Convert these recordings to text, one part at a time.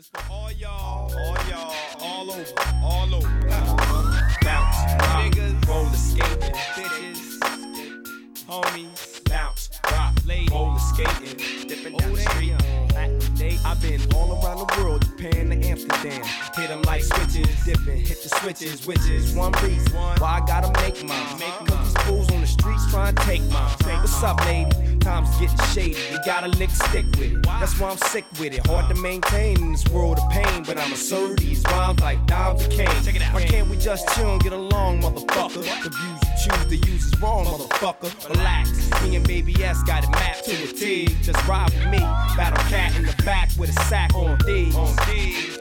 This for all y'all, all y'all, all over, all over. Bounce, niggas, roller skating, bitches, homies, bounce, rock, ladies, roller skating, dipping down the oh, street. I've been all around the world, Japan to Amsterdam. Hit them like switches, dipping, hit the switches, which is one reason why I gotta make mine. Uh-huh. Cause these fools on the streets trying to take mine. What's up, lady? Time's getting shady, you gotta lick stick with it. That's why I'm sick with it. Hard to maintain in this world of pain, but I'ma serve these rhymes like dimes of cane. Why can't we just chill and get along, motherfucker? The views you choose to use is wrong, motherfucker. Relax, me and Baby S got it mapped to a T. Just ride with me, battle cat in the back with a sack on D.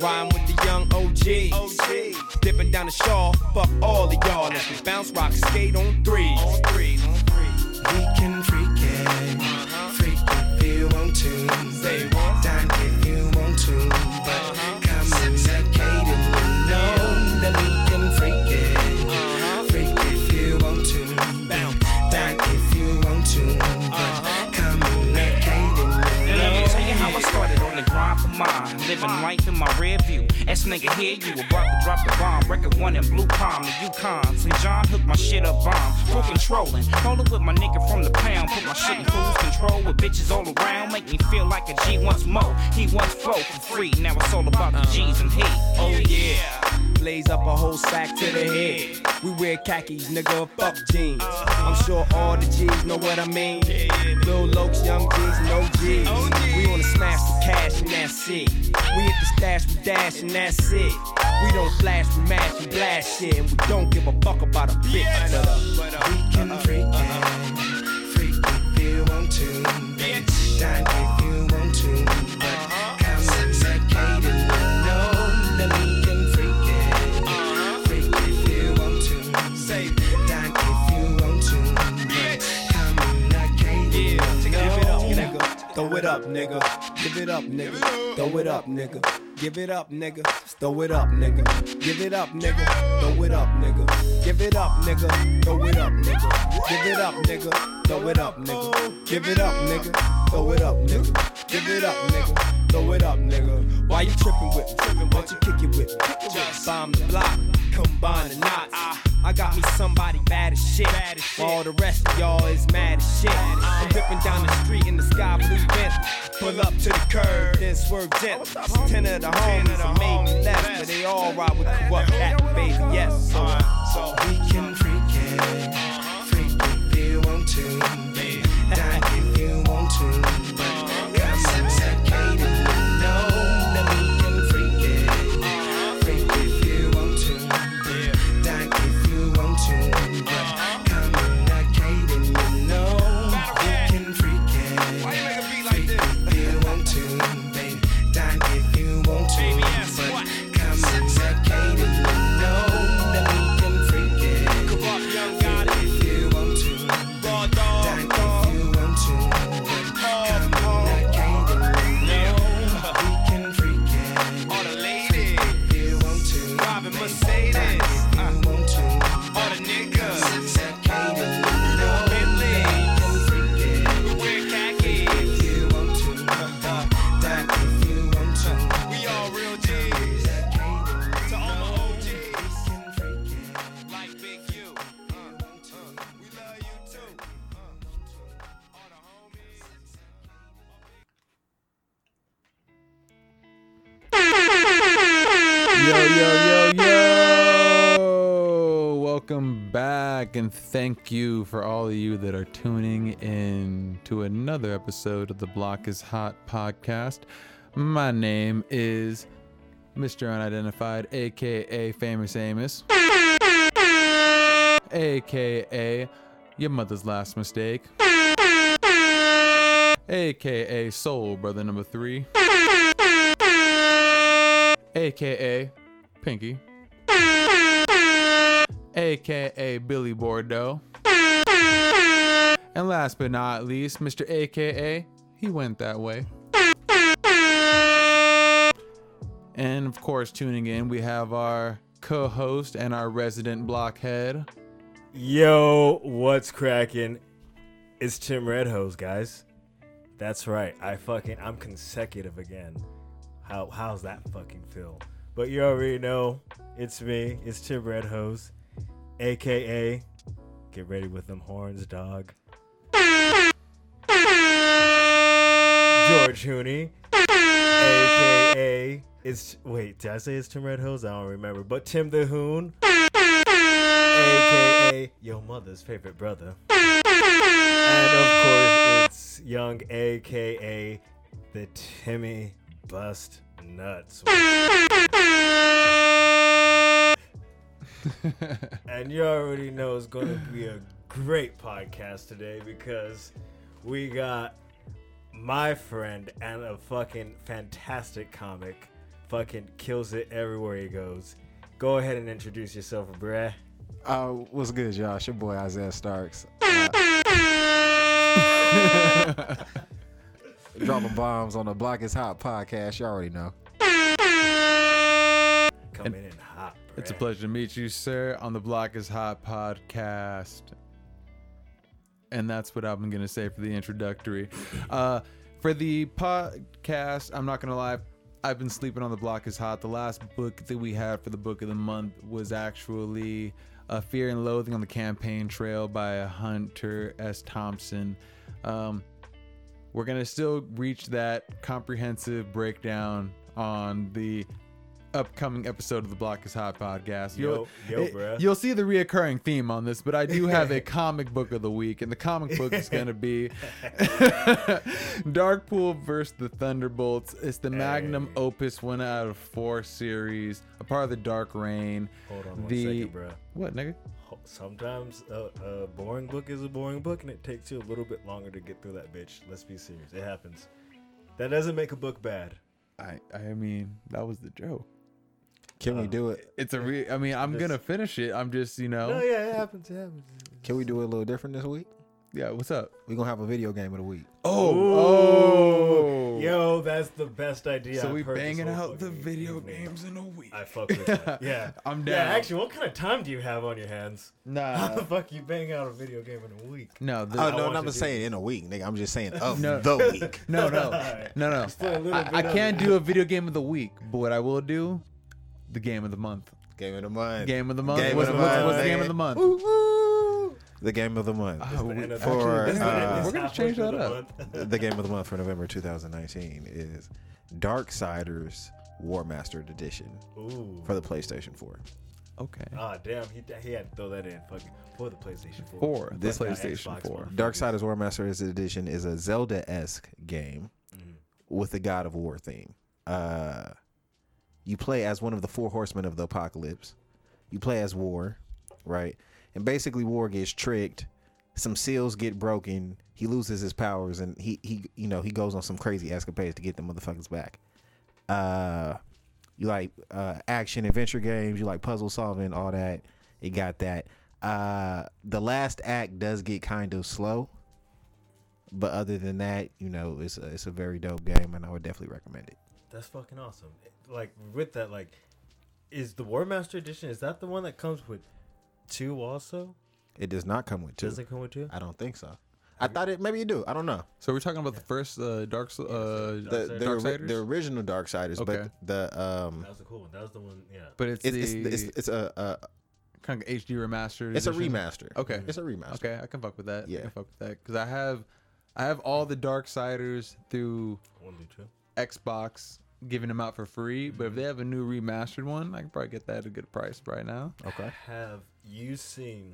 Rhyme with the young OG. Dipping down the shawl, fuck all of y'all. We bounce, rock, skate on three. On three, on three. We can freak Living life in my rear view. S nigga here, you about to drop the bomb. Record one in Blue Palm, the Yukon. St. John hooked my shit up bomb. Full controlling. Rolling with my nigga from the pound. Put my shit in cruise control with bitches all around. Make me feel like a G once more. He once flow for free. Now it's all about the G's and he. Oh yeah. Blaze up a whole sack to the head. We wear khakis, nigga, fuck jeans. I'm sure all the G's know what I mean. Lil Lokes, young G's, no G's. We wanna smash the cash and that's it. We hit the stash, we dash and that's it. We don't flash, we mash, we blast shit. And we don't give a fuck about a bitch. But, uh, We can freak Throw it up, nigga. Give it up, nigga. Throw it up, nigga. Give it up, nigga. Throw it up, nigga. Give it up, nigga. Throw it up, nigga. Give it up, nigga. Throw it up, nigga. Give it up, nigga. Throw it up, nigga. Give it up, nigga. Throw it up, nigga. Give it up, nigga. Throw it up, nigga. Why you tripping with me? Why you kick it with me? Just bomb the block, combine the knots. I got me somebody bad as shit. While all the rest of y'all is mad as shit. I'm ripping down the street in the sky blue Bentley. Pull up to the curb, then swerve gently. Ten of the homies made me left, but they all ride with corrupt cat, baby. Yes, so, so We can freak it, freak if you want to. Back, and thank you for all of you that are tuning in to another episode of the Block is Hot podcast. My name is Mr. Unidentified, aka Famous Amos, aka Your Mother's Last Mistake, aka Soul Brother Number Three, aka Pinky, aka Billy Bordeaux, and last but not least, Mr. AKA, he went that way. And of course, tuning in, we have our co host and our resident blockhead. Yo, what's cracking? It's Tim Redhose, guys. That's right. I fucking I'm consecutive again. How how's that fucking feel? But you already know it's me. It's Tim Red Hose, aka get ready with them horns, dog. George Hooney, aka it's wait, did I say it's Tim Red Hose? I don't remember. But Tim the Hoon, aka your mother's favorite brother. And of course, it's Young, aka the Timmy Bust Nuts. and you already know it's going to be a great podcast today because we got my friend and a fucking fantastic comic. Fucking kills it everywhere he goes. Go ahead and introduce yourself, bruh. Uh, what's good, y'all? It's your boy Isaiah Starks. Uh, dropping bombs on the Block is Hot podcast. You already know. Coming in hot, bruh. It's a pleasure to meet you, sir, on the Block is Hot podcast. And that's what I'm going to say for the introductory. Uh, for the podcast, I'm not going to lie, I've been sleeping on the Block is Hot. The last book that we had for the book of the month was actually uh, Fear and Loathing on the Campaign Trail by Hunter S. Thompson. Um, we're going to still reach that comprehensive breakdown on the upcoming episode of the Block is Hot podcast. Yo, yo, it- you'll see the reoccurring theme on this, but I do have a comic book of the week, and the comic book is going to be Deadpool versus the Thunderbolts. It's the magnum Hey. opus one out of four series, a part of the Dark Reign. Hold on one the second, bruh. what nigga? Sometimes a, a boring book is a boring book, and it takes you a little bit longer to get through that bitch. Let's be serious. It happens. That doesn't make a book bad. I I mean that was the joke. Can we um, do it? It's a re. I mean I'm This- gonna finish it. I'm just you know No, yeah, it happens. It happens. Can we do it a little different this week? yeah. What's up? We're gonna have a video game of the week. Oh Oh, yo, that's the best idea. So I've we heard this banging whole out the fucking video evening. games in a week. I fuck with that. Yeah, I'm Yeah, down. actually, what kind of time do you have on your hands? Nah. How Nah. the fuck you bang out a video game in a week? No, the, Oh no, want no, I'm to not do saying in a week, nigga. I'm just saying of No. the week. no, no, Alright. no, no. Explain a little I, bit I of can't it. do a video game of the week, but what I will do, the game of the month. Game of the month. Game of the month. Game what's, of the what's- month, what's the game of the month? Woo, woo. The game of the month. Oh, we, the for actually, uh, we're gonna change that up. month. the game of the month for November 2019 is Darksiders Warmastered Edition Ooh. for the PlayStation 4. Okay. Ah, damn, he, he had to throw that in. Fucking for the PlayStation 4. For the This- PlayStation Xbox 4. One. Darksiders Warmastered Edition is a Zelda-esque game Mhm. with a God of War theme. Uh, you play as one of the four horsemen of the apocalypse. You play as War, right? And basically, War gets tricked. Some seals get broken. He loses his powers, and he he you know he goes on some crazy escapades to get the motherfuckers back. Uh, you like uh, action adventure games. You like puzzle solving, all that. It got that. Uh, the last act does get kind of slow, but other than that, you know, it's a, it's a very dope game, and I would definitely recommend it. That's fucking awesome. Like with that, like, is the War Master Edition? Is that the one that comes with two also? It does not come with two. Does it come with two? I don't think so. I thought it maybe you do. I don't know. So we're talking about the first uh, Dark uh, The the, Darksiders? the original Darksiders, Okay. but the um, That was the cool one. That was the one. Yeah. but it's, it's it's, the it's, it's a, a kind of HD remastered. it's a remaster. Okay. it's a remaster. Okay, I can fuck with that. I Yeah. can fuck with that because I have, I have all the Dark Darksiders through One, two, two. Xbox, giving them out for free. But if mm-hmm. they have a new remastered one, I can probably get that at a good price right now. Okay. Have you seen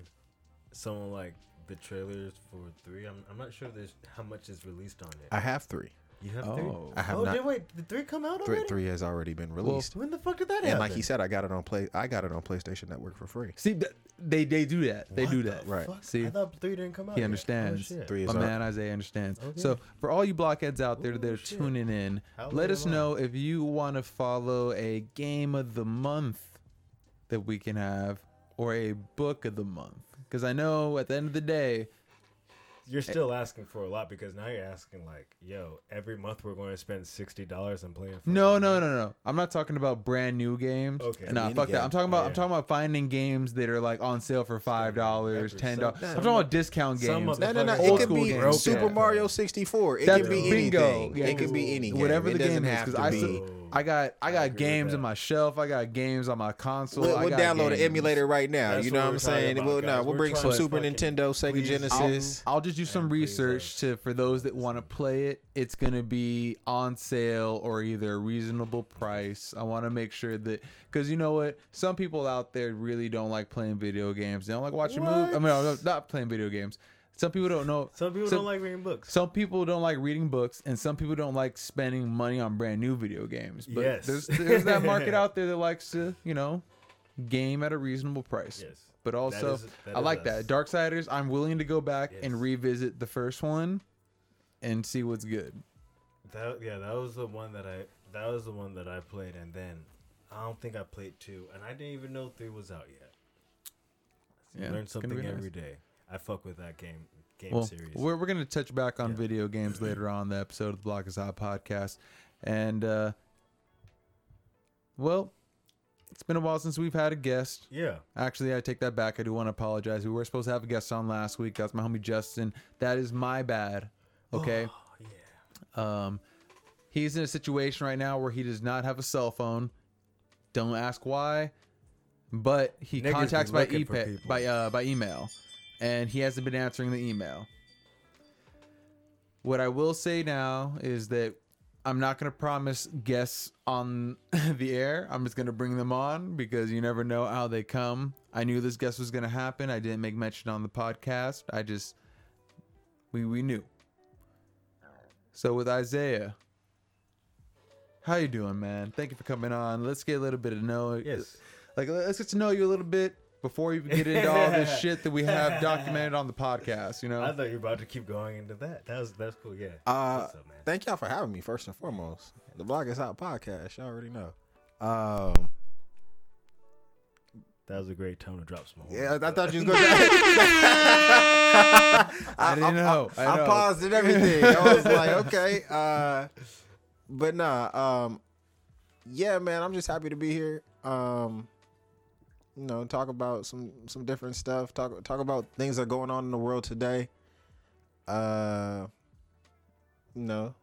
someone like the trailers for three? I'm, I'm not sure there's how much is released on it. I have three. You have Oh. three? I have oh, not. did wait, did three come out Three, already? three has already been released. When the fuck did that happen? and like he said, I got it on play. I got it on PlayStation Network for free. See, they they do that. They What do the that. Right. fuck? See, I thought three didn't come out. he yet. understands. Oh, shit. Three is My man Isaiah understands. Okay. So for all you blockheads out there Ooh, that are tuning in, How let us alive? know if you want to follow a game of the month that we can have or a book of the month. Because I know at the end of the day, You're eh. still asking for a lot because now you're asking like, yo, every month we're going to spend sixty dollars on playing. no, no, no, no. I'm not talking about brand new games. Okay. Nah, Any fuck that. I'm talking about Yeah. I'm talking about finding games that are like on sale for five dollars, ten dollars. I'm talking about discount games. No, no, no. It could be games. Super Mario 64. It That's could be bingo. anything. Yeah. It could be any. Whatever it the game is, have 'cause to I be. still- I got I got agree games that. on my shelf. I got games on my console. We'll, I we'll got download an emulator right now. That's you know what what I'm saying? about, we'll, no, we'll We're bring some Super Nintendo, Sega please- Genesis. I'll just do some research to for those that want to play it. It's gonna be on sale or either a reasonable price. I want to make sure that because you know what, some people out there really don't like playing video games. They don't like watching movies. I mean, no, not playing video games. Some people don't know. Some people some- don't like reading books. Some people don't like reading books, and some people don't like spending money on brand new video games. But Yes. there's there's that market out there that likes to, you know, game at a reasonable price. Yes. But also, is- I like us. that. Darksiders, I'm willing to go back Yes. and revisit the first one and see what's good. That yeah, that was the one that I that was the one that I played, and then I don't think I played two, and I didn't even know three was out yet. Yeah, Learn something be nice. every day. I fuck with that game game Well, series. we're, we're going to touch back on Yeah. video games later on the episode of the Block is Hot podcast. And, uh, well, it's been a while since we've had a guest. yeah, Actually, I take that back. I do want to apologize. We were supposed to have a guest on last week. That's my homie Justin. That is my bad. Okay. oh, yeah. Um, he's in a situation right now where he does not have a cell phone. Don't ask why, but he Niggas contacts by e- by uh, by email, and he hasn't been answering the email. What I will say now is that I'm not going to promise guests on the air. I'm just going to bring them on because you never know how they come. I knew this guest was going to happen. I didn't make mention on the podcast. I just we we knew. So with Isaiah, how you doing, man? Thank you for coming on. Let's get a little bit of know. Yes. Like let's get to know you a little bit before you get into all this shit that we have documented on the podcast. You know. I thought you were about to keep going into that. That was that's cool. Yeah. Uh, up, man? thank y'all for having me. First and foremost, the Block is Hot podcast. Y'all already know. Um, That was a great tone to drop some. yeah, I thought you was gonna. I, didn't know. I I, know. paused and everything. I was like, okay. Uh, but nah. Um, yeah, man. I'm just happy to be here. Um, you know, talk about some some different stuff. Talk talk about things that are going on in the world today. Uh, you know,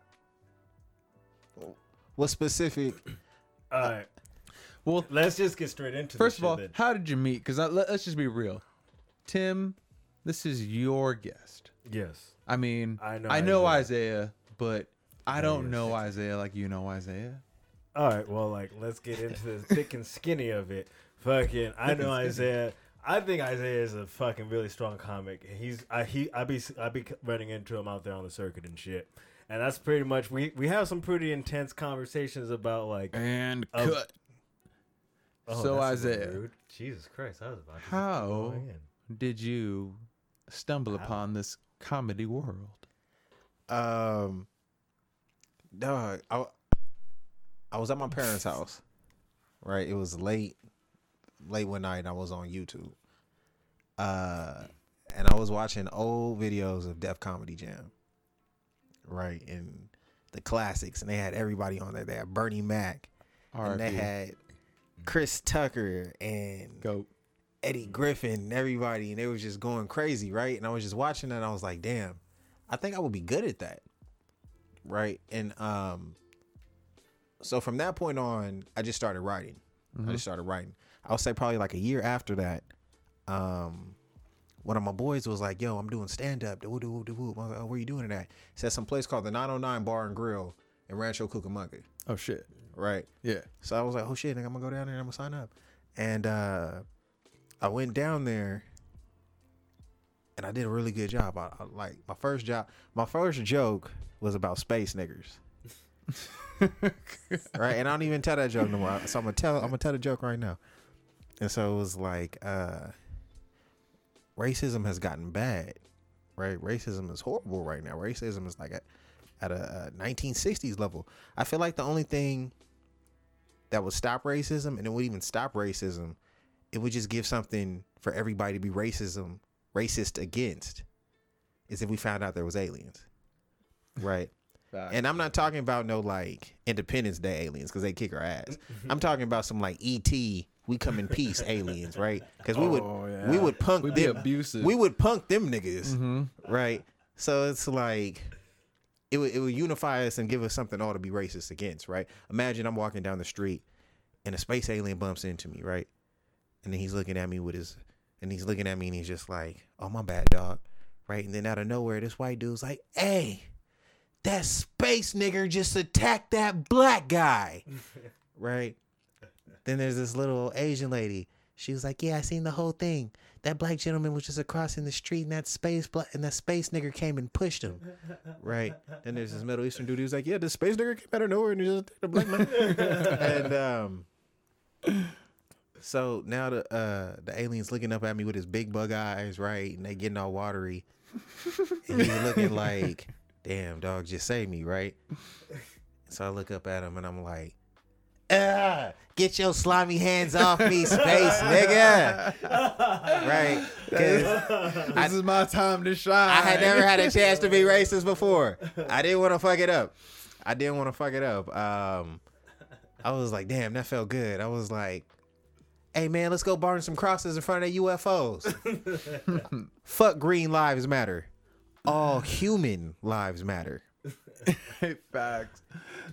what specific? All right. well, Let's just get straight into. first of all, shit how did you meet? Because let, let's just be real. Tim, this is your guest. yes. I mean, I know I know Isaiah. Isaiah, but I Yeah, don't yes. know Isaiah like you know Isaiah. All right, well, like let's get into the thick and skinny of it. Fucking, I know Isaiah. I think Isaiah is a fucking really strong comic. He's I he I be I be running into him out there on the circuit and shit. And that's pretty much we we have some pretty intense conversations about like. And Of- cut. Oh, so that's a little Isaiah. rude. Jesus Christ, I was about to How did you stumble How? upon this comedy world? Um, dog, I, I was at my parents' house, right? It was late, late one night. and I was on YouTube, uh, and I was watching old videos of Def Comedy Jam, right? And the classics, and they had everybody on there. They had Bernie Mac, and they had Chris Tucker and Goat. Eddie Griffin and everybody, and they was just going crazy, right? And I was just watching that, and I was like, damn, I think I would be good at that, right? And um, so from that point on, I just started writing. I just started writing. I would say probably like a year after that, um, one of my boys was like, "Yo, I'm doing stand up." I was like, oh, "Where you doing it at?" He said some place called the 909 Bar and Grill in Rancho Cucamonga, Oh shit. right? Yeah. So I was like, oh shit, nigga, I'm gonna go down there and I'm gonna sign up. And uh I went down there and I did a really good job. I, I like my first job my first joke was about space niggers. right? And I don't even tell that joke no more. So I'm gonna tell I'm gonna tell the joke right now. And so it was like uh racism has gotten bad. Right? Racism is horrible right now. Racism is like at, at a, a 1960s level. I feel like the only thing that would stop racism and it would even stop racism, it would just give something for everybody to be racism racist against is if we found out there was aliens. Right. And I'm not talking about no like Independence Day aliens because they kick our ass. I'm talking about some like ET, we come in peace aliens, right? Because we would Oh, yeah. we would punk We'd be them. abusive. We would punk them niggas, Mhm. right? So it's like it would it would unify us and give us something all to be racist against, right? Imagine I'm walking down the street and a space alien bumps into me, right? And then he's looking at me with his and he's looking at me and he's just like, "Oh my bad, dog," right? And then out of nowhere, this white dude's like, "Hey, that space nigger just attacked that black guy," right? Then there's this little Asian lady. She was like, "Yeah, I seen the whole thing. That black gentleman was just crossing the street, and that space bla- and that space nigger came and pushed him." Right. Then there's this Middle Eastern dude who's like, "Yeah, the space nigger came out of nowhere and he just attacked the black man." and um, so now the uh the alien's looking up at me with his big bug eyes, right, and they getting all watery, and he's looking like, "Damn, dog, just save me," right? So I look up at him and I'm like. Get your slimy hands off me, space nigga. right? This is my time to shine. I had never had a chance to be racist before. I didn't want to fuck it up. I didn't want to fuck it up. Um, I was like, damn, that felt good. I was like, hey man, let's go burn some crosses in front of UFOs. Fuck Green Lives Matter. All human lives matter. Facts.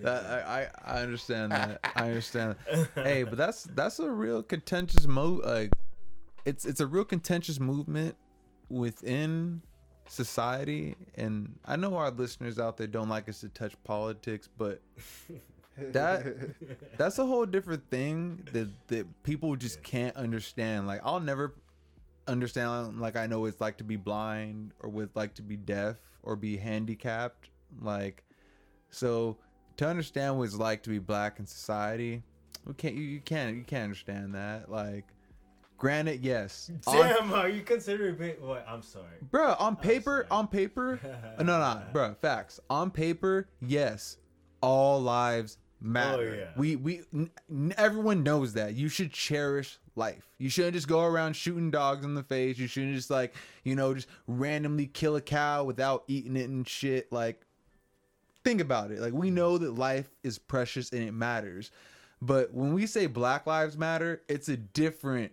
That, I, I understand that. I understand. That. Hey, but that's that's a real contentious mo. Like, it's it's a real contentious movement within society, and I know our listeners out there don't like us to touch politics, but that that's a whole different thing that that people just can't understand. Like, I'll never understand like I know it's like to be blind or with like to be deaf or be handicapped. Like so to understand what it's like to be black in society, we can't you, you can't you can't understand that. Like granted, yes. On, Damn, are you considering being? What? I'm sorry. bro, on paper, on paper, uh, no, no, bro, facts. On paper, yes, all lives matter. Oh, yeah. We we n- everyone knows that. You should cherish life. You shouldn't just go around shooting dogs in the face. You shouldn't just like you know just randomly kill a cow without eating it and shit. Like, think about it. Like we know that life is precious and it matters. But when we say Black Lives Matter, it's a different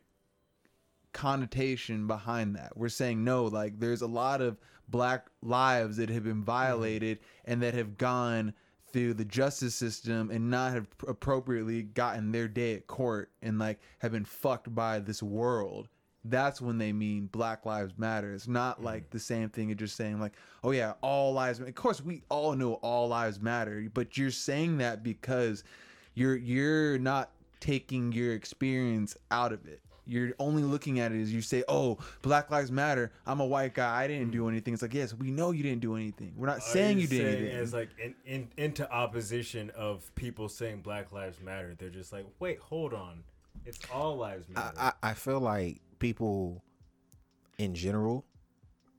connotation behind that. We're saying no, like there's a lot of black lives that have been mm-hmm. violated and that have gone through the justice system and not have appropriately gotten their day at court and like have been fucked by this world. That's when they mean Black Lives Matter. It's not mm. like the same thing of just saying like, oh yeah, all lives. Of course, we all know all lives matter, but you're saying that because you're you're not taking your experience out of it. You're only looking at it as you say, "Oh, Black Lives Matter. I'm a white guy. I didn't do mm. anything." It's like, yes, we know you didn't do anything. We're not saying Are you, did saying anything. As like in, in into opposition of people saying Black Lives Matter, they're just like, wait, hold on, it's all lives matter. I, I, I feel like people in general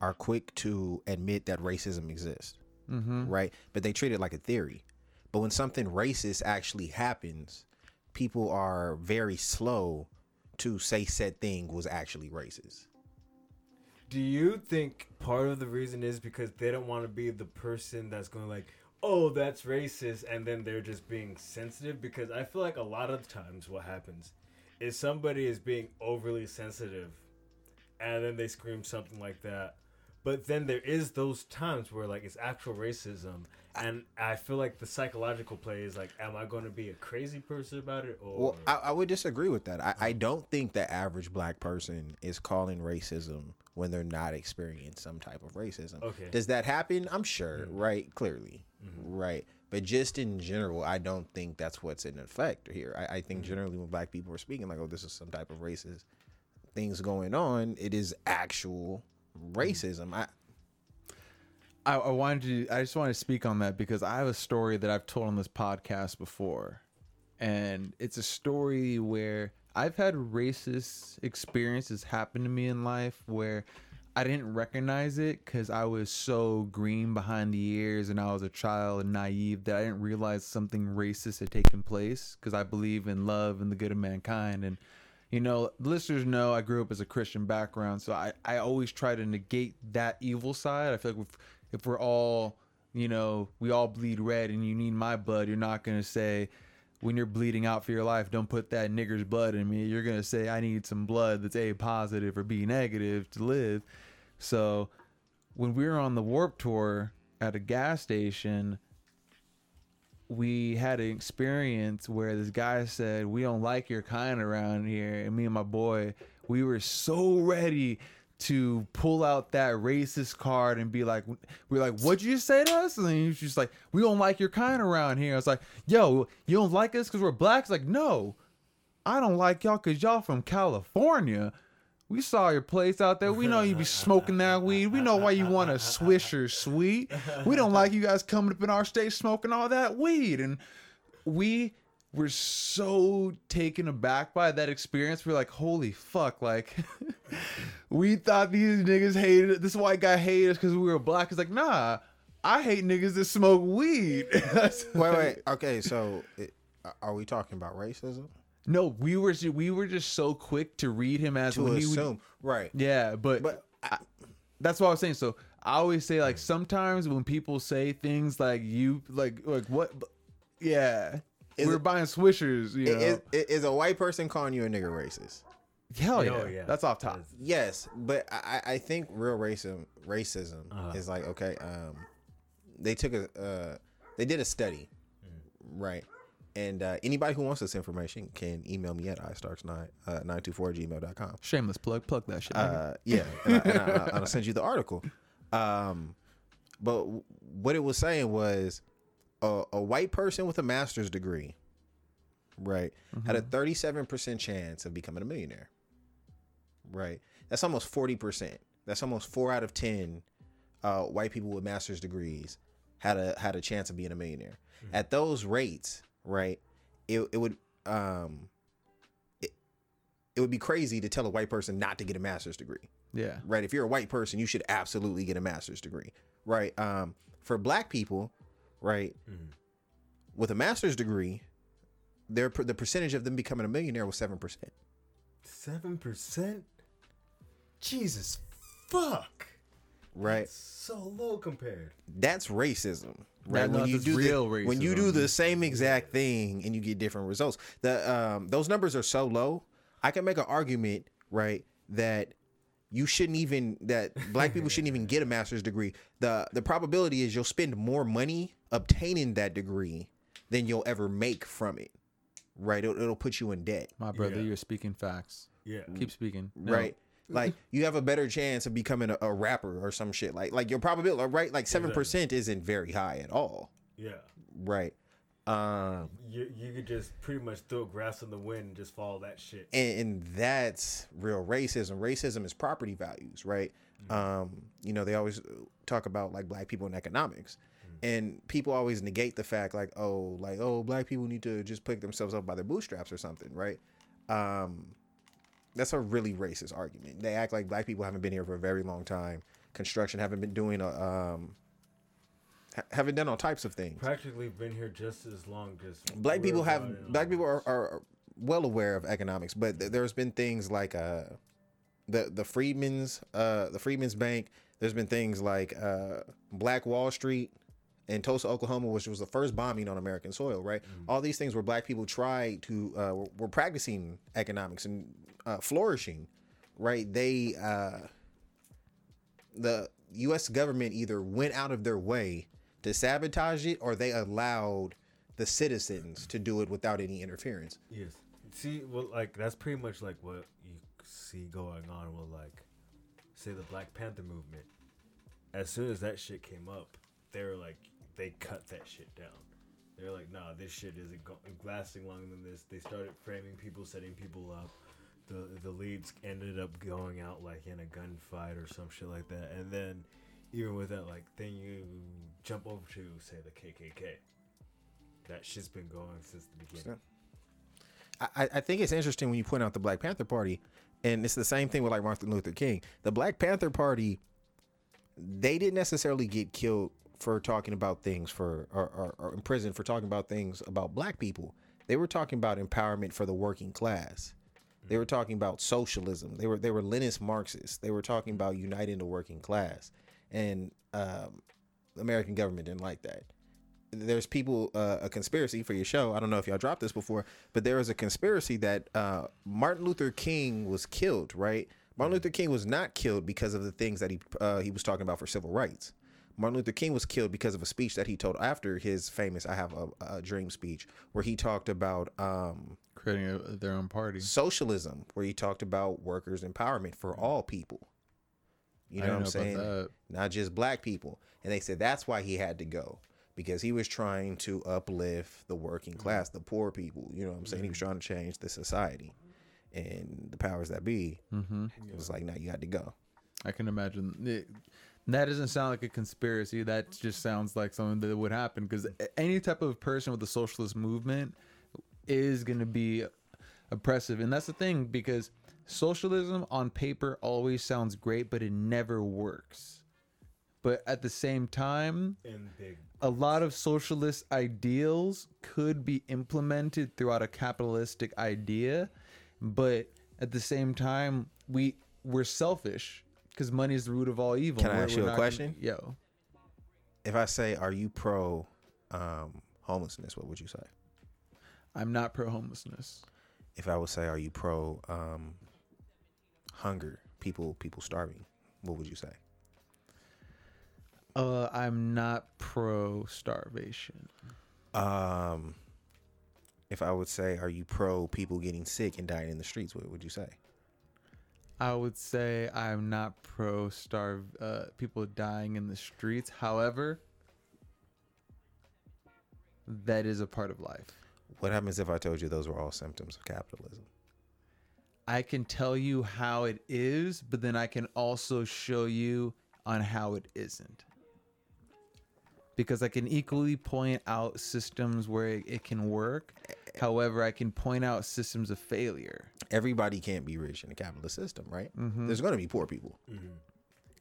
are quick to admit that racism exists, mm-hmm. right? But they treat it like a theory. But when something racist actually happens, people are very slow to say said thing was actually racist. Do you think part of the reason is because they don't want to be the person that's going like, oh, that's racist, and then they're just being sensitive? Because I feel like a lot of times what happens is somebody is being overly sensitive, and then they scream something like that. But then there is those times where like it's actual racism, and I feel like the psychological play is like, am I going to be a crazy person about it, or Well, I, I would disagree with that. I, I don't think the average black person is calling racism when they're not experiencing some type of racism. Okay. Does that happen? I'm sure, mm-hmm. right? Clearly, mm-hmm. right. But just in general, I don't think that's what's in effect here. I, I think mm-hmm. generally when black people are speaking like, "Oh, this is some type of racist things going on," it is actual mm-hmm. racism. I I, I wanted to. I just want to speak on that because I have a story that I've told on this podcast before, and it's a story where I've had racist experiences happen to me in life where I didn't recognize it because I was so green behind the ears and I was a child and naive that I didn't realize something racist had taken place because I believe in love and the good of mankind and you know, listeners know I grew up as a Christian background, so I, I always try to negate that evil side. I feel like if, if we're all, you know, we all bleed red and you need my blood, you're not going to say, when you're bleeding out for your life, don't put that nigger's blood in me. You're going to say, I need some blood that's A positive or B negative to live. So when we were on the Warped Tour, at a gas station, we had an experience where this guy said, "We don't like your kind around here," and me and my boy, we were so ready to pull out that racist card and be like, "We're like, what'd you say to us?" And he was just like, "We don't like your kind around here." I was like, "Yo, you don't like us because we're black?" It's like, "No, I don't like y'all because y'all from California." We saw your place out there. We know you be smoking that weed. We know why you want a Swisher sweet. We don't like you guys coming up in our state smoking all that weed. And we were so taken aback by that experience. We're like, holy fuck! Like, we thought these niggas hated this white guy hated us because we were black. It's like, nah, I hate niggas that smoke weed. Wait, wait. Okay, so it, are we talking about racism? No, we were we were just so quick to read him as To when he would- assume, right? Yeah, but, But I, that's what I was saying. So I always say like sometimes when people say things like you like like what, yeah, Is we're it- buying Swishers. You know, is, is a white person calling you a nigger racist? hell yeah, Oh, yeah. that's off top. Yes, but I, I think real racism racism Uh-huh. is like okay, um, they took a uh, they did a study, Mm. right? And uh, anybody who wants this information can email me at istarks9 uh, 924 gmail.com. Shameless plug, plug that shit. Uh, yeah, and, I, and I, I'll send you the article. Um, but w- what it was saying was a, a white person with a master's degree, right, had a 37% chance of becoming a millionaire. Right. That's almost 40%. That's almost four out of 10 uh, white people with master's degrees had a had a chance of being a millionaire. At those rates, right, it, it would um it, it would be crazy to tell a white person not to get a master's degree yeah, right? If you're a white person, you should absolutely get a master's degree, right? Um, for black people, right, with a master's degree, their the percentage of them becoming a millionaire was seven percent. Seven percent. Jesus fuck. Right, So low compared. that's racism. Right, That- when you that's do real the, when you do the same exact thing and you get different results, the um, those numbers are so low. I can make an argument, right, that you shouldn't even that black people shouldn't even get a master's degree. the The probability is you'll spend more money obtaining that degree than you'll ever make from it. Right, it'll, it'll put you in debt. my brother, Yeah. you're speaking facts. Yeah. Keep speaking. No. Right. Like you have a better chance of becoming a, a rapper or some shit. Like like your probability, right? Like seven percent isn't very high at all. Yeah. Right. Um, You you could just pretty much throw grass in the wind and just follow that shit. and, and that's real racism. Racism is property values, right? Um, you know, they always talk about like black people in economics, and people always negate the fact like, oh, like oh, black people need to just pick themselves up by their bootstraps or something, right? Um, that's a really racist argument. They act like black people haven't been here for a very long time. Construction haven't been doing a um, haven't done all types of things. Practically been here just as long as black people have black people are, are well aware of economics but th- there's been things like uh the the freedmen's uh the freedmen's bank there's been things like uh black wall street in Tulsa, Oklahoma, which was the first bombing on American soil, right? All these things where black people tried to uh, were, were practicing economics and uh, flourishing, right? They uh, the U.S. government either went out of their way to sabotage it, or they allowed the citizens to do it without any interference. Yes. See, well, like that's pretty much like what you see going on with like, say the Black Panther movement. As soon as that shit came up, they were like, they cut that shit down. They're like, nah, this shit isn't go- lasting longer than this. They started framing people, setting people up. The the leads ended up going out like in a gunfight or some shit like that. And then, even with that, like, then you jump over to say the KKK. That shit's been going since the beginning. I, I think it's interesting when you point out the Black Panther Party, and it's the same thing with like Martin Luther King. The Black Panther Party, they didn't necessarily get killed for talking about things for or, or, or in prison for talking about things about black people. They were talking about empowerment for the working class. They were talking about socialism. They were they were Leninist Marxists. They were talking about uniting the working class, and um, the American government didn't like that there's people uh, a conspiracy for your show. I don't know if y'all dropped this before, but there is a conspiracy that uh, Martin Luther King was killed. Right? Martin Luther King was not killed because of the things that he uh, he was talking about for civil rights. Martin Luther King was killed because of a speech that he told after his famous "I Have a, a Dream" speech, where he talked about um, Creating a, their own party. socialism, where he talked about workers' empowerment for all people. You know what I'm know saying? Not just black people. And they said that's why he had to go because he was trying to uplift the working Mm-hmm. class, the poor people. You know what I'm saying? He was trying to change the society. And the powers that be Mm-hmm. it was like, now you got to go. I can imagine. It, that doesn't sound like a conspiracy. That just sounds like something that would happen because any type of person with the socialist movement is going to be oppressive. And that's the thing because socialism on paper always sounds great, but it never works. But at the same time, a lot of socialist ideals could be implemented throughout a capitalistic idea but at the same time we we're selfish because money is the root of all evil Can I We're- ask we're you a question? gonna- yo If I say, are you pro um, homelessness, what would you say? I'm not pro homelessness If I would say, are you pro um, hunger, people people starving, what would you say? uh i'm not pro starvation Um, if I would say, are you pro people getting sick and dying in the streets? What would you say? i would say i'm not pro starve uh people dying in the streets however that is a part of life What happens if I told you those were all symptoms of capitalism? I can tell you how it is, but then I can also show you on how it isn't. Because I can equally point out systems where it, it can work. However, I can point out systems of failure. Everybody can't be rich in a capitalist system, right? Mm-hmm. There's going to be poor people. Mm-hmm.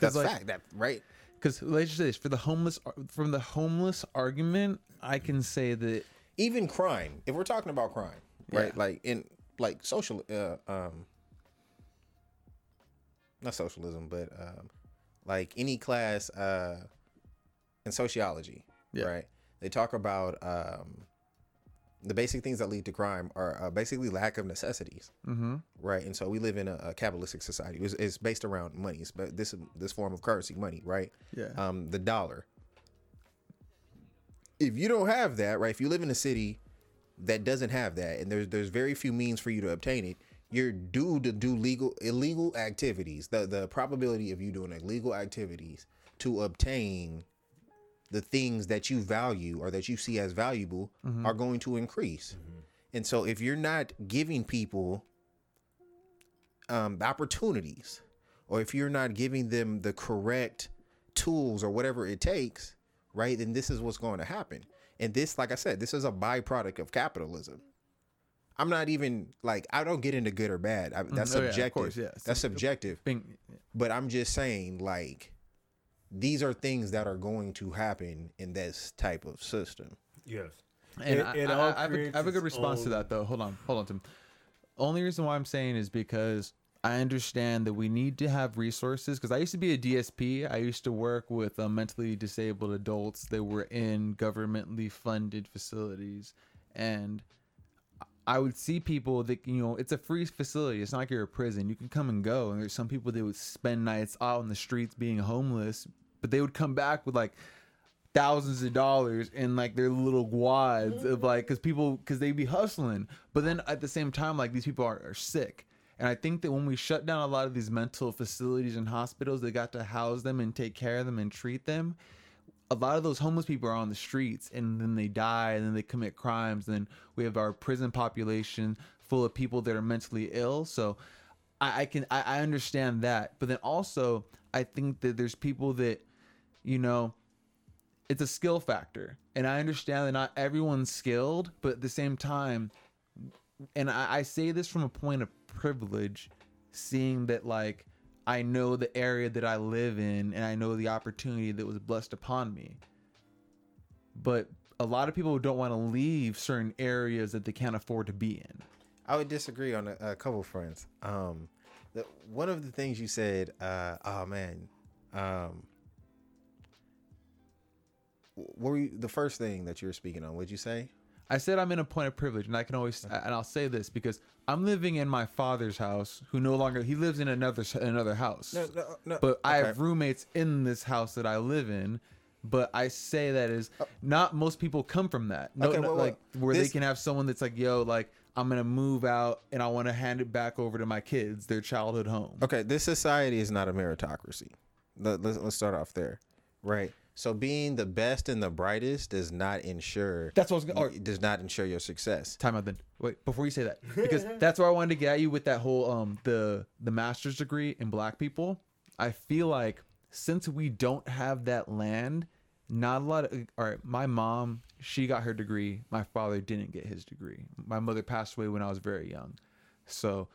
That's 'Cause, like- fact. That right. Because let's just say this: for the homeless, uh, from the homeless argument, I can say that Even crime. If we're talking about crime, right? Yeah. Like in like social, uh, um, not socialism, but um, like any class uh, in sociology, Yeah. right? They talk about um, the basic things that lead to crime are uh, basically lack of necessities, mm-hmm. right? And so we live in a, a capitalistic society. It's, it's based around money. Ba- this this form of currency, money, right? Yeah. Um, the dollar. If you don't have that, right? If you live in a city that doesn't have that, and there's there's very few means for you to obtain it, you're due to do legal illegal activities. The the probability of you doing illegal activities to obtain the things that you value or that you see as valuable are going to increase. And so if you're not giving people um, opportunities, or if you're not giving them the correct tools or whatever it takes, right, then this is what's going to happen. And this, like I said, this is a byproduct of capitalism. I'm not even like I don't get into good or bad. I, that's Oh, yeah, of subjective. course, yeah. That's subjective. Bing, But I'm just saying, like, these are things that are going to happen in this type of system. Yes. And It- I, it I- I have, a, have a good its response to that, though. Hold on, hold on, Tim. Only reason why I'm saying is because I understand that we need to have resources. Because I used to be a DSP. I used to work with uh, mentally disabled adults that were in governmentally funded facilities, and I would see people that you know it's a free facility. It's not like you're a prison. You can come and go. And there's some people that would spend nights out in the streets being homeless, but they would come back with like thousands of dollars in like their little wads of like because people because they'd be hustling but then at the same time like these people are, are sick and i think that when we shut down a lot of these mental facilities and hospitals they got to house them and take care of them and treat them a lot of those homeless people are on the streets and then they die and then they commit crimes. And then we have our prison population full of people that are mentally ill. So i, I can I, I understand that. But then also i think that there's people that you know it's a skill factor. And i understand that not everyone's skilled but at the same time and I, I say this from a point of privilege seeing that like i know the area that i live in and i know the opportunity that was blessed upon me but a lot of people don't want to leave certain areas that they can't afford to be in I would disagree on a, a couple fronts. Um, the, one of the things you said, uh, oh man, um, what were you, the first thing that you were speaking on? What'd you say? I said I'm in a point of privilege, and I can always, and I'll say this because I'm living in my father's house, who no longer he lives in another another house. No, no, no, but I okay. have roommates in this house that I live in, But I say that is oh. not most people come from that. No, Okay, well, well, like where this- they can have someone that's like, yo, like I'm gonna move out and I want to hand it back over to my kids, their childhood home. Okay, this society is not a meritocracy. Let, let's, let's start off there, right? So being the best and the brightest does not ensure That's what I was gonna- or- does not ensure your success. Time out then. Wait, before you say that, because that's where I wanted to get at you with that whole um the the master's degree in black people. I feel like since we don't have that land, not a lot of all right, my mom, she got her degree. My father didn't get his degree. My mother passed away when I was very young. So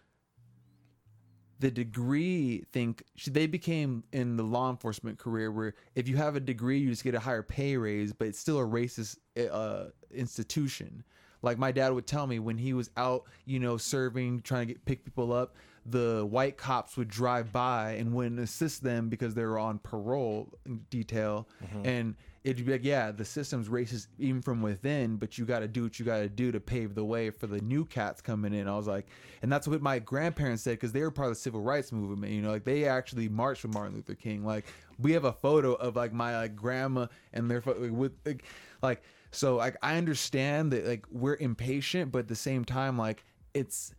the degree think they became in the law enforcement career where if you have a degree you just get a higher pay raise but it's still a racist uh, institution. Like my dad would tell me when he was out you know serving trying to get pick people up the white cops would drive by and wouldn't assist them because they were on parole detail. And it'd be like yeah the system's racist even from within but you got to do what you got to do to pave the way for the new cats coming in. I was like and that's what my grandparents said because they were part of the civil rights movement you know like they actually marched with martin luther king. Like we have a photo of like my like grandma and their pho- like, with like, like so like i understand that like we're impatient but at the same time like it's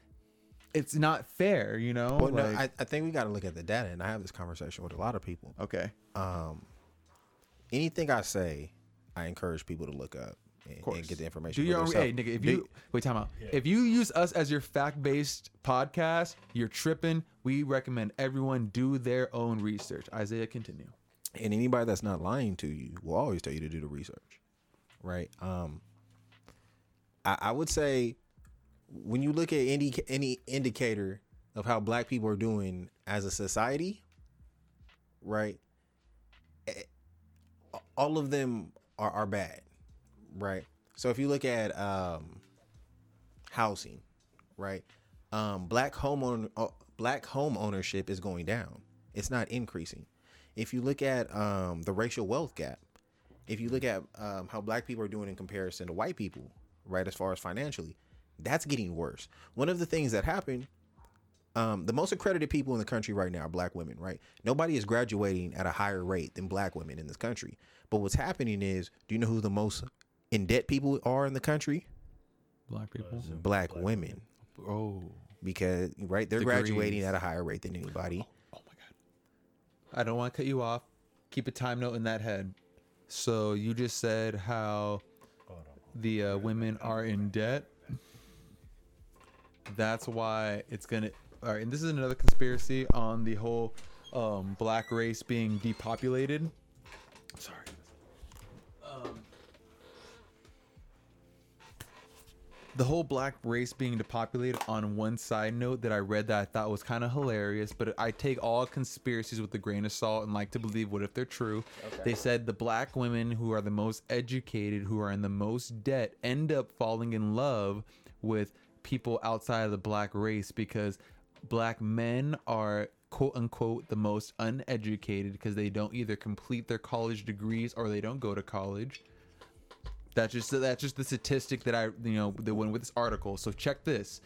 it's not fair you know? Well, no, I, I think we got to look at the data, and I have this conversation with a lot of people. okay um, Anything I say, I encourage people to look up and, and get the information. Do your own. themselves. Hey, nigga, if Big- you wait, time out. If you use us as your fact-based podcast, you're tripping. We recommend everyone do their own research. Isaiah, continue. and anybody that's not lying to you will always tell you to do the research right um i, I would say when you look at any any indicator of how black people are doing as a society right all of them are, are bad right? So if you look at um housing right um black home uh, black home ownership is going down. It's not increasing. If you look at um the racial wealth gap if you look at um, how black people are doing in comparison to white people right as far as financially that's getting worse. One of the things that happened um, the most accredited people in the country right now are black women, right? Nobody is graduating at a higher rate than black women in this country. But what's happening is, do you know who the most in debt people are in the country? Black people. Black, women. Oh, Because right, they're Degrees. graduating at a higher rate than anybody. oh my god. I don't want to cut you off. Keep a time note in that head. So you just said how the uh, women are in debt. That's why it's gonna. All right, and this is another conspiracy on the whole um, black race being depopulated. Sorry. Um, the whole black race being depopulated on one side note that I read that I thought was kind of hilarious, but I take all conspiracies with a grain of salt and like to believe what if they're true. They said the black women who are the most educated, who are in the most debt, end up falling in love with people outside of the black race because black men are quote unquote the most uneducated because they don't either complete their college degrees or they don't go to college. That's just that's just the statistic that I you know that went with this article. So check this.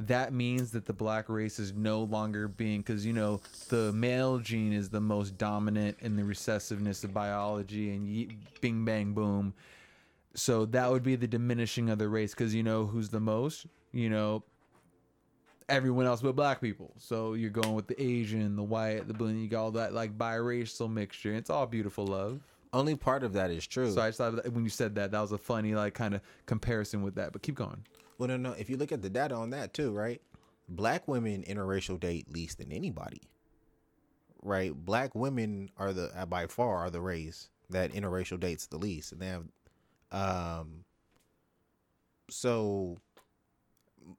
That means that the black race is no longer being because you know the male gene is the most dominant in the recessiveness of biology and ye, bing bang boom. So that would be the diminishing of the race because you know who's the most you know everyone else but black people. So you're going with the Asian, the white, the blue, you got all that like biracial mixture. It's all beautiful love. Only part of that is true. So I just thought that when you said that, that was a funny like kind of comparison with that. But keep going. Well, no, no. If you look at the data on that too, right? Black women interracial date least than anybody. Right? Black women are the uh, by far are the race that interracial dates the least, and they have, um. So,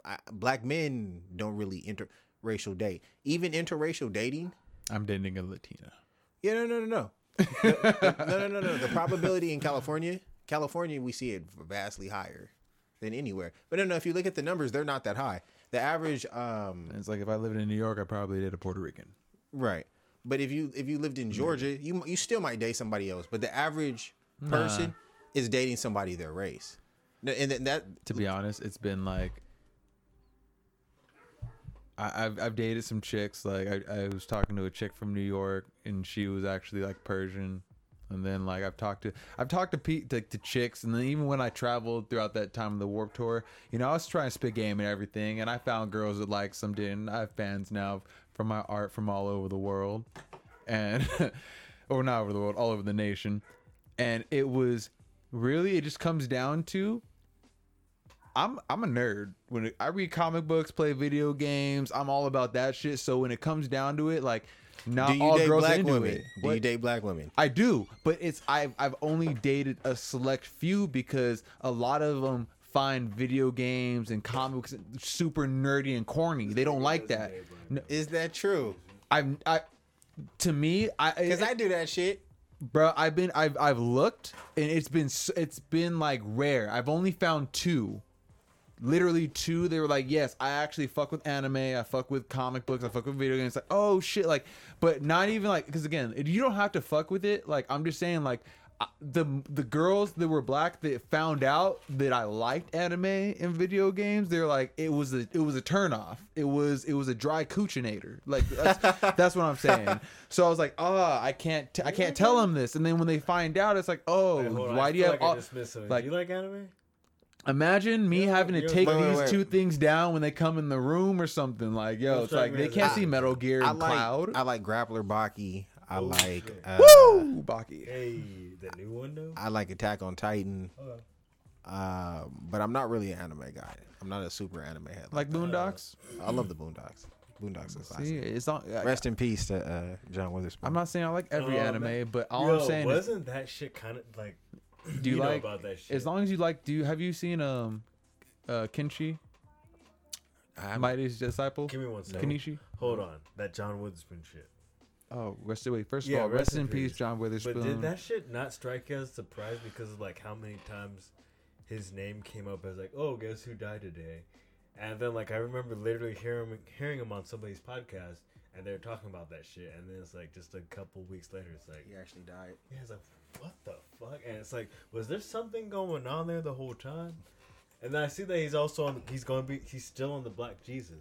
I, black men don't really interracial date. Even interracial dating. I'm dating a Latina. Yeah, no, no, no, no. no, no, no, no. The probability in California, California, we see it vastly higher than anywhere. But no, no. If you look at the numbers, they're not that high. The average, um, And it's like if I lived in New York, I probably did a Puerto Rican. right. But if you if you lived in Georgia, you you still might date somebody else. But the average person is dating somebody their race. And then that To be honest, it's been like I, I've I've dated some chicks. Like I, I was talking to a chick from New York, and she was actually like Persian. And then like I've talked to I've talked to Pete to, to chicks, and then even when I traveled throughout that time of the Warped Tour, you know, I was trying to spit game and everything, and I found girls that like some didn't. I have fans now from my art from all over the world, and or not over the world, all over the nation, and it was really it just comes down to I'm I'm a nerd. When it, I read comic books, play video games, I'm all about that shit. So when it comes down to it, like not Do you all date girls are black into women? it. Do What- you date black women? I do, but it's I've I've only dated a select few because a lot of them find video games and comics super nerdy and corny. They don't like that. Is that true? I'm I to me I Because I do that shit. bro i've been i've i've looked and it's been it's been like rare i've only found two literally two they were like yes i actually fuck with anime i fuck with comic books i fuck with video games like oh shit like but not even like because again you don't have to fuck with it like i'm just saying like the the girls that were black that found out that I liked anime and video games, they're like it was a it was a turnoff. It was it was a dry coochinator. Like that's, that's what I'm saying. So I was like, oh, I can't t- I can't tell mm-hmm. them this. And then when they find out, it's like, oh, Wait, hold on, why I do you have like all, like you like anime? Imagine me Yeah, having to take Wait, wait, these wait. two things down when they come in the room or something. Like, yo, Don't it's like they can't a- see Metal Gear I and like Cloud. I like Grappler Baki. I Oh, like shit. uh, Woo, Baki. Hey, the new one though. I like Attack on Titan. Okay. Uh, but I'm not really an anime guy. I'm not a super anime head. Like Boondocks. I love the Boondocks. Boondocks is See, it's not. I, Rest in peace to uh, John Witherspoon. I'm not saying I like every Oh, anime, man. but all Yo, I'm saying is, wasn't that shit kind of like? Do you, know like? about that shit? As long as you like, do you have you seen um, uh, Kenshi, I, Mighty's disciple, Give me one second. Kenichi? Hold on, that John Witherspoon shit. Oh, rest wait. First of Yeah, all, rest rest in in peace, peace. John Witherspoon. But did that shit not strike you as surprise because of like how many times his name came up as like, oh, guess who died today? And then like I remember literally hearing him, hearing him on somebody's podcast, and they're talking about that shit, and then it's like just a couple weeks later, it's like, he actually died. yeah, it's like, what the fuck? And it's like, was there something going on there the whole time? And then I see that he's also on. He's going to be. He's still on the Black Jesus.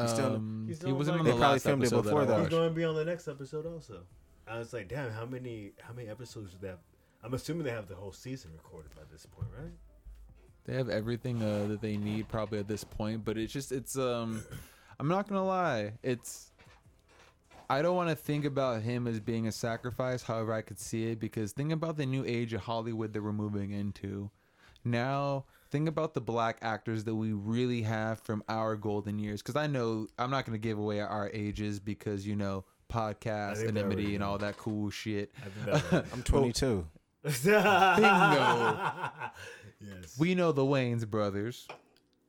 He's still- um, he's he still wasn't like- on They the probably last filmed it episode before, that I though. He's watched. going to be on the next episode also. I was like, damn, how many how many episodes do they have? I'm assuming they have the whole season recorded by this point, right? They have everything uh, that they need probably at this point, but it's just it's um I'm not gonna lie, it's I don't want to think about him as being a sacrifice. However, I could see it because think about the new age of Hollywood that we're moving into. Now, think about the black actors that we really have from our golden years. Because I know I'm not going to give away our ages because you know podcast, think they already anonymity, and all that cool shit. I'm 22. Bingo. yes. We know the Wayans brothers.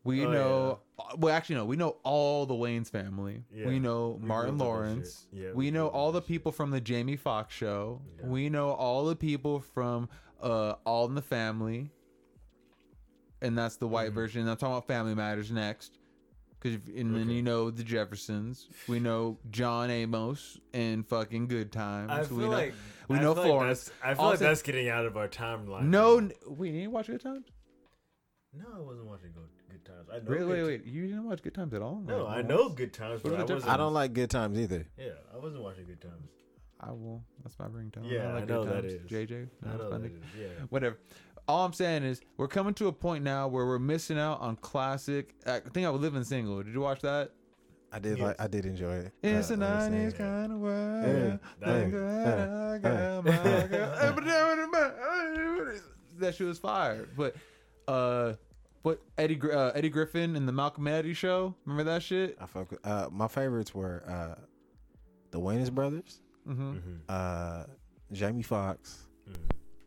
We Oh, know, well, actually, no, we know all the Wayans family. Yeah. We know We Martin grew with that Lawrence. shit. Yeah, we we know all with the people from the Jamie Foxx show. Yeah. We know all the people from uh, All in the Family. And that's the Mm-hmm. white version. I'm talking about Family Matters next. Cause if, and then Okay. you know the Jeffersons. We know John Amos and fucking Good Times. I feel we know, like we I know feel like Florence. that's- I feel like that's getting out of our timeline. no, n- you didn't watch Good Times? no, I wasn't watching Good, good Times. I know. Wait, good wait, Ti- wait. You didn't watch Good Times at all? No, Like, I know? Good Times, What but are I the wasn't. differences? I don't like good times either. Yeah, I wasn't watching Good Times. I will. That's my ringtone. Yeah, I like know Good that Times. is. JJ. I know that funny. is. Yeah. Whatever. All I'm saying is we're coming to a point now where we're missing out on classic. I think I was living single. Did you watch that? I did Yes. like. I did enjoy it. It's a a I was nineties kind of world. Hey, I'm hey, glad I hey, got my girl. That shit was fire. But uh, what Eddie uh, Eddie Griffin and the Malcolm and Eddie show? Remember that shit? I fuck with, uh, my favorites were uh, the Wayans brothers, Mm-hmm. Mm-hmm. uh, Jamie Foxx, Mhm.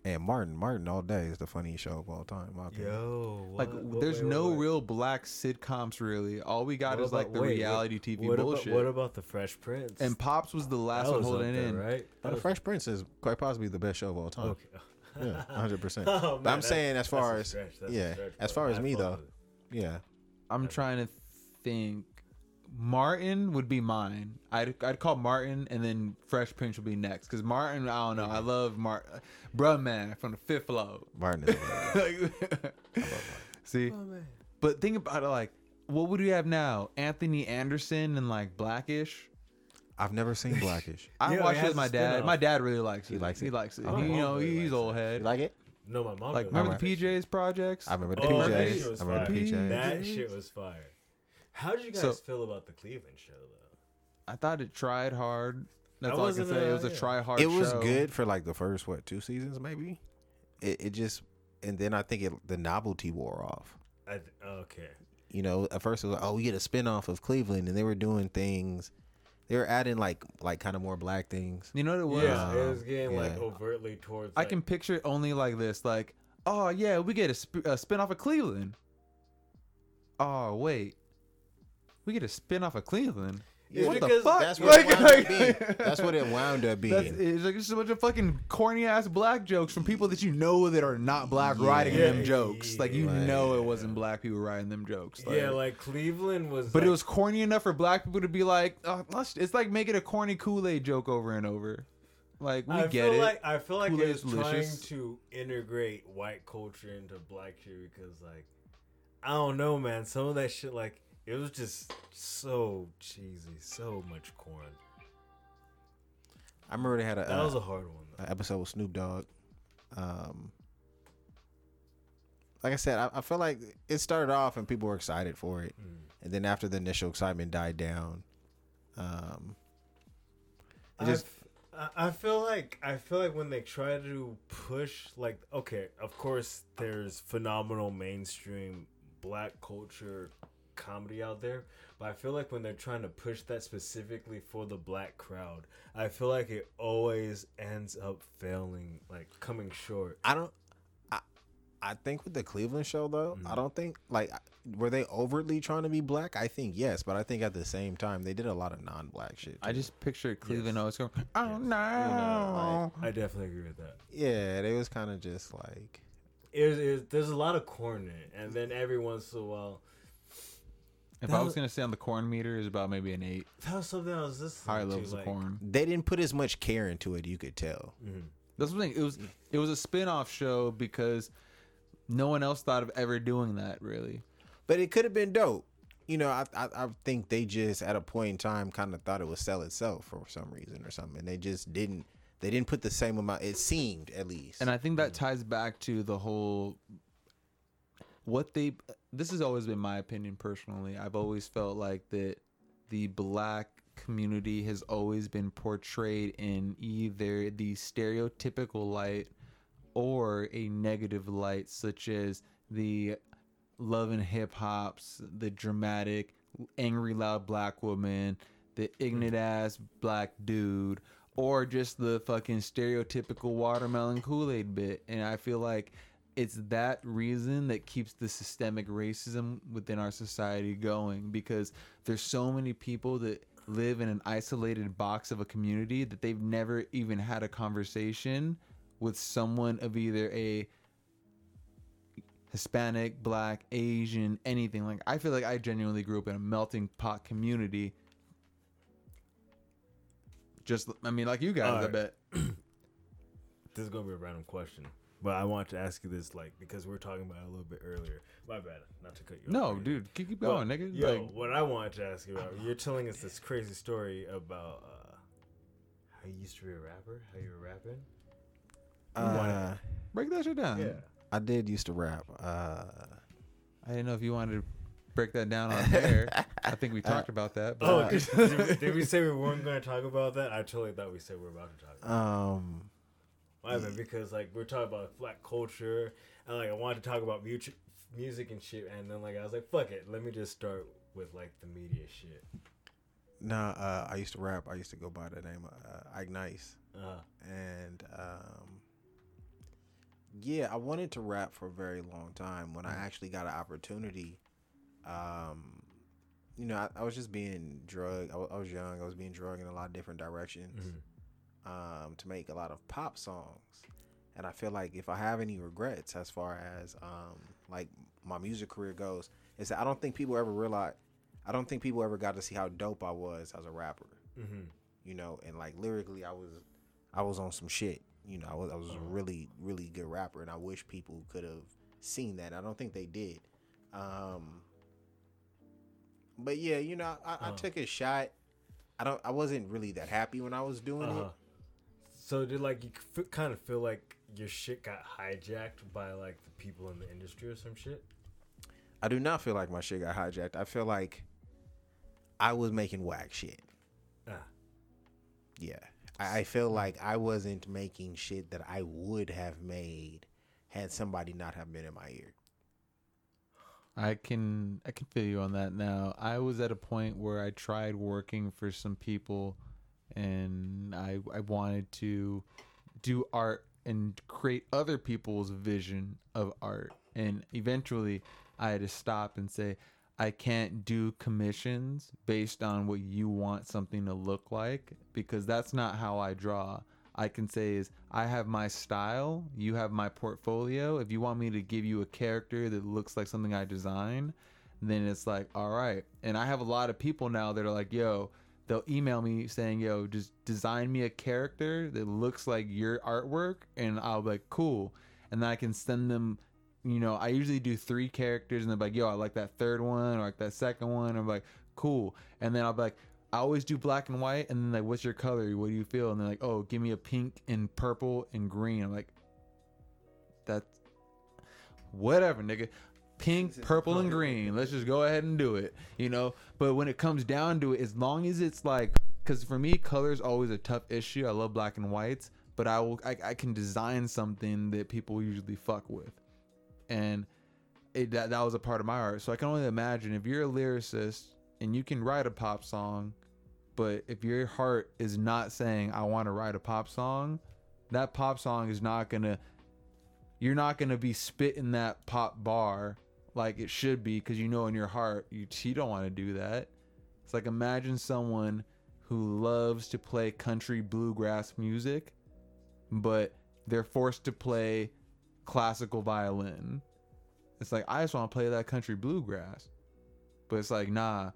and Martin. Martin all day is the funniest show of all time. in my opinion. Yo, Like, what- what- there's wait, no wait, wait. real black sitcoms really. All we got What is like the wait, what- reality TV what bullshit. About, what about the Fresh Prince? and Pops was the last That one holding it there, in. right? Uh, the was- Fresh Prince is quite possibly the best show of all time. Okay. Yeah, hundred percent. Oh, But I'm that's- saying as far as stretch, that's a yeah, stretch, as far as I me though, it. yeah, I'm Okay. trying to think. Martin would be mine. I'd I'd call Martin, and then Fresh Prince would be next. Cause Martin, I don't know. I love Martin, bruh man from the fifth floor. Martin is. hilarious. See, oh, but think about it. Like, what would we have now? Anthony Anderson and like Blackish. I've never seen Blackish. I Yeah, it watched it has with a my dad. spin-off. My dad really likes it. He likes it? He likes it. Oh, He, you my know, really he's likes old head. You like it? No, my mom. Like, does. remember Alright. the PJs projects? I remember the Oh, PJs. that shit was I remember the fire. PJs. That shit was fire. How did you guys So- feel about the Cleveland show though? I thought it tried hard. That's I all I can wasn't, say. It was a yeah. try hard. it was show. good for like the first what two seasons maybe. It it just and then I think it the novelty wore off. I th- okay. You know, at first it was like, oh, we get a spinoff of Cleveland, and they were doing things. They were adding like like kind of more black things. You know what it was? Yeah, it was getting like overtly towards. I like- can picture it only like this. Like, oh yeah, we get a, sp- a spin off of Cleveland. Oh wait, we get a spin off of Cleveland. It's what the fuck? That's what Like- it wound up like- being. That's what it wound up being. That's, it's like just a bunch of fucking corny ass black jokes from people that you know that are not black writing Yeah. them jokes. Like you Right. know it wasn't black people writing them jokes. yeah, like Cleveland was. but it was corny enough for black people to be like, oh, let's, it's like making a corny Kool Aid joke over and over. Like we I get feel it. like I feel like it Kool-Aid's was trying to integrate white culture into black shit because, like, I don't know, man. Some of that shit, like, it was just so cheesy, so much corn. I remember they had a, That uh, was a hard one. Though. episode with Snoop Dogg. Um, like I said, I, I feel like it started off and people were excited for it, Mm. and then after the initial excitement died down, um, I just I feel like I feel like when they try to push like okay, of course there's phenomenal mainstream black culture comedy out there, but I feel like when they're trying to push that specifically for the black crowd, I feel like it always ends up failing, like coming short. I don't. I, I think with the Cleveland show though, Mm. I don't think like were they overtly trying to be black. I think yes, but I think at the same time they did a lot of non-black shit. I just pictured Cleveland Yes. always going, oh Yes. no. I definitely agree with that. yeah, they was kind of just like It was, it was- there's a lot of corn in it, and then every once in a while, If That I was was- gonna say on the corn meter is about maybe an eight. that was something I was listening High to. levels like, of corn. they didn't put as much care into it. You could tell. mhm. That's the thing. It was it was a spin off show because no one else thought of ever doing that really. but it could have been dope. You know, I, I I think they just at a point in time kind of thought it would sell itself for some reason or something. And they just didn't. They didn't put the same amount. It seemed at least. And I think that ties back to the whole what they this has always been my opinion personally. I've always felt like that the black community has always been portrayed in either the stereotypical light or a negative light such as the love and hip hops, the dramatic angry loud black woman, the ignorant ass black dude, or just the fucking stereotypical watermelon Kool-Aid bit. And I feel like it's that reason that keeps the systemic racism within our society going because there's so many people that live in an isolated box of a community that they've never even had a conversation with someone of either a Hispanic, Black, Asian, anything. Like I feel like I genuinely grew up in a melting pot community. Just I mean like you guys, I Alright. bet. This is gonna be a random question, but I want to ask you this, like, because we were talking about it a little bit earlier. My bad, not to cut you. No, off here. dude, keep, keep Well, going, nigga. Yo, like what I wanted to ask you about, you're telling us this crazy story about uh, how you used to be a rapper, how you were rapping. uh, break that shit down. Yeah. I did used to rap. Uh, I didn't know if you wanted to break that down on air. I think we talked about that. But Oh, did, did, we- did we say we weren't going to talk about that? I totally thought we said we were about to talk. About um, My bad, because like we're talking about black culture, and like I wanted to talk about music, music and shit, and then like I was like, fuck it, let me just start with like the media shit. nah, uh, I used to rap. I used to go by the name of uh, Ike Nice. Uh, and um, yeah, I wanted to rap for a very long time. When I actually got an opportunity, um, you know, I, I was just being drugged. I I was young. I was being drugged in a lot of different directions um, to make a lot of pop songs. And I feel like if I have any regrets as far as um, like my music career goes, is that I don't think people ever realize. I don't think people ever got to see how dope I was as a rapper mm-hmm. you know, and like lyrically, I was, I was on some shit. You know, I was, I was a really, really good rapper, and I wish people could have seen that. I don't think they did. Um, but yeah, you know, I, I Uh. took a shot. I don't. I wasn't really that happy when I was doing Uh-huh. it. So did like you f- kind of feel like your shit got hijacked by like the people in the industry or some shit? I do not feel like my shit got hijacked. I feel like I was making whack shit. Ah. Yeah. I, I feel like I wasn't making shit that I would have made had somebody not have been in my ear. I can I can feel you on that now. I was at a point where I tried working for some people and I I wanted to do art and create other people's vision of art and eventually I had to stop and say I can't do commissions based on what you want something to look like because that's not how I draw. I can say is I have my style, you have my portfolio. If you want me to give you a character that looks like something I design, then it's like, all right. And I have a lot of people now that are like, yo, they'll email me saying, yo, just design me a character that looks like your artwork. And I'll be like, cool. And then I can send them, you know, I usually do three characters and they're like, yo, I like that third one or like that second one. I'm like, cool. And then I'll be like, I always do black and white, and then like, what's your color? What do you feel? And they're like, oh, give me a pink and purple and green. I'm like, that's whatever, nigga. Pink, purple, and green. Let's just go ahead and do it, you know. But when it comes down to it, as long as it's like, because for me, color is always a tough issue. I love black and whites, but I will, I, I can design something that people usually fuck with, and it that, that was a part of my art. So I can only imagine if you're a lyricist and you can write a pop song, but if your heart is not saying I want to write a pop song, that pop song is not gonna. You're not gonna be spitting that pop bar like it should be because you know in your heart you you don't want to do that. It's like imagine someone who loves to play country bluegrass music, but they're forced to play classical violin. It's like I just want to play that country bluegrass, but it's like nah,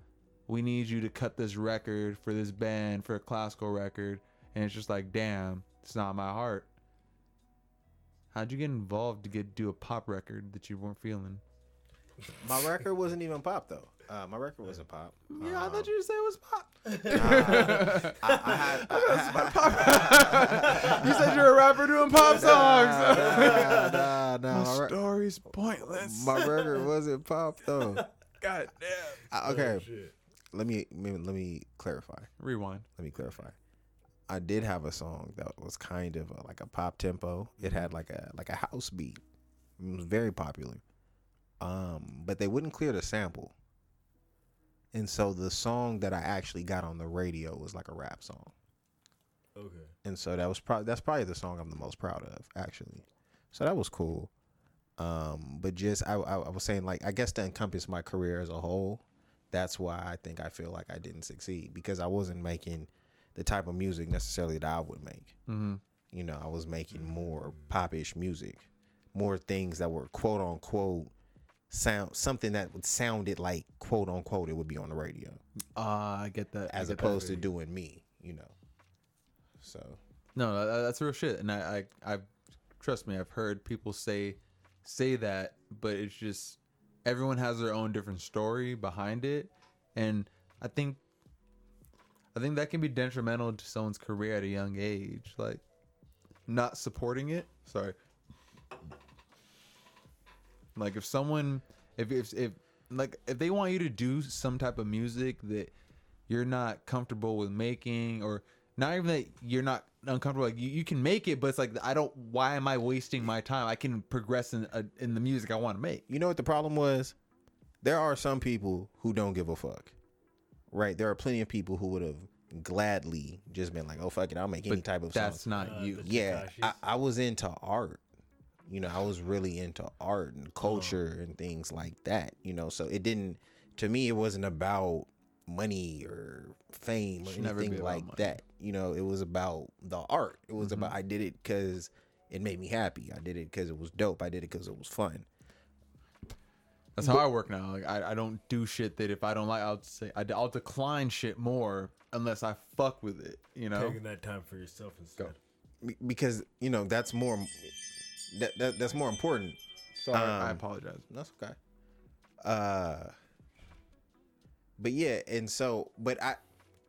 we need you to cut this record for this band for a classical record, and it's just like damn, it's not my heart. How'd you get involved to get do a pop record that you weren't feeling? My record wasn't even pop though. Uh, my record wasn't pop. Yeah, I thought you said it was pop. I, I had, I, you said you're a rapper doing pop songs. nah, nah, nah, My my, story's pointless. my record wasn't pop though. God damn. I- okay, let me let me let me clarify. Rewind. Let me clarify. I did have a song that was kind of a, like a pop tempo. It had like a like a house beat. It was very popular. Um, but they wouldn't clear the sample. And so the song that I actually got on the radio was like a rap song. Okay. and so that was probably that's probably the song I'm the most proud of actually. So that was cool. Um, but just I, I I was saying like I guess to encompass my career as a whole, that's why I think I feel like I didn't succeed because I wasn't making the type of music necessarily that I would make. Mm-hmm. You know, I was making more popish music, more things that were quote unquote sound something that would sounded like quote unquote it would be on the radio Ah, I get that. As get that. opposed to doing me. You know, so. No, that's real shit. And I, I, I, trust me, I've heard people say, say that, but it's just everyone has their own different story behind it, and I think, I think that can be detrimental to someone's career at a young age, like not supporting it. Sorry. Like if someone, if if if like if they want you to do some type of music that you're not comfortable with making or not even that you're not uncomfortable like you, you can make it but it's like i don't why am i wasting my time i can progress in uh, in the music i want to make You know what the problem was? There are some people who don't give a fuck. Right? There are plenty of people who would have gladly just been like, "Oh fuck it, I'll make any type of that's song." not Uh, you the- yeah, I, I was into art. You know, I was really into art and culture and things like that. You know, so it didn't. To me, it wasn't about money or fame or Should anything like money. that. You know, it was about the art. It was Mm-hmm. about I did it because it made me happy. I did it because it was dope. I did it because it was fun. that's how i work now like I, I don't do shit that if i don't like i'll say I, i'll decline shit more unless i fuck with it you know Taking that time for yourself instead. Be- because you know that's more that, that that's more important sorry i Um, apologize that's okay uh but yeah and so but i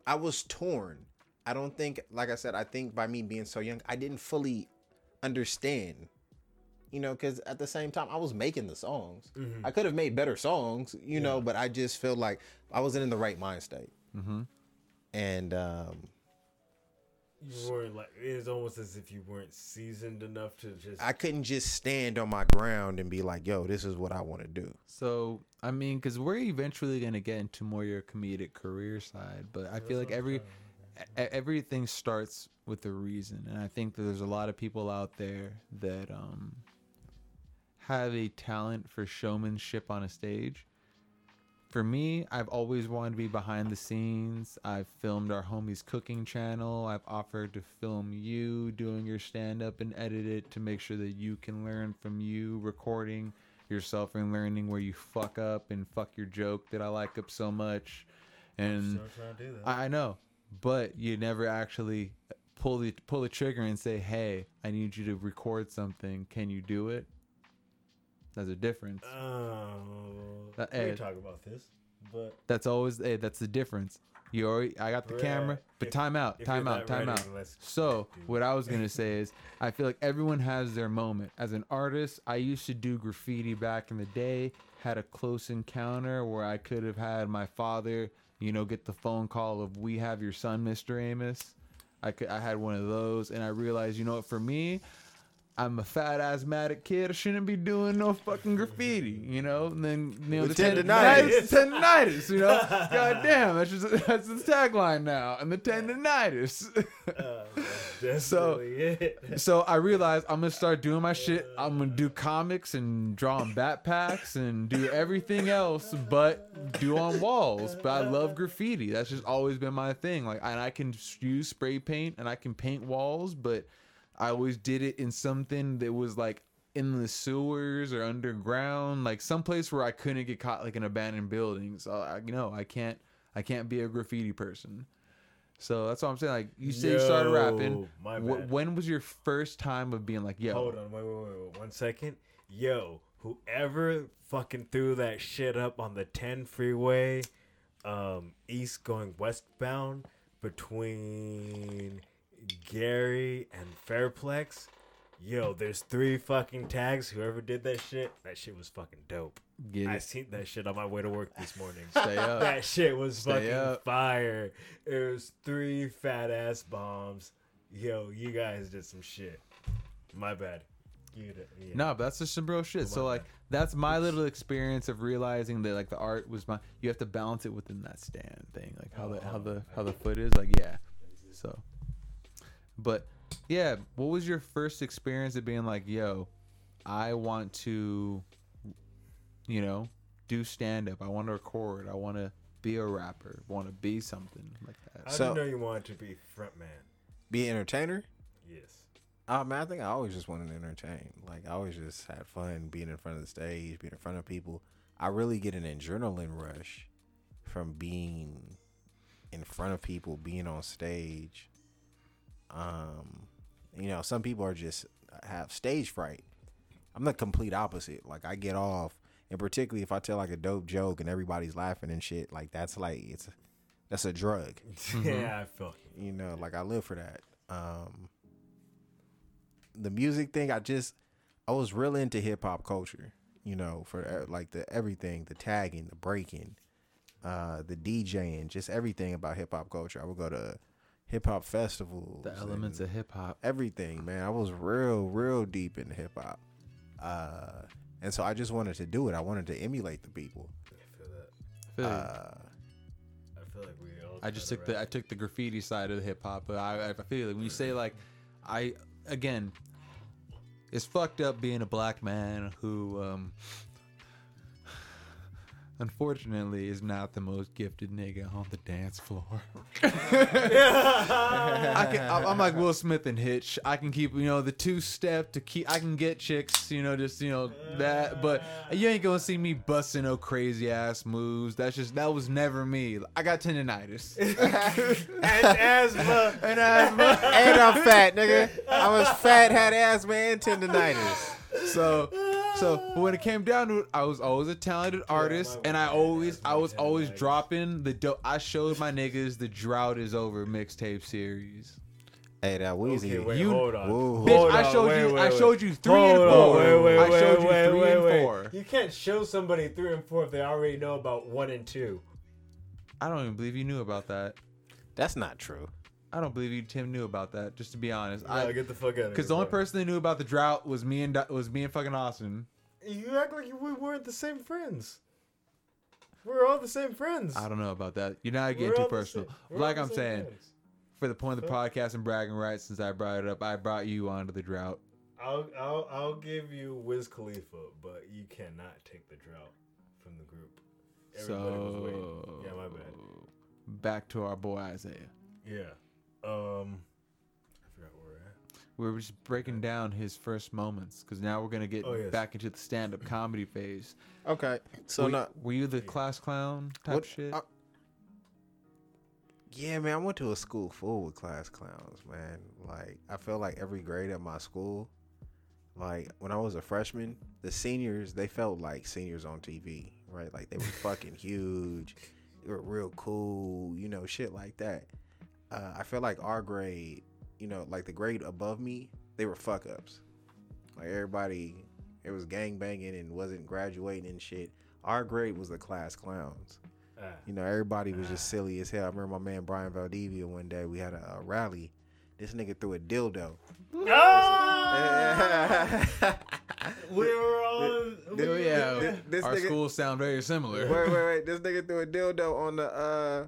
I was torn. I don't think, like I said, I think by me being so young, I didn't fully understand. You know, because at the same time, I was making the songs. I could have made better songs, you know, but I just felt like I wasn't in the right mind state. Mm-hmm. And um, You weren't like it's almost as if you weren't seasoned enough to just. I couldn't just stand on my ground and be like, "Yo, this is what I want to do." So I mean, because we're eventually gonna get into more your comedic career side, but I feel like every e- everything starts with a reason, and I think that there's a lot of people out there that um have a talent for showmanship on a stage. For me, I've always wanted to be behind the scenes. I've filmed our homies cooking channel. I've offered to film you doing your stand up and edit it to make sure that you can learn from you recording yourself and learning where you fuck up and fuck your joke that I like up so much. And Still to do that. I I know, but you never actually pull the pull the trigger and say, "Hey, I need you to record something. Can you do it?" There's a difference. Oh, That- we eh, talk about this, but That's always hey, that's the difference. You already I got the Right. camera, but If- time out, time out, time ready, out. So what I was gonna say is I feel like everyone has their moment. As an artist, I used to do graffiti back in the day, had a close encounter where I could have had my father, you know, get the phone call of we have your son, Mr. Amos. I could I had one of those and I realized, you know what, for me, I'm a fat asthmatic kid. I shouldn't be doing no fucking graffiti, you know. And then you know the tendinitis, tendinitis, you know. God damn, that's just that's the tagline now. And the tendinitis. uh, that's So- it. so I realized I'm gonna start doing my shit. I'm gonna do comics and draw on backpacks and do everything else, but do on walls. But I love graffiti. That's just always been my thing. Like, and I can use spray paint and I can paint walls, but I always did it in something that was like in the sewers or underground, like someplace where I couldn't get caught, like in abandoned buildings. So I, you know, I can't, I can't be a graffiti person. So that's what I'm saying. Like you say, you started rapping. Yo, bad. when was your first time of being like, yo, Hold on, wait, wait, wait, wait, one second. Yo, whoever fucking threw that shit up on the 10 freeway, um, east going westbound between Garey and Fairplex. Yo, there's three fucking tags. Whoever did that shit, that shit was fucking dope. get I it, seen that shit on my way to work this morning. stay up. that shit was Stay fucking up. fire. It was three fat ass bombs. Yo, you guys did some shit. My bad. You did. Yeah. No, but that's just some real shit. So like, bad. that's my little experience of realizing that like the art was my. You have to balance it within that stand thing, like how oh, the how the how the foot is. Like yeah, so. But yeah, what was your first experience of being like, yo, I want to, you know, do stand up. I want to record. I want to be a rapper. Want to be something like that. I So- didn't know you wanted to be front man. Be an entertainer. Yes. Uh, man, I think I always just wanted to entertain. Like I always just had fun being in front of the stage, being in front of people. I really get an adrenaline rush from being in front of people, being on stage. Um, you know, some people are just have stage fright. I'm the complete opposite. Like I get off, and particularly if I tell like a dope joke and everybody's laughing and shit, like that's like it's that's a drug. yeah, I felt you. you know like i live for that um the music thing i just i was real into hip-hop culture you know for uh, like the everything the tagging the breaking uh the djing just everything about hip-hop culture i would go to hip-hop festivals The elements of hip hop. everything man i was real real deep in hip-hop uh and so i just wanted to do it i wanted to emulate the people I feel that. Feel uh I feel like we all. I just kinda took the I took the graffiti side of the hip hop, but I I feel like when you say like I again, it's fucked up being a black man who um unfortunately is not the most gifted nigga on the dance floor. I can, I'm I'm like Will Smith and Hitch. I can keep, you know, the two step to keep. I can get chicks, you know, just you know that. But you ain't gonna see me busting no crazy ass moves. That's just that was never me. I got tendonitis and asthma. and asthma. and i'm fat nigga i was fat had asthma and tendonitis So So when it came down to it, I was always a talented artist, my and I always, I was always bad. dropping the. Do- I showed my niggas the drought is over mixtape series. Hey, that Weezy. Okay, wait, You- hold on. Whoa. Bitch, Hold I on, showed wait, you. wait, I showed you three Hold and on, four. wait, wait, I wait, showed you three wait, and wait. four. You can't show somebody three and four if they already know about one and two. I don't even believe you knew about that. That's not true. I don't believe you, Tim, knew about that. Just to be honest, Nah, I get the fuck out of here. because the only bro. person that knew about the drought was me and was me and fucking Austin. You act like we weren't the same friends. We're all the same friends. I don't know about that. You're not We're getting too the personal. same- we're Like I'm same saying, friends. for the point of the podcast and bragging rights, since I brought it up, I brought you onto the drought. I'll, I'll I'll give you Wiz Khalifa, but you cannot take the drought from the group. Everybody was waiting. So Yeah, my bad. back to our boy Isaiah. Yeah. Um, I forgot where we're at. We were just breaking down his first moments because now we're gonna get Oh, yes. back into the stand-up comedy phase. Okay. So were, now, were you the class clown type What- shit? uh, yeah, man, I went to a school full with class clowns, man. Like, I felt like every grade at my school, like when I was a freshman, the seniors they felt like seniors on TV, right? Like they were fucking huge, they were real cool, you know, shit like that. Uh, I feel like our grade, you know, like the grade above me, they were fuck ups. Like everybody, it was gang banging and wasn't graduating and shit. Our grade was the class clowns. Ah. You know, everybody was just silly as hell. I remember my man Brian Valdivia one day. We had a, a rally. This nigga threw a dildo. We were on. we- Oh, yeah, This- this our nigga- schools sound very similar. wait, wait, wait! This nigga threw a dildo on the uh,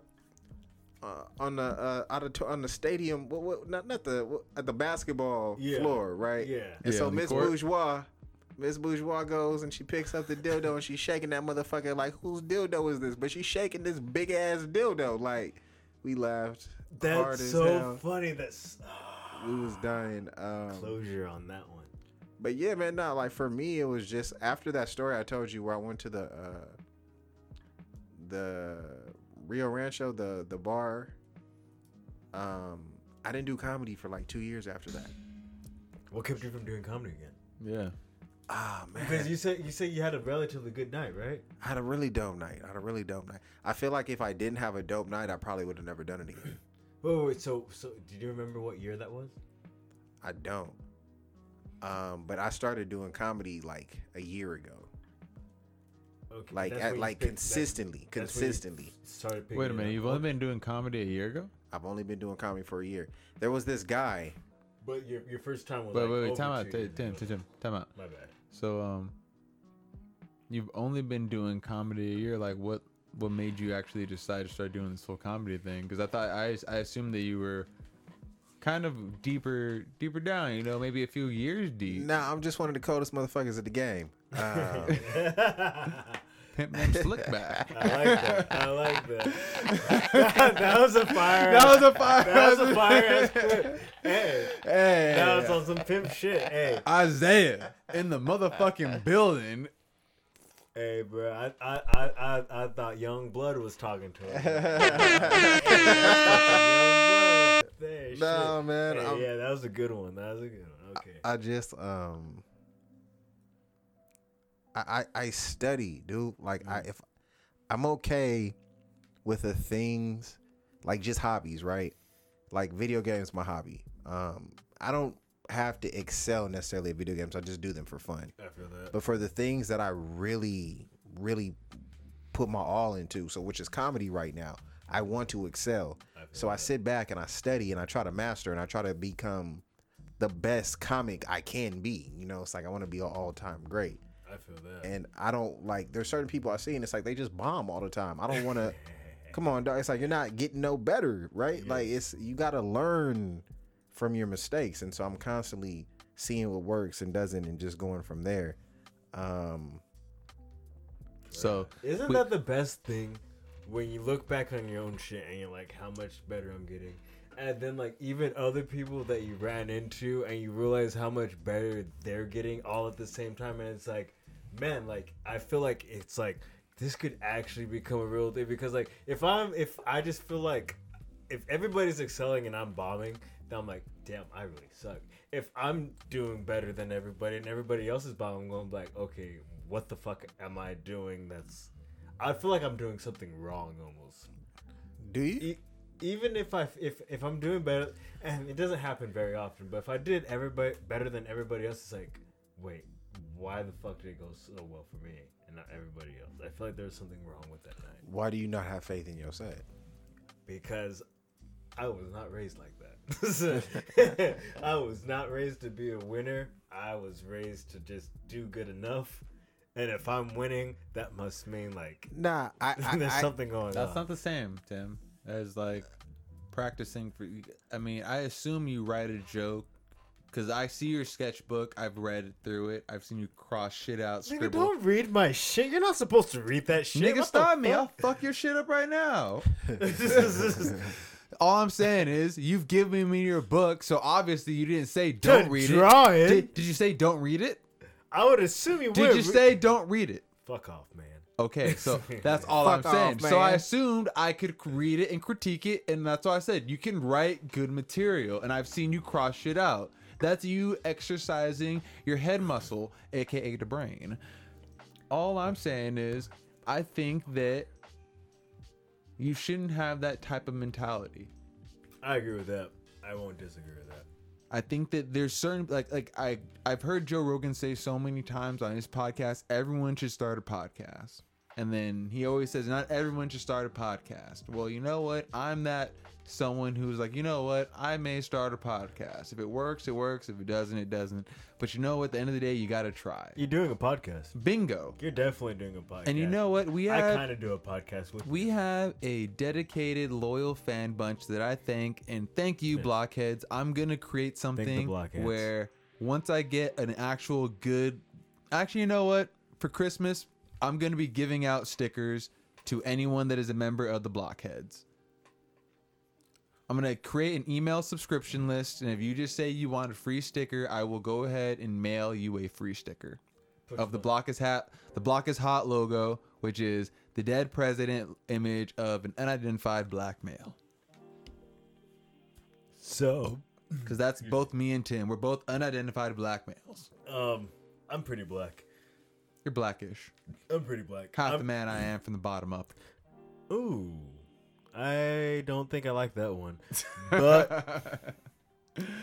uh on the uh auditor- on the stadium. What, what, not not the what, at the basketball Yeah. floor, right? Yeah. And Yeah, so Miss court. Bourgeois, Miss Bourgeois goes and she picks up the dildo and she's shaking that motherfucker like, whose dildo is this? But she's shaking this big ass dildo. Like, we laughed hard That's as so hell. funny. That's We was dying. Um, closure on that one. But yeah, man, no, like for me, it was just after that story I told you where I went to the uh the Rio Rancho, the the bar. Um, I didn't do comedy for like two years after that. What kept you from doing comedy again? Yeah. Ah man, Because you said you said you had a relatively good night, right? I had a really dope night. I had a really dope night. I feel like if I didn't have a dope night, I probably would have never done it again. Wait, wait, wait. So, so did you remember what year that was? I don't. Um, but I started doing comedy like a year ago. Okay, Like at, like picked- consistently, that's consistently. Started picking Wait a minute. You've only been doing comedy a year ago. I've only been doing comedy for a year. There was this guy. But your, your first time was Wait, like wait, wait. over Time out. Tim, Tim. Tim, Tim, time out. My bad. So, um, you've only been doing comedy a year. Like, what what made you actually decide to start doing this whole comedy thing? Because I thought I I assumed that you were kind of deeper deeper down. You know, maybe a few years deep. Nah, I'm just one of the coldest motherfuckers at the game. Um, Pimp named Slickback. I like that. I like that. that was a fire. that was a fire. That was a fire clip. Hey, Hey, that was on some pimp shit. Hey, Isaiah in the motherfucking building. hey, bro. I, I, I, I, I thought Young Blood was talking to him. Young Blood. Hey, No, shit. man, Hey, yeah, that was a good one. That was a good one. Okay. I just um I, I I study, dude. Like I if I'm okay with the things like just hobbies, right? Like video games my hobby. Um I don't have to excel necessarily at video games. I just do them for fun. I feel that. But for the things that I really, really put my all into, so which is comedy right now, I want to excel. So I sit back and I study and I try to master and I try to become the best comic I can be. You know, it's like I want to be an all time great. I feel that. And I don't like there's certain people I see and it's like they just bomb all the time. I don't want to come on, dog. It's like you're not getting no better, right? Like it's you got to learn from your mistakes. And so I'm constantly seeing what works and doesn't and just going from there. Um So Isn't we- that the best thing when you look back on your own shit and you're like, how much better I'm getting? And then, like, even other people that you ran into and you realize how much better they're getting all at the same time. And it's like, man, like, I feel like it's like, this could actually become a real thing because, like, if I'm, if I just feel like, if everybody's excelling and I'm bombing, then I'm like, damn, I really suck. If I'm doing better than everybody and everybody else is bombing, I'm going like, okay, what the fuck am I doing? That's I feel like I'm doing something wrong almost. Do you? E- even if I if if I'm doing better, and it doesn't happen very often, but if I did everybody better than everybody else, it's like, wait, why the fuck did it go so well for me and not everybody else? I feel like there's something wrong with that night Why do you not have faith in your set? because I was not raised like that. I was not raised to be a winner. I was raised to just do good enough. And if I'm winning, that must mean like Nah, I, I, there's I- something going That's on. That's not the same, Tim, as like practicing for. I mean, I assume you write a joke because I see your sketchbook. I've read through it. I've seen you cross shit out, Nigga, scribble. don't read my shit. You're not supposed to read that shit. Nigga, What the stop me! I'll fuck? fuck your shit up right now. All I'm saying is you've given me your book, so obviously you didn't say don't read draw it. it. Did, did you say don't read it? I would assume you would. Did would. you say don't read it? Fuck off, man. Okay, so that's all I'm Fuck saying. off, so I man. assumed I could read it and critique it, and that's why I said you can write good material, and I've seen you cross shit out. That's you exercising your head muscle, aka the brain. All I'm saying is, I think that you shouldn't have that type of mentality. I agree with that. I won't disagree with that. I think that there's certain like like I I've heard Joe Rogan say so many times on his podcast, everyone should start a podcast. And then he always says not everyone should start a podcast. Well, you know what? I'm that someone who's like, you know what? I may start a podcast. If it works, it works. If it doesn't, it doesn't. But you know what? At the end of the day, you got to try. You're doing a podcast. Bingo. You're definitely doing a podcast. And you know what? We I kind of do a podcast with we have a dedicated, loyal fan bunch that I thank and thank you, blockheads. I'm gonna create something where once I get an actual good, actually, you know what? For Christmas, I'm gonna be giving out stickers to anyone that is a member of the blockheads. I'm gonna create an email subscription list, and if you just say you want a free sticker, I will go ahead and mail you a free sticker. Of the block is hat the block is hot logo which is the dead president image of an unidentified black male. So, because that's both me and tim. We're both unidentified black males. um, I'm pretty black. you're blackish. I'm pretty black. half I'm, the man i am from the bottom up. Ooh, I don't think I like that one, but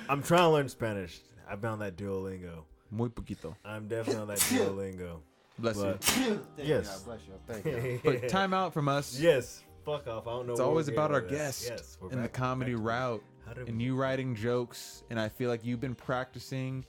I'm trying to learn Spanish. I've been on that Duolingo. muy poquito I'm definitely on that Duolingo. bless But you yes, Bless you. Thank you. but time out from us yes. Fuck off. I don't know. it's always about our with that. guest Yes, we're in the comedy route and we- you writing jokes and i feel like you've been practicing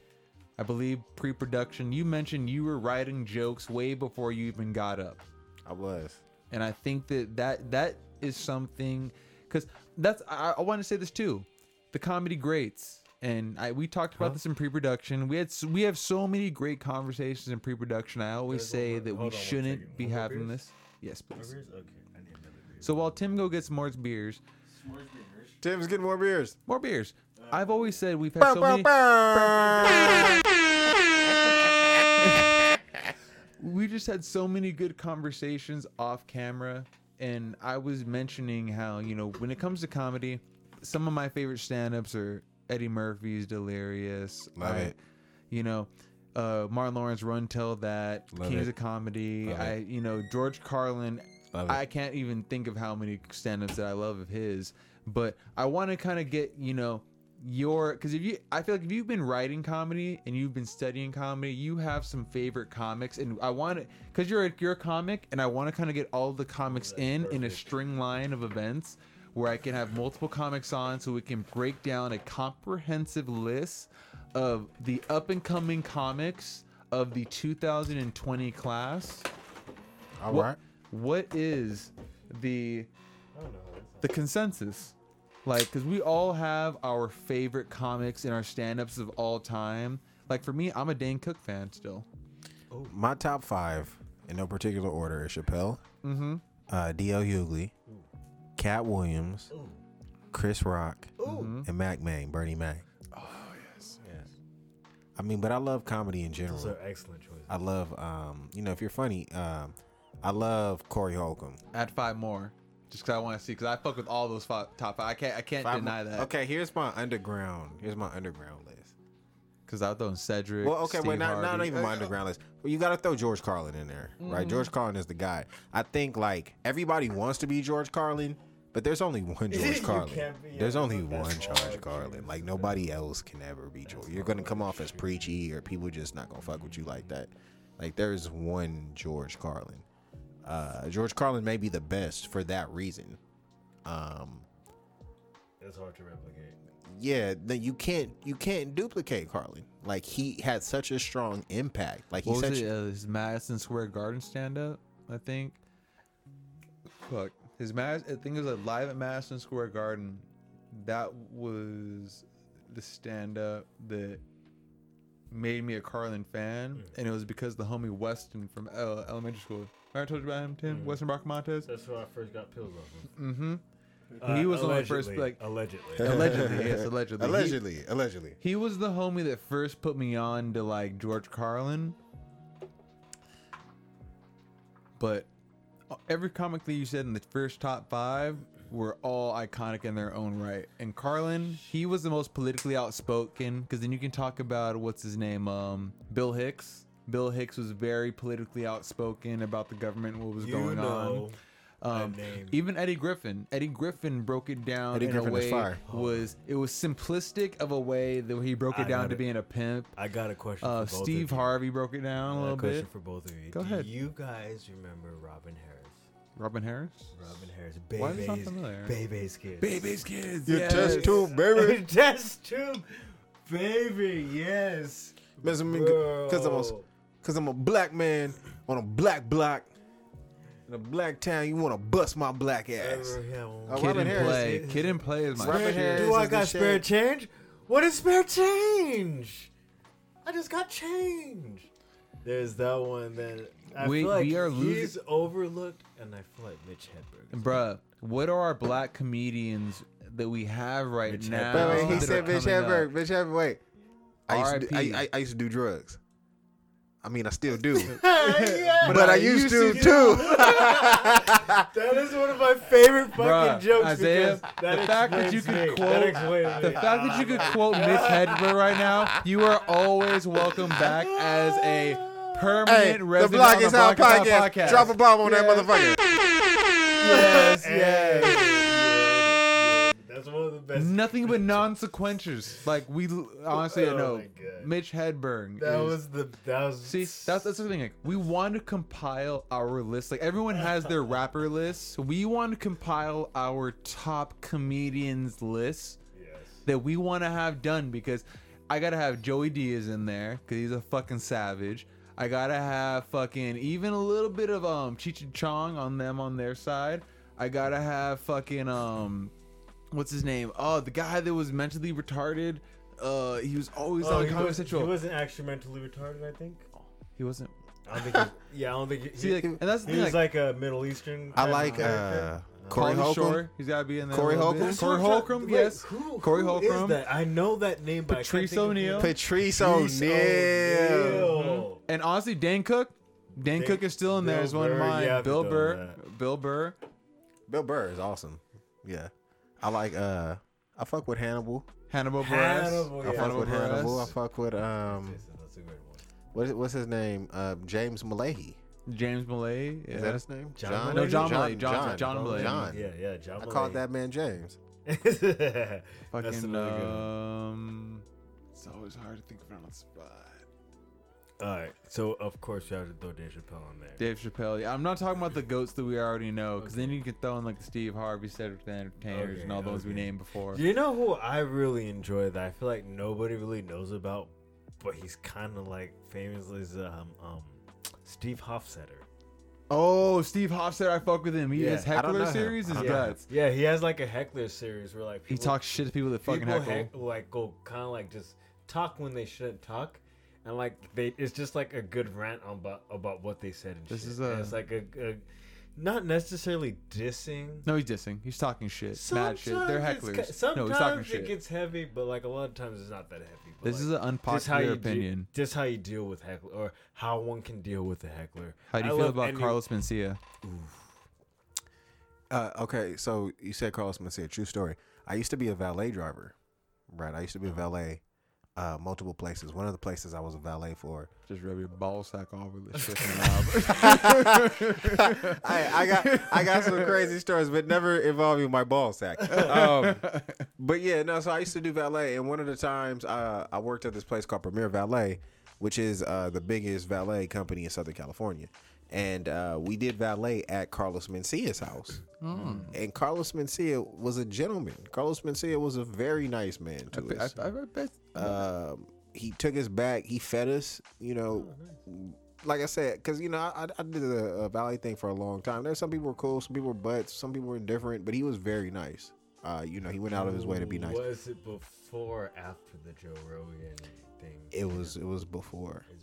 i believe pre-production you mentioned you were writing jokes way before you even got up I was. and I think that that that is something because that's I, I want to say this too, the comedy greats, and I we talked about this in pre-production. We had we have so many great conversations in pre-production. I always There's say one- that we on shouldn't be more having beers? this. Yes, please. Beers? Okay, I need another beer. So while Tim go gets more beers, Tim's getting more beers. more beers. Uh, I've always said we've had so many. we just had so many good conversations off camera and i was mentioning how you know when it comes to comedy some of my favorite stand-ups are eddie murphy's delirious Love I- it. you know uh martin lawrence run tell that Love kings it. of comedy Love i you know george carlin i can't even think of how many stand-ups that i love of his but i want to kind of get you know your because if you i feel like if you've been writing comedy and you've been studying comedy you have some favorite comics and i want to because you're a, you're a comic and i want to kind of get all the comics in in a string line of events where i can have multiple comics on so we can break down a comprehensive list of the up and coming comics of the 2020 class All what, right. what is the I don't know. The consensus like because we all have our favorite comics and our stand-ups of all time like for me i'm a dane cook fan still My top five, in no particular order, is Chappelle, mm-hmm. uh, D.L. Hughley, Katt Williams, Chris Rock, and Mac Main, Bernie Mac. Oh yes, yes. I mean, but I love comedy in general. Those are excellent choices. I love, um, you know, if you're funny, um, I love Corey Holcomb. add five more just because I want to see. Because I fuck with all those fi- top five. I can't. I can't Five deny that. Okay, here's my underground. Here's my underground list. Because I throw in Cedric. Well, okay, Steve wait, not, not Harvey. even my uh, underground list. Well, you got to throw George Carlin in there, right? Mm-hmm. George Carlin is the guy. I think like everybody wants to be George Carlin, but there's only one George Carlin. can't be- there's yeah, only that's one George hard, Carlin. Like nobody else can ever be George. You're gonna come off as preachy, or people just not gonna fuck with you like that. Like there's one George Carlin. Uh, George Carlin may be the best for that reason. Um, It's hard to replicate. yeah, then you can't you can't duplicate Carlin. Like he had such a strong impact. Like What he's was such it? Uh, his Madison Square Garden stand up, I think. Fuck. His Mad- I think it was like live at Madison Square Garden. That was the stand up that made me a Carlin fan, and it was because the homie Weston from uh, elementary school. Remember I told you about him, Tim? Weston Barker Montez? That's when I first got pills off of. Mm-hmm. Uh, he was one of the first, like, allegedly. allegedly, yes, allegedly. He- allegedly, allegedly. He was the homie that first put me on to like George Carlin. But every comic that you said in the first top five were all iconic in their own right. And Carlin, he was the most politically outspoken because then you can talk about what's his name, um, Bill Hicks. Bill Hicks was very politically outspoken about the government, what was You going know on. Um, even Eddie Griffin, Eddie Griffin broke it down Eddie in Griffin a is way fire. was it was simplistic of a way that he broke it I down to it. being a pimp. I got a question Uh, for both Steve of you. Harvey broke it down a I got little question bit. for both of you. Go Do ahead. you guys remember Robin Harris? Robin Harris. Robin Harris. Why is this not familiar? Bebe's kids. Baby's kids. Your yes. test tube, baby. Test tube. Baby, yes. Because I'm, a- Bro. Cause I'm a black man on a black block in a black town. You want to bust my black ass. Ever have one? Uh, Kid Robin and play. is- Kid and play is my Robin shit. Harris. Do I got spare shit. change? What is spare change? I just got change. There's that one that I We- feel like we are he's overlooked, and I feel like Mitch Hedberg. Bruh, what are our black comedians that we have right Mitch now? Wait, wait, he said Bitch coming up? Hedberg. Bitch Hedberg. Wait. I used, to, do- I, I, I used to do drugs. I mean, I still do. Yeah, but I used to too. that is one of my favorite fucking Bruh, jokes. Isaiah, because that the fact that you could me. quote that explains the me. fact that you could quote Mitch Hedberg right now, you are always welcome back as a permanent hey, the resident Block on the is Out Block is Hot podcast. podcast. Drop a bomb on that motherfucker. Yes, Hey, yes. Nothing but non-sequentials. Like we honestly Oh know my God. Mitch Hedberg. That is- was the that was See, that's that's the thing. Like, we want to compile our list. Like everyone has their rapper list. We want to compile our top comedians list yes. that we want to have done because I gotta have Joey Diaz in there because he's a fucking savage. I gotta have fucking even a little bit of um Cheech and Chong on them on their side. I gotta have fucking um what's his name? Oh, the guy that was mentally retarded. Uh, he was always Oh, on he, Comedy was, Central. he wasn't actually mentally retarded. I think. He wasn't. I don't think. He, yeah, I don't think. He, See, like, and that's the he thing. was Like, like a Middle Eastern. I like uh, character. Corey Holcomb. Shore, he's gotta be in there. a Corey. Holcomb? Corey Holcomb, yes. Who, Corey who Holcomb. Is that? I know that name, but Patrice I can't think of O'Neal. the- Patrice Patrice O'Neal. O'Neal. And honestly, Dan Cook, Dan Dan- Cook is still in there Bill as one of Burr, mine. yeah, Bill Burr. Bill Burr, Bill Burr is awesome. Yeah, I like. uh I fuck with Hannibal. Hannibal Buress. Hannibal, I fuck Hannibal with Hannibal. I fuck with um. That's a good one. What is, what's his name? Uh, James Malahy. James Malay. Yeah. Is that his name? John No, Mulaney? John Mulaney. John- John Oh, Mulaney. John. Yeah, yeah, John. I called that man James. Fucking another good one. um. It's always hard to think of it on the spot. All right, so of course you have to throw Dave Chappelle on there. Dave Chappelle. Yeah, I'm not talking about the goats that we already know, because then you can throw in like Steve Harvey, Cedric the Entertainers, and all Okay, those we okay. named before. You know who I really enjoy that I feel like nobody really knows about, but he's kind of like famously is um um Steve Hofstetter. Oh, Steve Hofstetter, I fuck with him. He Yeah, has I don't heckler him. series. I don't know him. Yeah, he has like a heckler series where like He people- talks shit to people that fucking people heckle. heck- like go kind of like just talk when they shouldn't talk, and like they it's just like a good rant on about about what they said. And This shit. is And a- it's like a, a not necessarily dissing. No, he's dissing. He's talking shit. Mad shit. They're Sometimes it's hecklers. Sometimes no, he's talking it shit. gets heavy, but like a lot of times it's not that heavy. But This like, is an unpopular you opinion. De- just how you deal with heckler, or how one can deal with a heckler. How do you I feel about any- Carlos Mencia? Uh, okay, so you said Carlos Mencia, true story. I used to be a valet driver, right? I used to be a valet, uh, multiple places. One of the places I was a valet for. Just rub your ball sack over the shit. knob. I, I got I got some crazy stories, but never involving my ball sack. Um, but yeah, no. So I used to do valet, and one of the times uh, I worked at this place called Premier Valet, which is uh, the biggest valet company in Southern California. And uh, we did valet at Carlos Mencia's house. And Carlos Mencia was a gentleman. Carlos Mencia was a very nice man to I, us. I, I bet. Um, he took us back. He fed us. You know, like I said, because you know I, I did the uh, valet thing for a long time. There's some people were cool, some people were butts, some people were indifferent, but he was very nice. Uh, you know, he went out of his way to be nice. Was it before or after the Joe Rogan thing? It was it was before. It's before.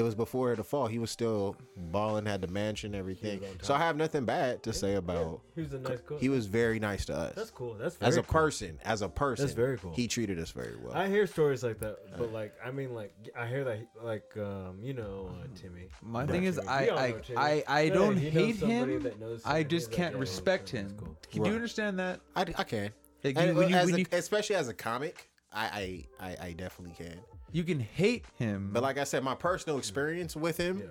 It was before the fall. He was still balling, had the mansion, everything. He was on So I have nothing bad to say about. He was a nice guy. He was very nice to us. That's cool. That's very as a cool. person, as a person, That's very cool. He treated us very well. I hear stories like that, but like I mean, like I hear that, like um, you know, uh, Timmy. My Not thing is, Timmy. I, I. I, I Yeah, don't he hate him. I just can't yeah, respect that's him. cool. Can Right. you understand that? I, I can. Like, And when you- as when a- you- especially as a comic, I, I, I, I definitely can. You can hate him, But like I said, my personal experience with him Yeah.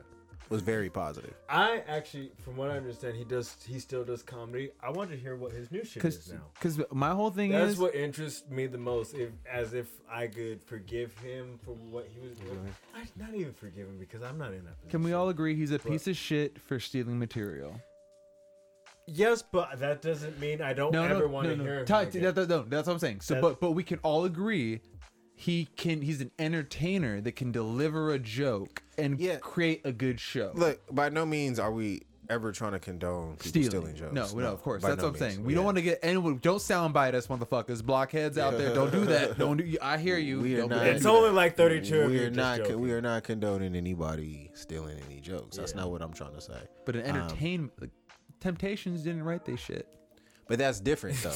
was very positive. I actually, from what I understand, he does. He still does comedy. I want to hear what his new shit is because now. because my whole thing is That's is what interests me the most. If as if I could forgive him for what he was doing. I not even forgive him because I'm not in that. Position. can we all agree he's a But- piece of shit for stealing material? Yes, but that doesn't mean I don't No, ever no, want no, to no. hear him. Ta- again. that- that- no, that's what I'm saying. So, That- but but we can all agree he can. He's an entertainer that can deliver a joke and Yeah. create a good show. Look, by no means are we ever trying to condone people stealing, stealing, jokes. No, no, of course. That's no what I'm means. saying. We Yeah. don't want to get anyone. Don't soundbite us, motherfuckers. Blockheads out there. Don't do that. Don't do. I hear you. We are Don't do not- that. It's only like 32 We are not. joking. We are not condoning anybody stealing any jokes. That's Yeah. not what I'm trying to say. But an um, entertainment, like, Temptations didn't write they shit. But that's different though.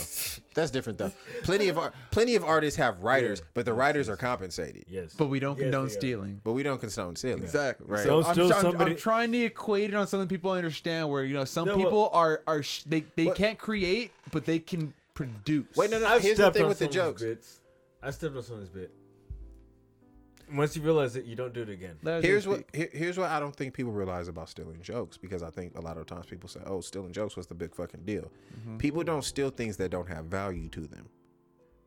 that's different though. Plenty of ar- plenty of artists have writers, Yeah. but the writers are compensated. Yes. But we don't Yes, condone stealing. But we don't condone stealing. Exactly. Right. So Don't I'm, steal I'm- I'm trying to equate it on something people understand. Where you know some No, well- people are are sh- they they What- can't create, but they can produce. Wait, no, no. I've here's the thing with the jokes. bits. I stepped on some of his bit. Once you realize it, you don't do it again. Let Here's what here, here's what I don't think people realize about stealing jokes because I think a lot of times people say, "Oh, stealing jokes was the big fucking deal." Mm-hmm. People don't steal things that don't have value to them,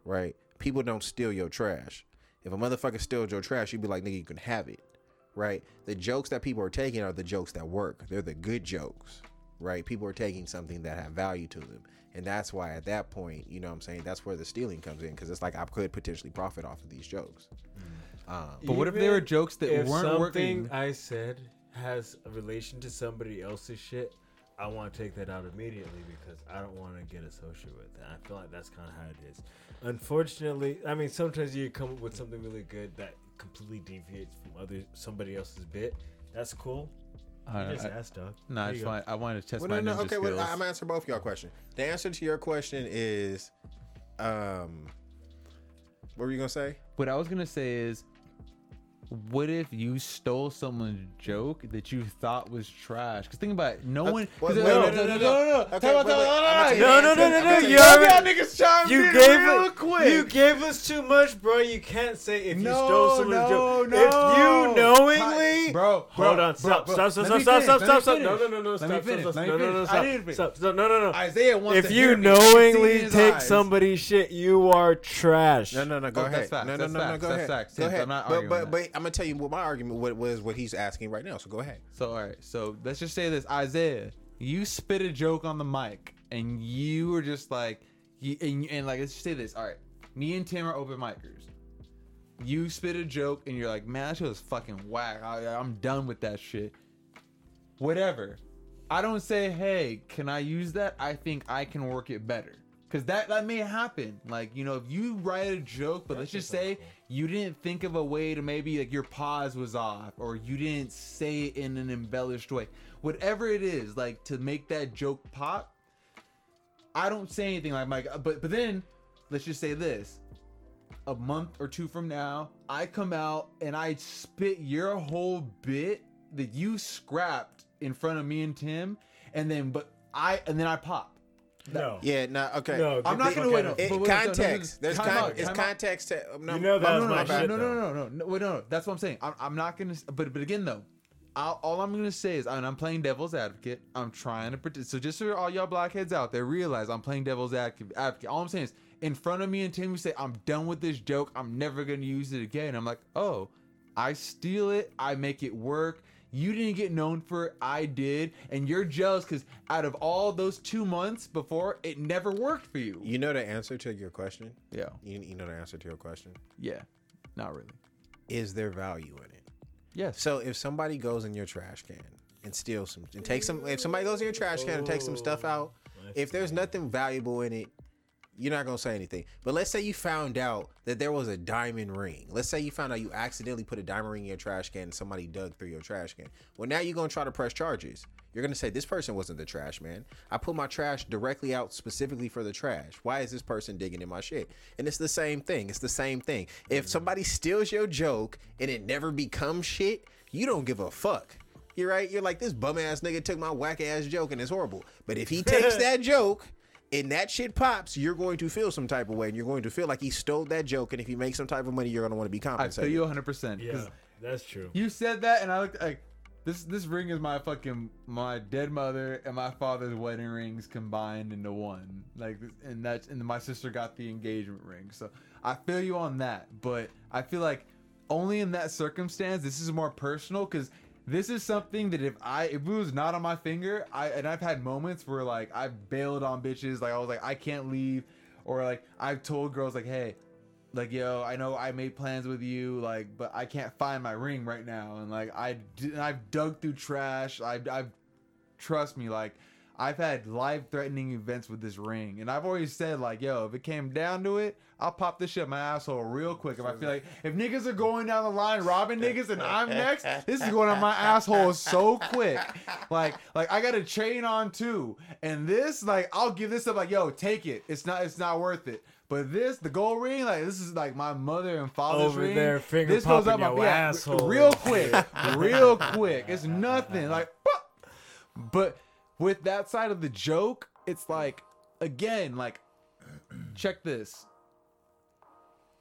right? People don't steal your trash. If a motherfucker steals your trash, you'd be like, "Nigga, you can have it," right? The jokes that people are taking are the jokes that work. They're the good jokes, right? People are taking something that have value to them. And that's why at that point, you know what I'm saying, that's where the stealing comes in because it's like I could potentially profit off of these jokes. Um, But what if there were jokes that if weren't something working? I said has a relation to somebody else's shit, I want to take that out immediately because I don't want to get associated with it. I feel like that's kind of how it is. Unfortunately, I mean, sometimes you come up with something really good that completely deviates from other somebody else's bit. That's cool. I You just know, I- ask, dog. No, I There just you go. want, I wanted to test Well, my no, ninja no, okay. skills. Well, I'm gonna answer both of y'all question. The answer to your question is, um, what were you gonna say? what I was gonna say is, what if you stole someone's joke that you thought was trash? Because think about it, no one. well, 'cause- wait, no, wait, no, no, no, no, no, no, no. Okay, Tell me, wait, tell wait, me, I'm all gonna right. take No, the no, answer. no, no, I'm no, gonna take you the already- answer. Y'all niggas chime You in gave real it, quick. You gave us too much, bro. You can't say if you No, stole someone's no, joke. no. If you knowingly, Bro, hold bro, on, bro, stop, bro. stop, stop, Let stop, me stop, finish, stop, let me stop, stop. finish. No, no, no, no, Let stop, me stop, finish, stop, let me no, no, no, finish. I stop, didn't finish. stop, stop, no, no, no. Isaiah wants If to you hear me. You can see knowingly his take eyes. somebody's shit, you are trash. No, no, no. Go Oh, ahead. that's facts, No, no, that's no, no. facts, Go that's ahead. facts. Go Yes, ahead. I'm not but, arguing but, that. but I'm gonna tell you what my argument what was what he's asking right now. So go ahead. So all right, so let's just say this, Isaiah, you spit a joke on the mic, and you were just like, you, and, and like let's just say this. All right, me and Tim are open micers. You spit a joke, and you're like, man, that shit was fucking whack. I, I'm done with that shit. Whatever. I don't say, hey, can I use that? I think I can work it better. Cause that that may happen. Like you know, if you write a joke, but let's just say you didn't think of a way to maybe like your pause was off, or you didn't say it in an embellished way. Whatever it is, like to make that joke pop. I don't say anything like Mike, uh, but but then let's just say this: a month or two from now, I come out and I spit your whole bit that you scrapped in front of me and Tim, and then but I and then I pop. No. Yeah, no, okay. No, I'm not gonna fuck wait. out No, of It- but wait, no, no, no, context. There's time con- out, it's context. To, no, You know no, no, no, my no, shit, no, no, no, no, no, wait, no, no. That's what I'm saying. I'm, I'm not gonna. But but again though, I'll, all I'm gonna say is, and I'm playing devil's advocate. I'm trying to protect. So just for all y'all blockheads out there, realize I'm playing devil's advocate. advocate. All I'm saying is, in front of me and Tim, you say, "I'm done with this joke. I'm never gonna use it again." I'm like, oh, I steal it. I make it work. You didn't get known for it. I did, and you're jealous because out of all those two months before, it never worked for you. You know the answer to your question. Yeah, You, you know the answer to your question. yeah, not really. Is there value in it? Yes. So if somebody goes in your trash can and steals some and takes some, if somebody goes in your trash can and takes some stuff out, if there's nothing valuable in it, you're not gonna say anything. But let's say you found out that there was a diamond ring. Let's say you found out you accidentally put a diamond ring in your trash can and somebody dug through your trash can. Well, now you're gonna try to press charges. You're gonna say this person wasn't the trash man. I put my trash directly out specifically for the trash. Why is this person digging in my shit? And it's the same thing. It's the same thing. If mm-hmm. somebody steals your joke and it never becomes shit, you don't give a fuck. You're right. You're like this bum ass nigga took my whack ass joke and it's horrible. But if he takes that joke and that shit pops, you're going to feel some type of way, and you're going to feel like he stole that joke. And if you make some type of money, you're going to want to be compensated. I feel compensated. you 100 percent. Yeah, that's true. You said that, and I looked like this. This ring is my fucking my dead mother and my father's wedding rings combined into one. Like, and that's and my sister got the engagement ring. So I feel you on that, but I feel like only in that circumstance, this is more personal because this is something that if I if it was not on my finger, I and I've had moments where like I've bailed on bitches, like I was like I can't leave, or like I've told girls like, hey, like yo i know i made plans with you like but i can't find my ring right now and like I, I've dug through trash i've, I've trust me like i've had life threatening events with this ring and i've always said like yo if it came down to it i'll pop this shit in my asshole real quick if i feel like if niggas are going down the line robbing niggas and i'm next this is going on my asshole so quick like like i got a chain on too and this like i'll give this up like yo take it it's not it's not worth it but this, the gold ring, like this is like my mother and father's Over ring. there, finger this goes up my yeah, asshole. real quick, real quick. It's nothing. Like, but with that side of the joke, it's like again, like check this.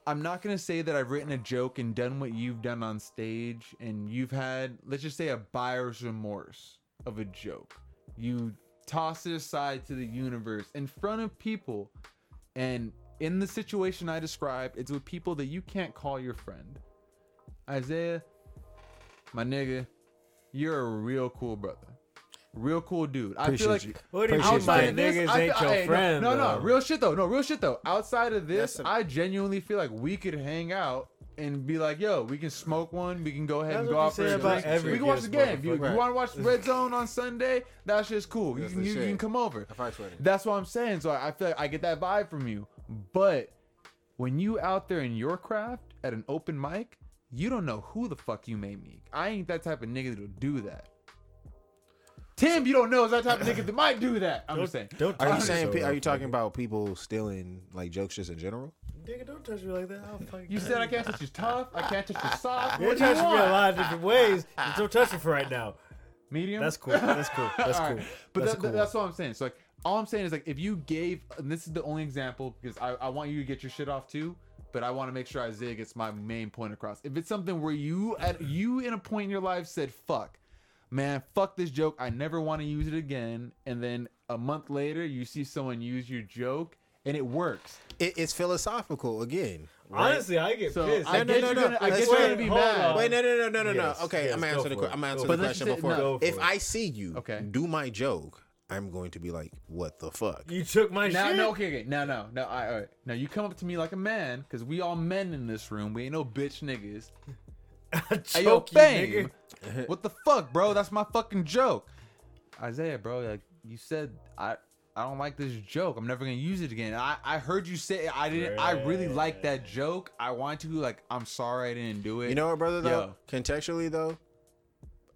I'm not gonna say that I've written a joke and done what you've done on stage, and you've had, let's just say, a buyer's remorse of a joke. You toss it aside to the universe in front of people, and in the situation I described, it's with people that you can't call your friend. Isaiah, my nigga, you're a real cool brother. Real cool dude. I feel Appreciate like you. What do you Appreciate mean by you. of this, niggas I ain't feel- your hey, no, friend? No, no, though? real shit though. No, real shit though. Outside of this, That's a- I genuinely feel like we could hang out and be like, yo, we can smoke one. We can go ahead That's and what go you out for say a about drink. every We can watch the game. If you, motherfucker. want to watch the Red Zone on Sunday, that's just cool. You That's can the you, you shit. can come over. I fucks with it. That's what I'm saying. So I I feel like I get that vibe from you. But when you out there in your craft at an open mic, you don't know who the fuck you may meet. I ain't that type of nigga that'll do that. Tim, you don't know is that type of nigga that might do that. I'm just saying. Don't Are you saying? so pe- Are you talking about people stealing like jokes just in general? Nigga, don't touch me like that. I'll fucking You said I can't touch your tough. I can't touch your soft. You're What do you touching me a want? lot of different ways. Just don't touch me for right now. Medium. That's cool. That's cool. That's All cool. right. But that's that, cool. that's what I'm saying. So like, all I'm saying is like, if you gave, and this is the only example because I, I want you to get your shit off too, but I want to make sure I Isaiah gets my main point across. If it's something where you at you in a point in your life said fuck, man, fuck this joke, I never want to use it again, and then a month later you see someone use your joke and it works. It, it's philosophical again. right? Honestly, I get So pissed. I No, no, get no, you're no. gonna, I Let's you're gonna be mad. on. Wait, no, no, no, no, no, Yes, no. Okay, yes, I'm go answering the for que- it. I'm Go answering for the question before. no. If Go for it. I see you Okay. do my joke, I'm going to be like, "What the fuck?" You took my Now, shit. no, okay, okay, no, no, no. I, all right. Now you come up to me like a man, cause we all men in this room. We ain't no bitch niggas. Hey, yo, Choke you, fame. what the fuck, bro? That's my fucking joke. Isaiah, bro, like you said, I I don't like this joke. I'm never gonna use it again. I I heard you say I didn't. I really like that joke. I want to like. I'm sorry I didn't do it. You know what, brother? Though Yo. contextually, though,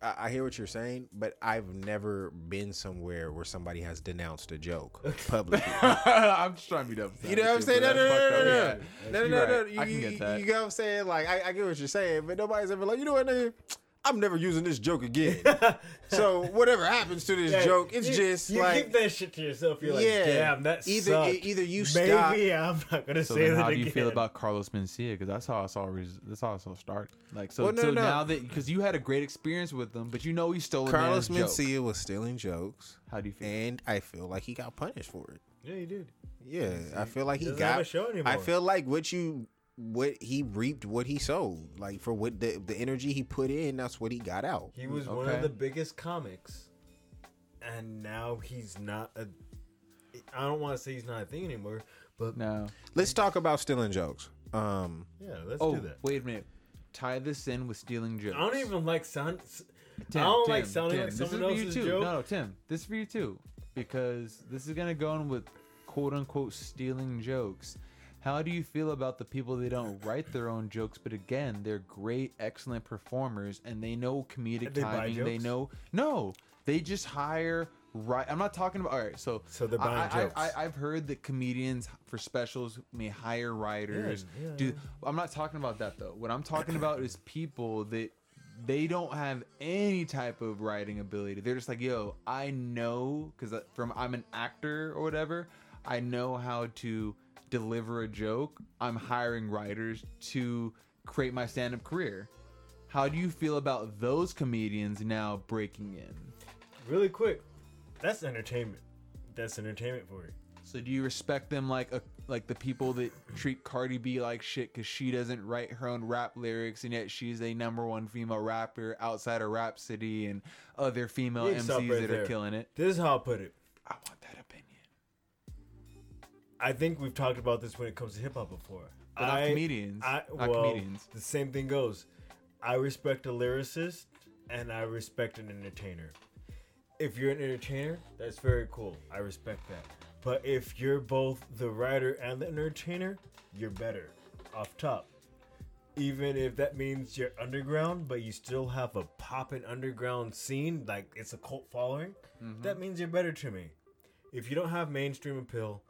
I, I hear what you're saying, but I've never been somewhere where somebody has denounced a joke publicly. I'm just trying to be dumb. You know what I'm saying? No, no, no, no, no, no, no, no, no. You, I can you- get that. You know what I'm saying? Like, I, I get what you're saying, but nobody's ever like, you know what, nigga? I'm never using this joke again. so whatever happens to this Yeah, joke, it's you, just you like keep that shit to yourself. You're like, Yeah. damn, that Either- sucked. either you maybe stop- I'm not gonna So say then that how do you feel about Carlos Mencia? Because that's how I saw. Res- that's how I saw start. Like so. Well, no, so no. now that because you had a great experience with them, but you know he stole a Carlos man's joke. Mencia was stealing jokes, How do you feel? and I feel like he got punished for it. Yeah, he did. Yeah, I feel like he got. have a show anymore. I feel like what you what he reaped, what he sowed. Like for what the the energy he put in, that's what he got out. He was one of the biggest comics, and now he's not a. I don't want to say he's not a thing anymore, but no. Let's talk about stealing jokes. Um, yeah, let's Oh do that. wait a minute. Tie this in with stealing jokes. I don't even like sound. Tim, I don't Tim, like sounding Tim, like this someone is for else's you too. joke. No, no, Tim, this is for you too, because this is gonna go in with quote unquote stealing jokes. How do you feel about the people that don't write their own jokes, but again, they're great, excellent performers, and they know comedic They timing. They know no, they just hire right. I'm not talking about all right. So So they're buying I, jokes. I, I've heard that comedians for specials may hire writers. Yeah, yeah, do. I'm not talking about that though. What I'm talking about is people that they don't have any type of writing ability. They're just like, yo, I know because uh, from I'm an actor or whatever. I know how to deliver a joke. I'm hiring writers to create my stand-up career. How do you feel about those comedians now breaking in? Really quick, that's entertainment. That's entertainment for you. So do you respect them like a like the people that treat Cardi B like shit because she doesn't write her own rap lyrics and yet she's a number one female rapper outside of Rapsody and other female MCs right that there. are killing it? This is how I put it. I want. I think we've talked about this when it comes to hip hop before. But not I, comedians. I, Not well, comedians. The same thing goes. I respect a lyricist and I respect an entertainer. If you're an entertainer, that's very cool. I respect that. But if you're both the writer and the entertainer, you're better off top. Even if that means you're underground, but you still have a poppin' underground scene, like it's a cult following, Mm-hmm. that means you're better to me. If you don't have mainstream appeal,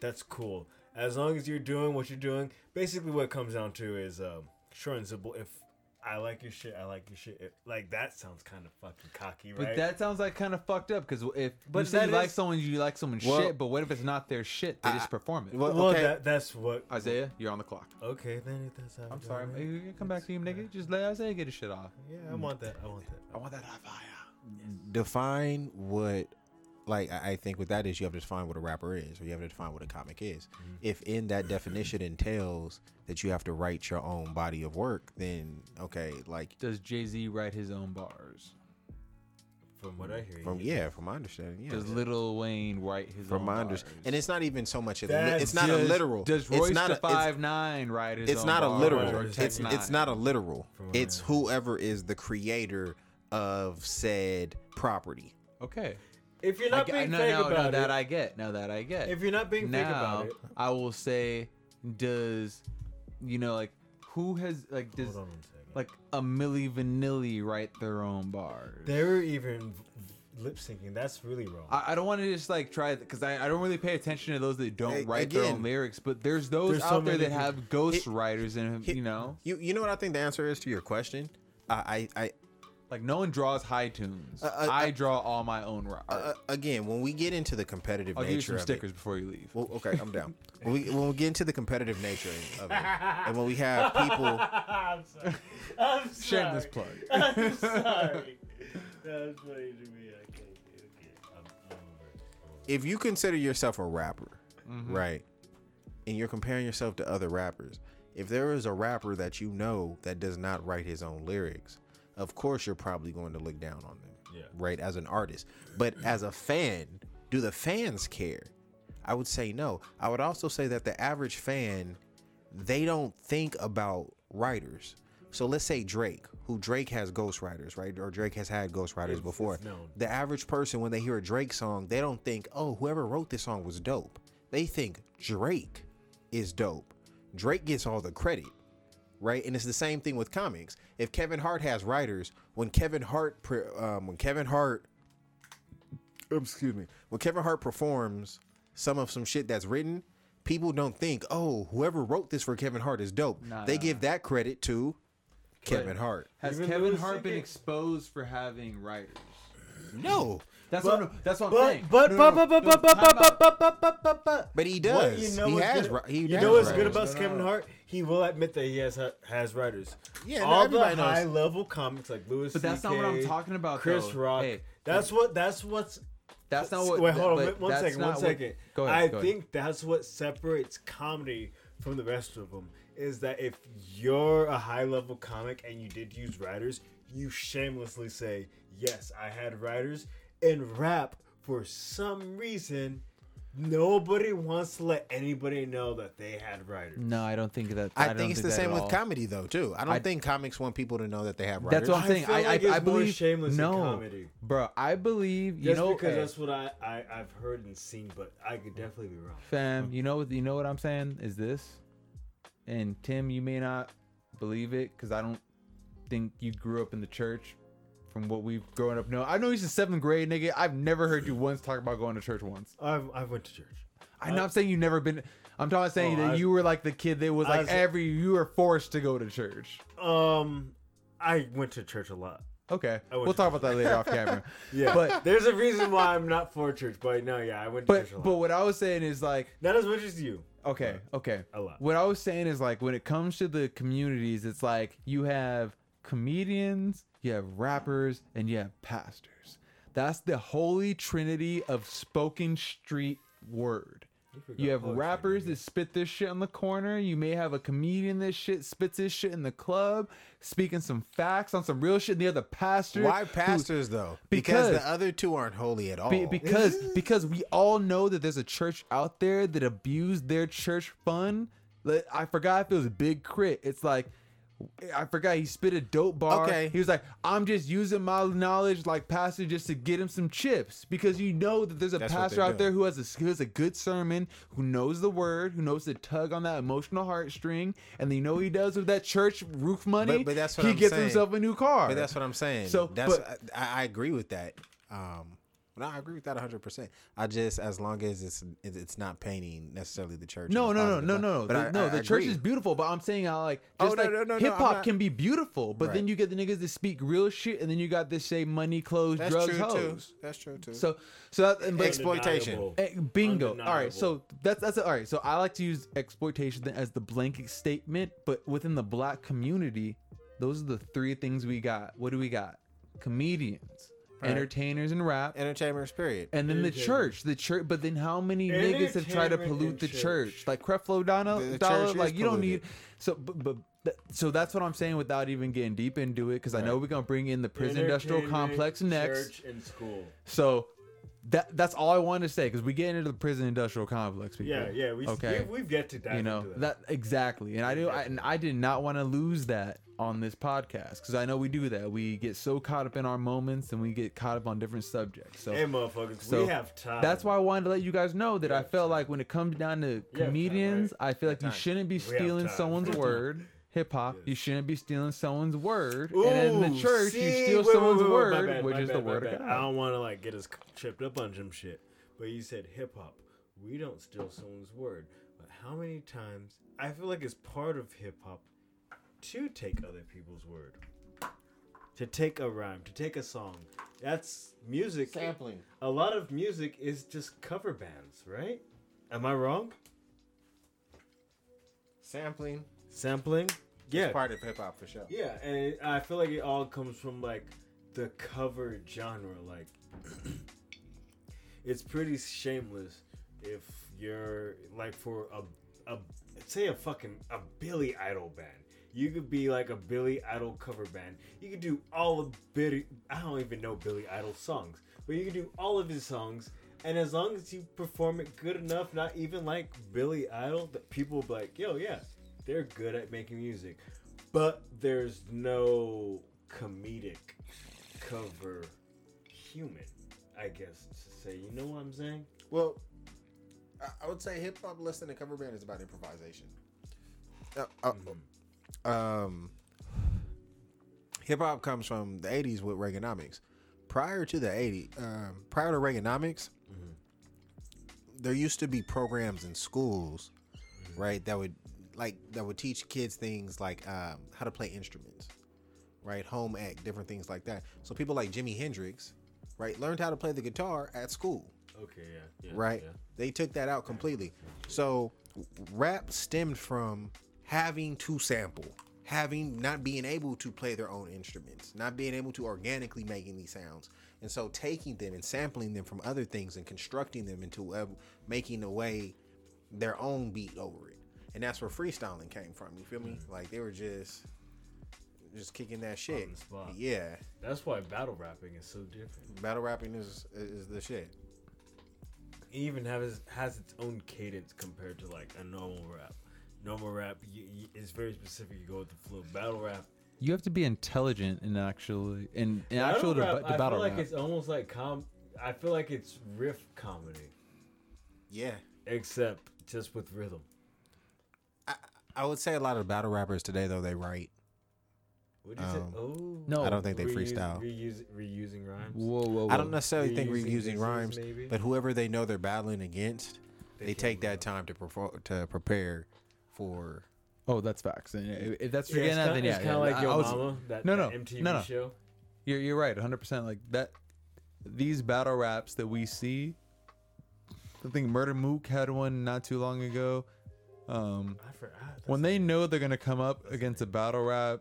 that's cool. As long as you're doing what you're doing, basically what it comes down to is um, short and simple. If I like your shit, I like your shit. If- like that sounds kind of fucking cocky, right? But that sounds like kind of fucked up because if But you say you that like someone, you like someone's Well- shit. But what if it's not their shit? They just perform it. well, well, okay. that, that's what. Isaiah, you're on the clock. Okay, then if that's how. I'm sorry, goes, you can come back to you, nigga. Just let Isaiah get his shit off. Yeah, I want that. I want that. I want that high fire. define what like I I think with that is you have to define what a rapper is or you have to define what a comic is. Mm-hmm. If in that definition entails that you have to write your own body of work, then okay, like Does Jay Z write his own bars? From what I hear, from you. yeah, from my understanding, yeah. Does Lil Wayne write his from own my bars? understanding, and it's not even so much a li- it's not a literal. Does it's Royce not the a, Five Nine write his it's own not a literal. or It's Tech it's not a literal. It's whoever is the creator of said property. Okay. If you're not get- being no, fake no, no, about that it, I get. No, that I get. if you're not being fake about it, I will say, does you know like who has like does hold on one second. like a Milli Vanilli write their own bars? They're even lip syncing. That's really wrong. I, I don't want to just like try because I, I don't really pay attention to those that don't A- write their own lyrics, but there's those there's so out there that people- have ghost Hit- writers and hit- you know You you know what I think the answer is to your question? I I, I like no one draws high tunes. Uh, uh, I uh, draw all my own art. uh, again when we get into the competitive I'll give you nature some of stickers it. before you leave. Well, okay, I'm down. when we when we get into the competitive nature of it, and when we have people, I'm sorry. I'm sorry. Shameless plug. I'm sorry. Funny to me. I can't. Okay. I'm, I'm over if you consider yourself a rapper, Mm-hmm. right, and you're comparing yourself to other rappers, if there is a rapper that you know that does not write his own lyrics, of course you're probably going to look down on them, Yeah. right, as an artist. But as a fan, do the fans care? I would say no. I would also say that the average fan, they don't think about writers. So let's say Drake, who Drake has ghostwriters, right? Or Drake has had ghostwriters It's- before. it's. The average person, when they hear a Drake song, they don't think, oh, whoever wrote this song was dope. They think Drake is dope. Drake gets all the credit, right? And it's the same thing with comics. If Kevin Hart has writers, when Kevin Hart, um, when Kevin Hart, excuse me, when Kevin Hart performs some of some shit that's written, people don't think, oh, whoever wrote this for Kevin Hart is dope. Nah, they nah, give that credit to Kevin Hart. Has Even Kevin Hart been CK? exposed for having writers? No, That's But- what I'm, that's what I'm But saying. but No, but no, but but but but but but but but but but but he What does. you know he has. good, ri- He you has know what's writers. good about No, no, Kevin. Hart? He will admit that he has has writers. Yeah, no, all the everybody knows. high level comics like Louis. But that's not what I'm talking about, Chris though. Rock. Hey, that's what. That's what's. That's not what. Wait, hold on. but One that's second. not One what- Go ahead. I go ahead. think that's what separates comedy from the rest of them. Is that if you're a high level comic and you did use writers, you shamelessly say, "Yes, I had writers." In rap, for some reason, nobody wants to let anybody know that they had writers. No, I don't think that. I, don't think it's the same with all. comedy though too. I don't I- think comics want people to know that they have writers. That's what I'm I saying. feel I, like I, it's I more believe shameless no, comedy. bro. I believe you Just know. because hey, that's what I, I I've heard and seen, but I could definitely be wrong. fam, you know what you know what I'm saying is this, and Tim, you may not believe it because I don't think you grew up in the church. From what we've grown up, no, I know he's in seventh grade, nigga. I've never heard you once talk about going to church once. I've I went to church. I'm not saying you never been. I'm talking saying Oh, that I- you were like the kid that was like was- every you were forced to go to church. Um, I went to church a lot. Okay, we'll talk about that later off camera. Yeah, But- there's a reason why I'm not for church. But no, yeah, I went to But church a lot. but what I was saying is like not as much as you. okay okay. A lot. What I was saying is like when it comes to the communities, it's like you have comedians, you have rappers, and you have pastors. That's the holy trinity of spoken street word. You have rappers that spit this shit on the corner. You may have a comedian that shit spits this shit in the club, speaking some facts on some real shit. And the other pastor. Why who- pastors though? Because- Because, the other two aren't holy at all. be- because because we all know that there's a church out there that abused their church fund. I forgot if it was a Big Crit. It's like I forgot he spit a dope bar. Okay. He was like, I'm just using my knowledge like pastor just to get him some chips because you know that there's a That's what pastor they're out there doing. who has a who has a good sermon, who knows the word, who knows to tug on that emotional heartstring, and you know what he does with that church roof money. But- but that's what he I'm gets saying. himself a new car. But that's what I'm saying. So, So that's but- I, I agree with that. Um, no, I agree with that 100. percent I just as long as it's it's not painting necessarily the church. No, no, no, no, no, no. But The, I- no, I the church agree. is beautiful, but I'm saying I like Oh, just no, like no, no, no, hip hop can be beautiful, but then you get the niggas that speak real shit, and then you got this say money, clothes, That's drugs, true too. hoes. That's true too. So, so that, and but, Exploitation. Undeniable. eh, bingo. All right, so that's that's all right. So I like to use exploitation as the blanket statement, but within the black community, those are the three things we got. What do we got? Comedians, Right. entertainers, and rap. entertainers, period. And then the church, the church, but then how many niggas have tried to pollute the church. church? Like Creflo Dollar, The- the dollar church is like you don't need. polluted. So, but, but that- so that's what I'm saying without even getting deep into it, because I know we're gonna bring in the prison industrial Entertainment, complex next. Church and school. So that that's all I wanted to say, because we get into the prison industrial complex. People. Yeah, yeah. We, okay. we, we've yet to dive you know into that. exactly, and I do, I, and I did not want to lose that on this podcast because I know we do that. We get so caught up in our moments, and we get caught up on different subjects. So Hey, motherfuckers, So, we have time. that's why I wanted to let you guys know that I felt like when it comes down to Yeah, time, comedians, right? I feel like you shouldn't be have stealing someone's word. Hip hop, you shouldn't be stealing someone's word. Ooh, and in the church, you steal Wait, wait, someone's wait, wait, word, bad, which is bad, the word bad. of I don't want to like get us tripped up on some shit, but you said hip hop. We don't steal someone's word, but how many times? I feel like it's part of hip hop to take other people's word, to take a rhyme, to take a song. That's music. Sampling. A lot of music is just cover bands, right? Am I wrong? Sampling. Sampling. Yeah, part of hip hop for sure. Yeah, and I feel like it all comes from like the cover genre. Like, it's pretty shameless if you're like for a a say a fucking a Billy Idol band. You could be like a Billy Idol cover band. You could do all of Billy. I don't even know Billy Idol songs, but you could do all of his songs. And as long as you perform it good enough, not even like Billy Idol, that people will be like, yo, yeah, they're good at making music but there's no comedic cover human i guess to say you know what i'm saying Well, I- would say hip hop less than a cover band is about improvisation. Uh, uh, um, hip hop comes from the '80s with Reaganomics. Prior to the '80s, um, prior to Reaganomics, there used to be programs in schools, right? That would like that would teach kids things like um, how to play instruments, right? Home ec, different things like that. So people like Jimi Hendrix, right, learned how to play the guitar at school Okay, yeah. yeah right? yeah. They took that out completely. So rap stemmed from having to sample, having not being able to play their own instruments, not being able to organically making these sounds. And so taking them and sampling them from other things and constructing them into making a way their own beat over it. And that's where freestyling came from. You feel me? Like they were just just kicking that shit. the spot. Yeah. That's why battle rapping is so different. Battle rapping is is the shit. It even has has its own cadence compared to like a normal rap. Normal rap you, you, is very specific. You go with the flow. Battle rap. You have to be intelligent in actually in, in battle actual rap, deba- I battle feel like rap. it's almost like com. I feel like it's riff comedy, Yeah. except just with rhythm. I would say a lot of battle rappers today though they write. What do you say? Um, Oh, No, I don't think they Reuse- freestyle. Reuse, reusing rhymes. Whoa, whoa, whoa! I don't necessarily think Reusing reusing dizzes, rhymes, maybe? but whoever they know they're battling against, they, They take can, that time to perfor- to prepare for. Oh, that's facts. And if if that's Yeah, forgetting it's that, kinda, then yeah, it's kind yeah, of like I- Yo I was- Mama, that, no, that no, MTV no, no. show. You're you're right, 100. percent Like that, these battle raps that we see. I think Murder Mook had one not too long ago. Um, I forgot. when they know they're gonna come up against a battle rap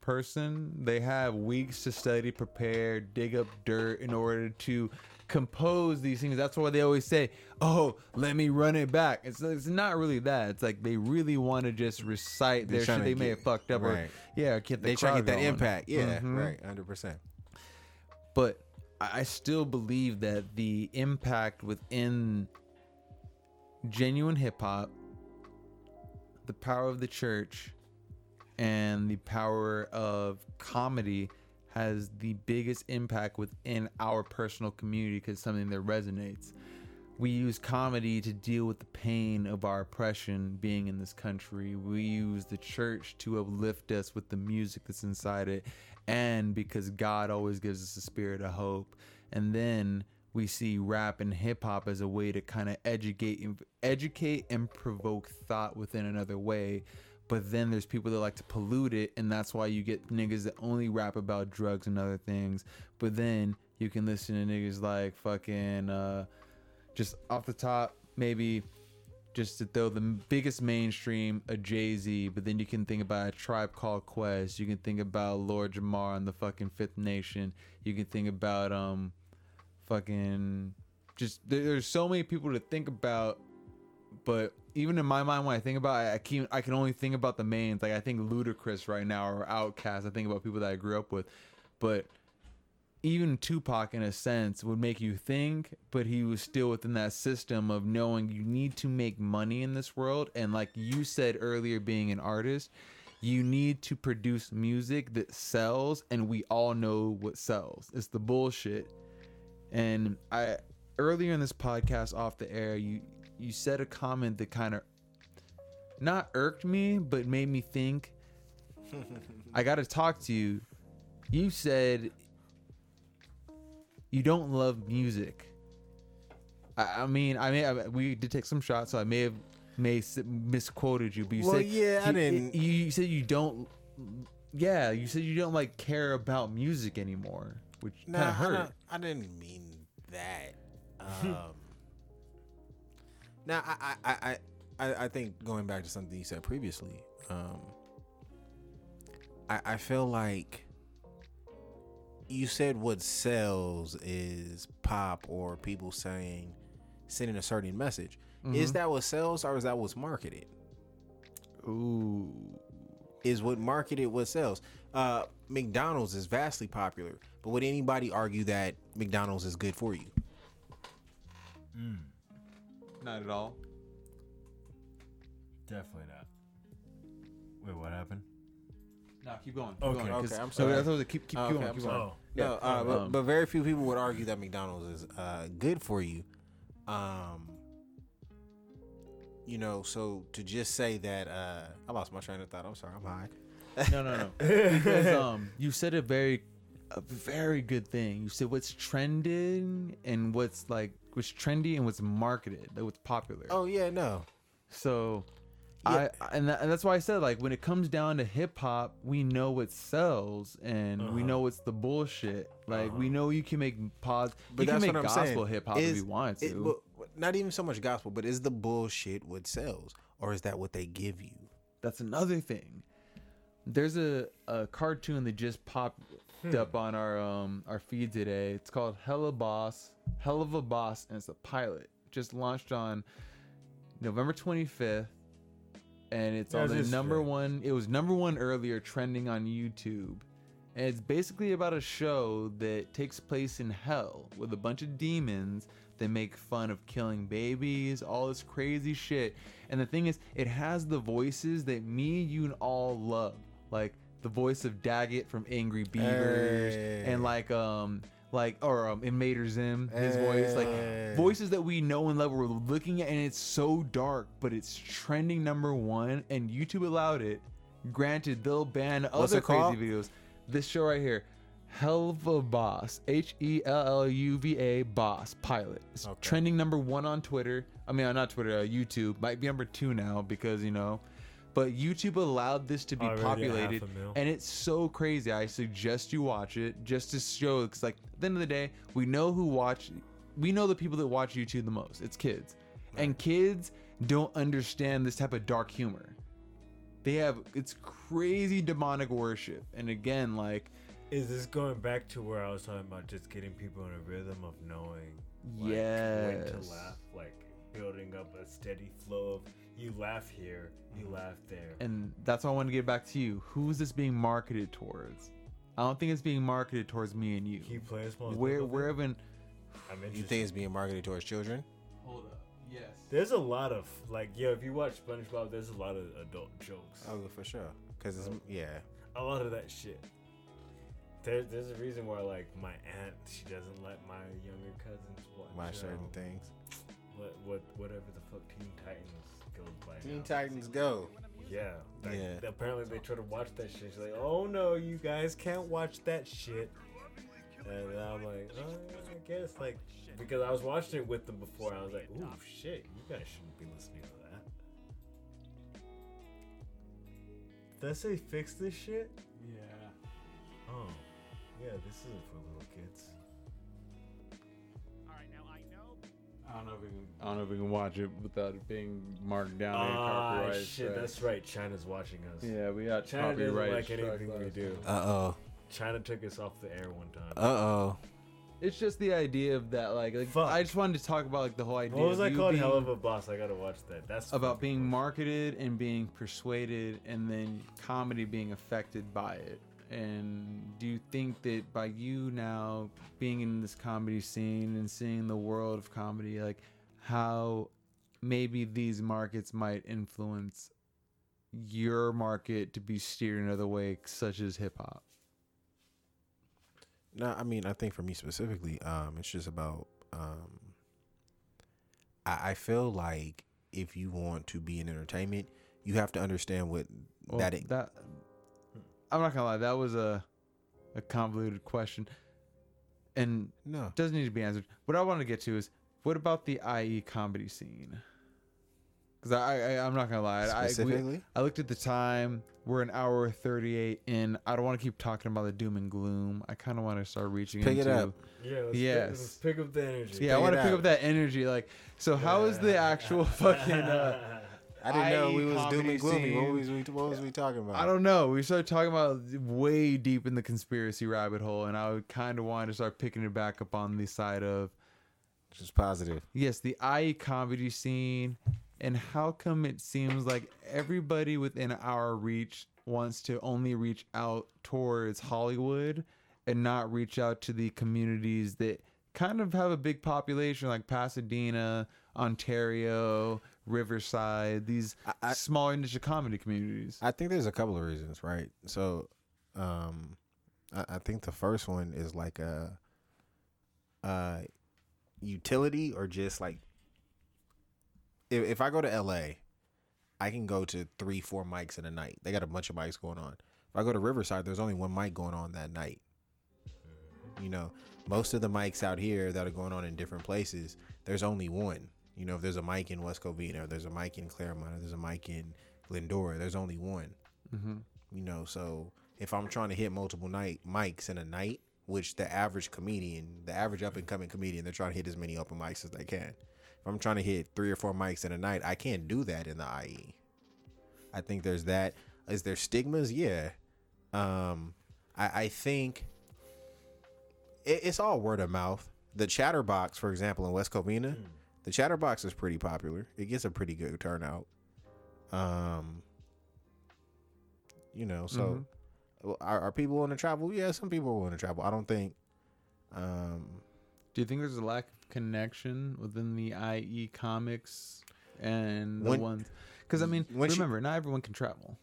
person, they have weeks to study, prepare, dig up dirt in order to compose these things. That's why they always say, "Oh, let me run it back." It's it's not really that. It's like they really want to just recite They're their shit to they may have fucked up, or right. yeah, get the They try to get that going. impact, yeah, Mhm right, hundred percent. but I I still believe that the impact within genuine hip hop, the power of the church, and the power of comedy has the biggest impact within our personal community because something that resonates. We use comedy to deal with the pain of our oppression being in this country. We use the church to uplift us with the music that's inside it. And because God always gives us a spirit of hope. And then we see rap and hip hop as a way to kind of educate educate and provoke thought within another way. But then there's people that like to pollute it, and that's why you get niggas that only rap about drugs and other things. But then you can listen to niggas like fucking uh just off the top, maybe just to throw the biggest mainstream a Jay Z, but then you can think about a tribe called Quest. You can think about Lord Jamar and the fucking Fifth Nation. You can think about um, fucking just there, there's so many people to think about. But even in my mind, when I think about, it, I can I can only think about the mains. Like I think Ludacris right now or Outkast. I think about people that I grew up with, but even Tupac in a sense would make you think, but he was still within that system of knowing you need to make money in this world. And like you said earlier, being an artist, you need to produce music that sells, and we all know what sells. It's the bullshit. And I earlier in this podcast off the air, you you said a comment that kind of not irked me, but made me think. I got to talk to you. You said you don't love music. I, I mean, I mean, I, we did take some shots, so I may have may misquoted you, but you Well, said yeah, I you- didn't- You, you said you don't. Yeah, you said you don't like care about music anymore, which Nah, kind of I, hurt. don't- I didn't mean that. Um, now, I, I, I, I, I think going back to something you said previously, um, I, I feel like you said what sells is pop or people saying sending a certain message. Is that what sells or is that what's marketed? Ooh, is what marketed what sells. Uh, McDonald's is vastly popular, but would anybody argue that McDonald's is good for you? not at all. Definitely not. Wait, what happened? No, keep going. Keep Okay, going, 'cause- okay, I'm no, sorry. I thought it was keep keep going. okay, I'm keep going. Oh, No, uh, but, um, but very few people would argue that McDonald's is uh, good for you. Um, you know, so to just say that uh, I lost my train of thought. I'm sorry, I'm high. No, no, no. because um, you said a very, a very good thing. You said what's trending and what's like what's trendy and what's marketed, like what's popular. Oh yeah, no, So I and, that, and that's why I said like when it comes down to hip hop, we know what sells and we Uh-huh. know it's the bullshit. Like we know you can make pos, But you can that's make what I'm gospel hip hop if you want to. it- not even so much gospel, but is the bullshit what sells, or is that what they give you? That's another thing. There's a, a cartoon that just popped Hmm. up on our um our feed today. It's called Helluva Boss, Hell of a Boss, and it's a pilot. Just launched on November 25th, and it's on the number one. It was number one earlier, trending on YouTube. And it's basically about a show that takes place in hell with a bunch of demons that make fun of killing babies, all this crazy shit. And the thing is, it has the voices that me, you, and all love. Like the voice of Daggett from Angry Beavers, Hey. and like um like or um Invader Zim, his voice, like voices that we know and love. We're looking at, and it's so dark, but it's trending number one, and YouTube allowed it. Granted, they'll ban What's other crazy called? videos. This show right here, Helluva Boss, H E L L U V A Boss Pilot. It's Okay. trending number one on Twitter. I mean, not Twitter, uh, YouTube. Might be number two now because you know. But YouTube allowed this to be Already populated, half a mil. and it's so crazy. I suggest you watch it just to show. Because like at the end of the day, we know who watch. We know the people that watch YouTube the most. It's kids, and kids don't understand this type of dark humor. They have it's crazy demonic worship, and again, like Is this going back to where I was talking about just getting people in a rhythm of knowing like, when Yes. to laugh, like building up a steady flow of you laugh here, you laugh there. and that's why I want to get back to you. Who is this being marketed towards? I don't think it's being marketed towards me and you. Keep playing small. Where where even I'm You think it's being marketed towards children? hold up. Yes. There's a lot of like, yo, if you watch SpongeBob, there's a lot of adult jokes. Oh, for sure. Because it's yeah. A lot of that shit. There, there's a reason why, like, my aunt, she doesn't let my younger cousins watch. Watch certain um, things. What, what, whatever the fuck Teen Titans goes by. Teen now. Titans go. Yeah. Like, Yeah. Apparently they try to watch that shit. She's like, oh no, you guys can't watch that shit. And I'm like, oh, I guess like because I was watching it with them before. I was like, ooh, shit, you guys shouldn't be listening to that. Did I say fix this shit? Yeah. Oh, yeah, this isn't for little kids. I don't know if we can watch it without it being marked down. and Ah, copyright shit, strike. that's right. China's watching us. Yeah, we got China doesn't copyright like strike anything we do. Uh oh. China took us off the air one time. Uh oh. It's just the idea of that, like, like Fuck. I just wanted to talk about like the whole idea. what was of that you called? being- Hell of a boss. I gotta watch that. That's about being funny. marketed and being persuaded and then comedy being affected by it and do you think that by you now being in this comedy scene and seeing the world of comedy like how maybe these markets might influence your market to be steered another way such as hip-hop No, I mean, I think for me specifically, um, it's just about. Um, I, I feel like if you want to be in entertainment, you have to understand what Well, that it, that i'm not gonna lie that was a a convoluted question and no. doesn't need to be answered. What I want to get to is what about the IE comedy scene? Because I, I, I'm not gonna lie, I, we, I looked at the time. We're an hour 38 in. I don't want to keep talking about the doom and gloom. I kind of want to start reaching Pick it into. up. Yeah, let's, Yes. pick, let's pick up the energy. Yeah, I Pick want it to pick up. up that energy. Like, so how is the actual fucking? Uh, I didn't know we IE was doom comedy and gloomy. What scene. was we? What was we talking about? I don't know. We started talking about way deep in the conspiracy rabbit hole, and I kind of wanted to start picking it back up on the side of Just positive. yes, the IE comedy scene, and how come it seems like everybody within our reach wants to only reach out towards Hollywood and not reach out to the communities that kind of have a big population like Pasadena, Ontario, Riverside, these I- smaller niche comedy communities. I think there's a couple of reasons, right? So, um, I, I think the first one is like a, uh, utility or just like, if if I go to L.A., I can go to three, four mics in a night. They got a bunch of mics going on. If I go to Riverside, there's only one mic going on that night. You know, most of the mics out here that are going on in different places, there's only one. You know, if there's a mic in West Covina, or there's a mic in Claremont, or there's a mic in Glendora. There's only one. Mm-hmm. You know, so if I'm trying to hit multiple night mics in a night, which the average comedian, the average up and coming comedian, they're trying to hit as many open mics as they can. If I'm trying to hit three or four mics in a night, I can't do that in the IE. I think there's that. Is there stigmas? Yeah. Um, I, I think it, it's all word of mouth. The Chatterbox, for example, in West Covina, the Chatterbox is pretty popular. It gets a pretty good turnout. Um, you know, so well, are, are people willing to travel? Yeah, some people are willing to travel. I don't think. Um, Do you think there's a lack of connection within the IE comics and the When- ones? Because I mean, once you- remember, not everyone can travel.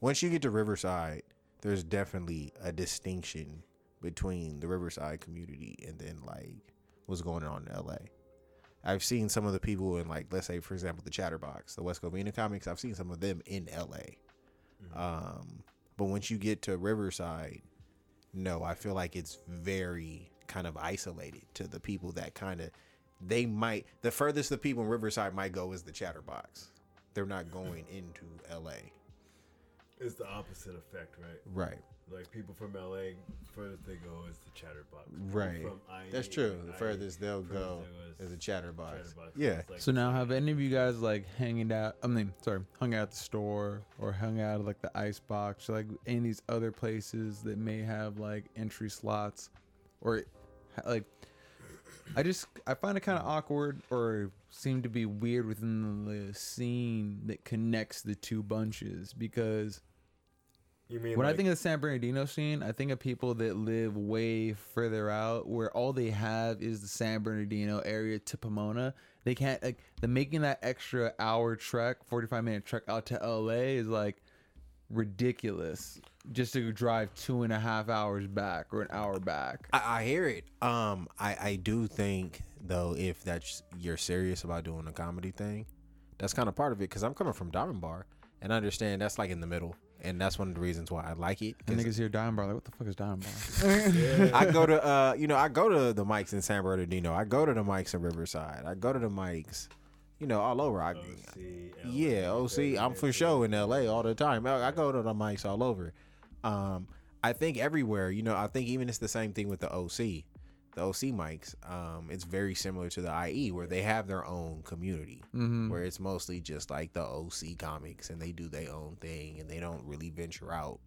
once you get to Riverside, there's definitely a distinction between the Riverside community and then like what's going on in LA. I've seen some of the people in like let's say for example the Chatterbox, the West Covina comics. I've seen some of them in LA. Um, but once you get to Riverside, no, I feel like it's very kind of isolated to the people that kind of they might the furthest the people in Riverside might go is the Chatterbox. They're not going into LA. It's the opposite effect, right? Right. Like people from LA, furthest they go is the Chatterbox. Right. From IE, That's true. The IE, furthest they'll go they is a chatterbox. Chatterbox. Yeah. Like- So now, have any of you guys like hanging out? I mean, sorry, hung out at the store or hung out at like the ice box or like any of these other places that may have like entry slots or like. I just I find it kind of awkward or seem to be weird within the scene that connects the two bunches because You mean when like, I think of the San Bernardino scene, I think of people that live way further out, where all they have is the San Bernardino area to Pomona. They can't like the making that extra hour trek, forty five minute trek out to LA is like ridiculous. Just to drive two and a half hours back or an hour back. I, I hear it. Um, I I do think though if that's you're serious about doing a comedy thing, that's kind of part of it. Because I'm coming from Diamond Bar, and I understand that's like in the middle, and that's one of the reasons why I like it. And 'cause niggas hear Diamond Bar like, what the fuck is Diamond Bar? I go to uh, you know, I go to the mics in San Bernardino. I go to the mics in Riverside. I go to the mics, you know, all over. I, OC, yeah, OC. I'm for sure in LA all the time. I, I go to the mics all over. Um, I think everywhere. You know, I think even it's the same thing with the OC. The OC mics. Um, it's very similar to the IE where they have their own community, Mm-hmm. where it's mostly just like the OC comics and they do their own thing and they don't really venture out.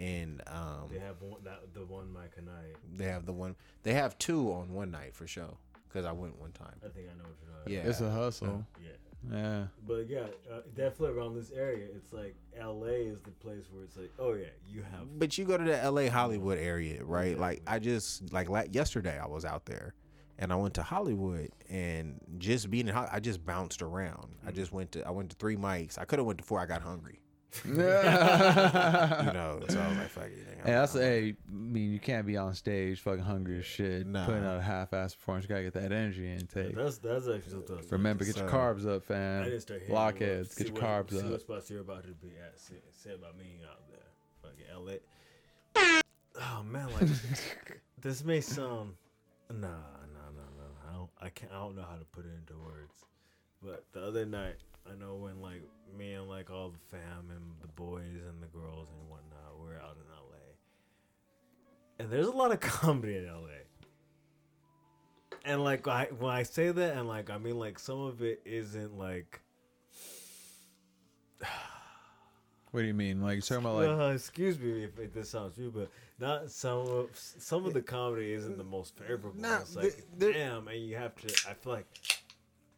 And um, They have one, that the one mic a night. they have the one. They have two on one night for sure. Because I went one time. I think I know what you're talking Yeah. It's a hustle. Yeah. Yeah. But yeah, uh, definitely around this area, it's like LA is the place where it's like, oh yeah, you have. But you go to the LA Hollywood area, right? Like I just like la- yesterday I was out there and I went to Hollywood and just being in Hol- I just bounced around. I just went to I went to three mics. I could have went to four. I got hungry. You know, so I was like, fuck it. nigga, Hey, I'm- that's hey, I mean, you can't be on stage fucking hungry as shit, Nah. putting out a half-ass performance. You gotta get that energy intake. That's that's actually something. else. Remember, get your So- carbs up, I fam. didn't start hitting Blockheads, see get your what- carbs See what up. spots you're about to be at. Say, say about me out there, fucking LA. Oh man, like this may sound. Nah, nah, nah, nah. I don't. I can't. I don't know how to put it into words. But the other night, I know when like me and like all the fam and the boys and the girls and whatnot, we're out in LA, and there's a lot of comedy in LA. And like I when I say that, and like I mean like some of it isn't like What do you mean? Like, you talking about like? uh, excuse me if, if this sounds rude, but not some of some of the comedy isn't the most favorable. Nah, it's like the- the- damn, and you have to. I feel like,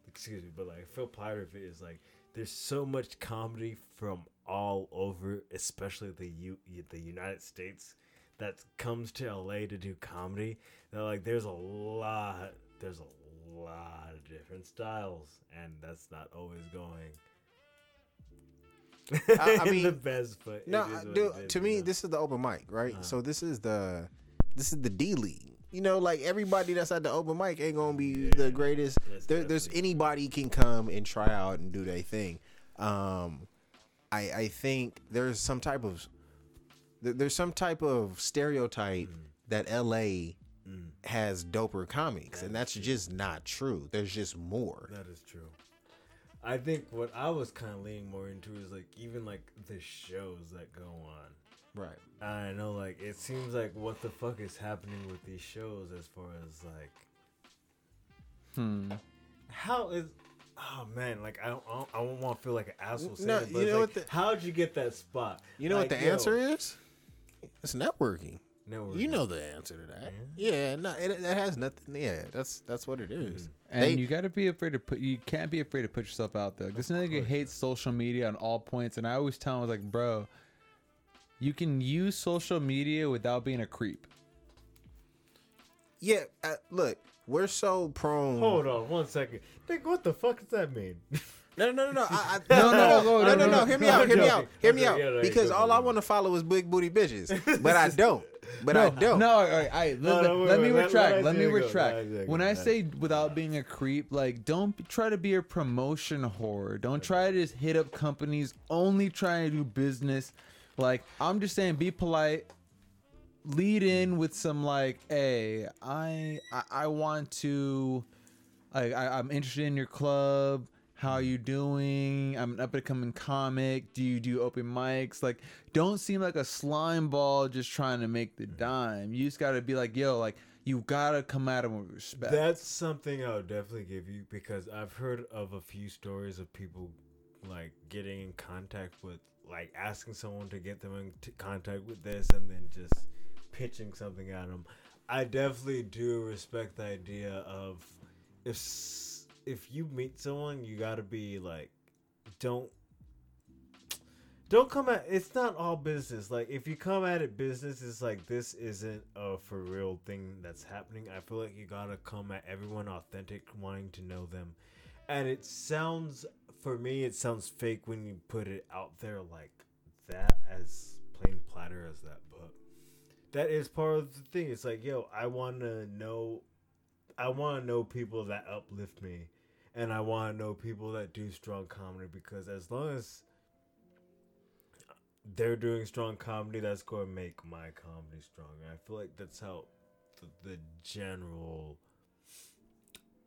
excuse me, but like I feel part of it is like there's so much comedy from all over, especially the U the United States, that comes to LA to do comedy. That like there's a lot, there's a lot of different styles, and that's not always going. I- I mean, the best, but No, it is what dude, is, to you me, know? this is the open mic, right? Uh-huh. So this is the this is the D league. You know, like everybody that's at the open mic ain't gonna be the greatest. There, there's anybody can come and try out and do their thing. Um, I I think there's some type of there- there's some type of stereotype Mm. that LA has doper comics, and that's just not true. There's just more. That is true. I think what I was kind of leaning more into is like even like the shows that go on. Right. I know, like it seems like what the fuck is happening with these shows as far as like Hmm. how is. Oh man, like I don't, I don't, I don't want to feel like an asshole. Saying No, it, but you know like, what the- how'd you get that spot? You know what the yo, answer is? It's networking. No, You know the answer to that. Yeah, no, it, it has nothing. Yeah, that's that's what it is. And They- you got to be afraid to put. You can't be afraid to put yourself out there. This nigga hates social media on all points, and I always tell him, I was like, bro, you can use social media without being a creep. yeah, uh, look, we're so prone. Hold on one second. Think what the fuck does that mean? No, no, no, no. I, I, No, no, no, no, no, no, no, no. Hear me out. Hear me out. Hear me out. joking. Yeah, no, Because all I want to follow is big booty bitches, but I don't. But I don't. No, all right, all right, No, let, no, wait, let me wait, retract. let Let, me Isaiah go, retract. when I say without being a creep, like don't try to be a promotion whore. Don't try to just hit up companies only trying to do business. Like I'm just saying, be polite. Lead in with some like, hey, I I, I want to, like, I, I'm interested in your club. How you doing? I'm an up and coming comic. Do you do open mics? Like, don't seem like a slime ball just trying to make the dime. You just gotta be like, yo, like, you gotta come at him with respect. That's something I would definitely give you because I've heard of a few stories of people like getting in contact with, like asking someone to get them in contact with this and then just pitching something at them. I definitely do respect the idea of if if you meet someone, you got to be like, don't don't come at it's not all business. Like if you come at it business it's like this isn't a for real thing that's happening. I feel like you gotta come at everyone authentic wanting to know them. And it sounds for me it sounds fake when you put it out there like that as plain platter as that but that is part of the thing. It's like yo i want to know i want to know people that uplift me and i want to know people that do strong comedy because as long as they're doing strong comedy that's going to make my comedy stronger. I feel like that's how the, the general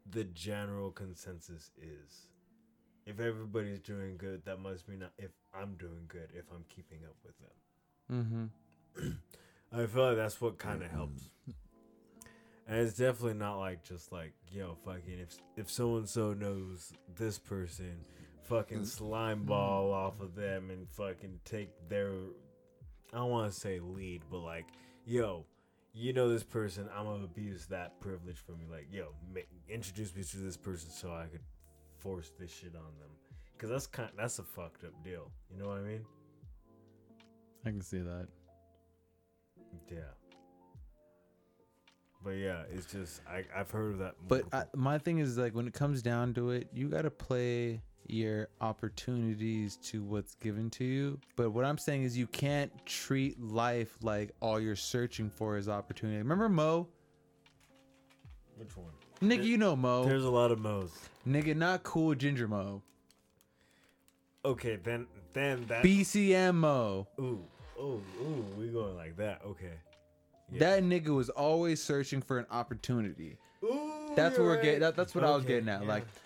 the general consensus is if everybody's doing good that must mean if i'm doing good if i'm keeping up with them mm-hmm. i feel like that's what kind of helps and it's definitely not like just like yo fucking if if so and so knows this person fucking slime ball off of them and fucking take their I don't want to say lead, but like, yo, you know this person, I'm gonna abuse that privilege from you. Like, yo, make, introduce me to this person so I could force this shit on them, because that's kind that's a fucked up deal. You know what I mean? I can see that. Yeah. But yeah, it's just I I've heard of that. But I, my thing is like when it comes down to it, you gotta play your opportunities to what's given to you. But what I'm saying is you can't treat life like all you're searching for is opportunity. Remember Mo? which one? Nigga, you know Mo. There's a lot of mo's. Nigga, not cool ginger Mo. Okay, then then that. BCM Mo. Ooh, ooh, ooh, we going like that. Okay. Yeah. That nigga was always searching for an opportunity. Ooh, That's what we're getting- that- that's what I was getting at, yeah. like, Alright, for sure.